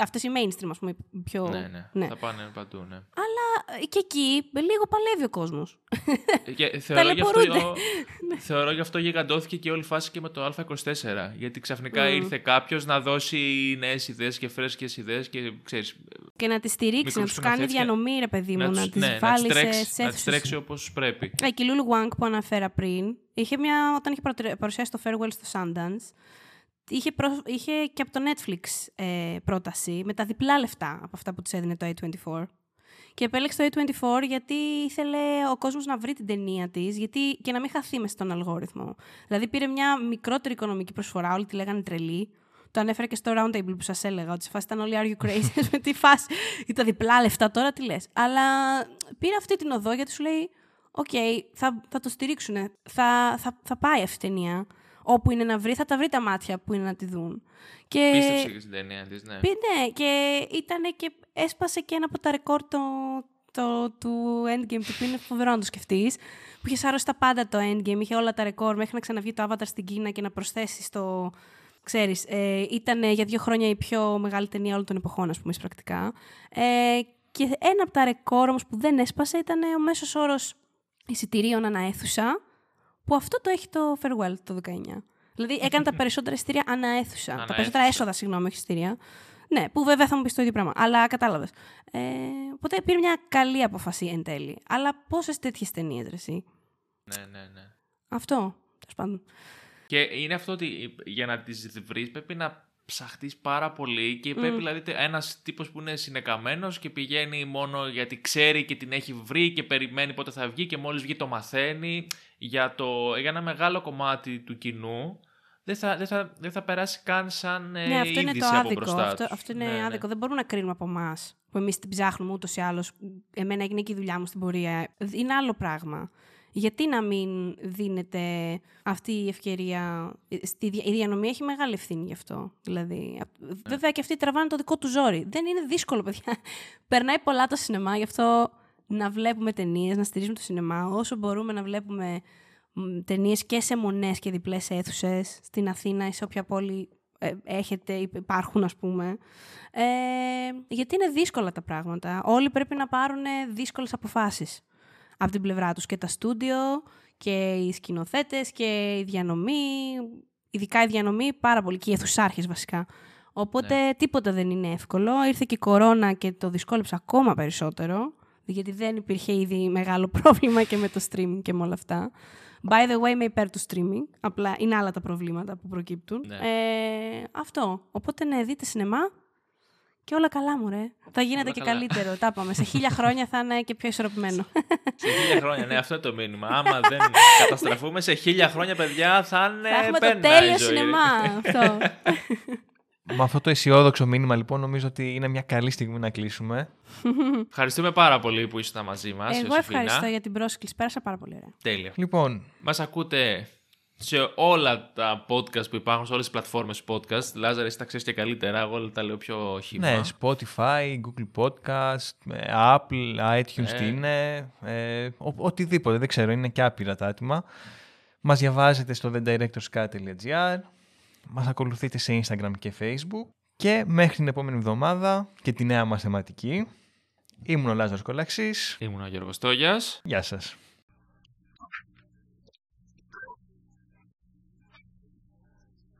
Αυτές οι mainstream, ας πούμε, οι πιο. Ναι, ναι, ναι. Θα πάνε παντού, ναι. Αλλά ε, και εκεί λίγο παλεύει ο κόσμος. Και [laughs] θεωρώ, γι αυτό, Ταλαιπωρούνται. [laughs] θεωρώ γι' αυτό γιγαντώθηκε και όλη η φάση και με το Α24. Γιατί ξαφνικά ήρθε κάποιος να δώσει νέες ιδέες και φρέσκες ιδέες και ξέρεις. και να τη στηρίξει, να τους κάνει Μικροσκηνοθέτες και διανομή, ρε παιδί μου, να, τους- τις ναι, να τις βάλει σε τρέξει, σε να τις αίθουσες. τρέξει όπως πρέπει. Ε, και η Λούλου Wang που αναφέρα πριν, είχε μια, όταν είχε παρατρε- παρουσιάσει το Farewell στο Sundance, είχε, προ- είχε και από το Netflix ε, πρόταση με τα διπλά λεφτά από αυτά που της έδινε το A24. Και επέλεξε το A24 γιατί ήθελε ο κόσμος να βρει την ταινία της γιατί, και να μην χαθεί μέσα στον αλγόριθμο. Δηλαδή πήρε μια μικρότερη οικονομική προσφορά, όλοι τη λέγανε τρελή. Το ανέφερα και στο roundtable που σας έλεγα, ότι σε φάση ήταν όλοι are you crazy, [laughs] με τι φάση, ή τα διπλά λεφτά τώρα τι λες; Αλλά πήρε αυτή την οδό γιατί σου λέει, οκ, θα, θα το στηρίξουν, θα, θα, θα πάει αυτή η ταινία. Όπου είναι να βρει, θα τα βρει τα μάτια που είναι να τη δουν. Και... Πίστεψε και στην ταινία τη, ναι. Πει- Ναι, και ήταν και έσπασε και ένα από τα ρεκόρ το, το, του Endgame του που είναι φοβερό να το σκεφτείς. Που είχες σάρώσει τα πάντα το Endgame, είχε όλα τα ρεκόρ μέχρι να ξαναβγεί το Avatar στην Κίνα και να προσθέσει το. Ξέρεις, ε, ήταν για δύο χρόνια η πιο μεγάλη ταινία όλων των εποχών, ας πούμε, πρακτικά. Ε, και ένα από τα ρεκόρ όμως που δεν έσπασε ήταν ο μέσος όρος εισιτηρίων ανά αίθουσα, που αυτό το έχει το Farewell το 19. Δηλαδή έκανε τα περισσότερα εισιτήρια ανά αίθουσα. Ανά τα περισσότερα αίθουσα. έσοδα, συγγνώμη, όχι εισιτήρια. Ναι, που βέβαια θα μου πεις το ίδιο πράγμα. Αλλά κατάλαβες. Ε, οπότε πήρε μια καλή απόφαση εν τέλει. Αλλά πόσες τέτοιες ταινίες, ρε, εσύ; ναι, ναι, ναι. Αυτό, τέλος πάντων. Και είναι αυτό ότι για να τις βρεις πρέπει να ψαχτείς πάρα πολύ και πρέπει δηλαδή ένας τύπος που είναι συνεκαμένος και πηγαίνει μόνο γιατί ξέρει και την έχει βρει και περιμένει πότε θα βγει και μόλις βγει το μαθαίνει για, το, για ένα μεγάλο κομμάτι του κοινού δεν θα, δεν θα, δεν θα περάσει καν σαν ε, ναι, αυτό είναι το από άδικο. μπροστά Αυτό, τους. αυτό είναι Ναι, ναι. άδικο. Δεν μπορούμε να κρίνουμε από εμάς που εμείς την ψάχνουμε ούτως ή άλλως. Εμένα έγινε και η δουλειά μου στην πορεία. Είναι άλλο πράγμα. Γιατί να μην δίνεται αυτή η ευκαιρία. Στη, δια- η διανομή έχει μεγάλη ευθύνη γι' αυτό. Δηλαδή, α- Βέβαια και αυτοί τραβάνε το δικό του ζόρι. Δεν είναι δύσκολο, παιδιά. [laughs] Περνάει πολλά το σινεμά, γι' αυτό να βλέπουμε ταινίες, να στηρίζουμε το σινεμά. Όσο μπορούμε να βλέπουμε ταινίες και σε μονές και διπλές αίθουσες στην Αθήνα ή σε όποια πόλη ε, έχετε, ή υπάρχουν ας πούμε. Ε, γιατί είναι δύσκολα τα πράγματα. Όλοι πρέπει να πάρουν δύσκολες αποφάσεις από την πλευρά τους. Και τα στούντιο και οι σκηνοθέτες και η διανομή, ειδικά η διανομή πάρα πολύ και οι αιθουσάρχες βασικά. Οπότε τίποτα δεν είναι εύκολο. Ήρθε και η κορώνα και το δυσκόλεψε ακόμα περισσότερο. Γιατί δεν υπήρχε ήδη μεγάλο [laughs] πρόβλημα και με το streaming και με όλα αυτά. By the way, είμαι υπέρ του streaming. Απλά είναι άλλα τα προβλήματα που προκύπτουν. Ναι. Ε, αυτό. Οπότε ναι, δείτε σινεμά και όλα καλά μου, ρε. Θα γίνεται Όλα και καλά. καλύτερο. Τα είπαμε. Σε χίλια χρόνια θα είναι και πιο ισορροπημένο. Σε χίλια χρόνια, ναι, αυτό είναι το μήνυμα. Άμα δεν [laughs] καταστραφούμε σε χίλια χρόνια, παιδιά, θα είναι. θα έχουμε το πένα η τέλειο ζωή. σινεμά. αυτό. [laughs] Με αυτό το αισιόδοξο μήνυμα, λοιπόν, νομίζω ότι είναι μια καλή στιγμή να κλείσουμε. [laughs] Ευχαριστούμε πάρα πολύ που ήσασταν μαζί μας. Εγώ ευχαριστώ για την πρόσκληση. Πέρασα πάρα πολύ ωραία. Τέλεια. Λοιπόν, Μας ακούτε σε όλα τα podcast που υπάρχουν, σε όλες τις πλατφόρμες podcast. Λάζαρε, εσύ τα ξέρεις και καλύτερα. Εγώ τα λέω πιο χύμα. ναι, Spotify, Google Podcast, ε, Apple, iTunes Ε. τι είναι, ε, ο- οτιδήποτε, δεν ξέρω, είναι και άπειρα τα άτομα. Μας διαβάζετε στο thedirectorscat.gr, μας ακολουθείτε σε Instagram και Facebook και μέχρι την επόμενη εβδομάδα και τη νέα μας θεματική. Ήμουν ο Λάζαρος Κολαξής. Ήμουν ο Γιώργος Τόγιας. Γεια σας.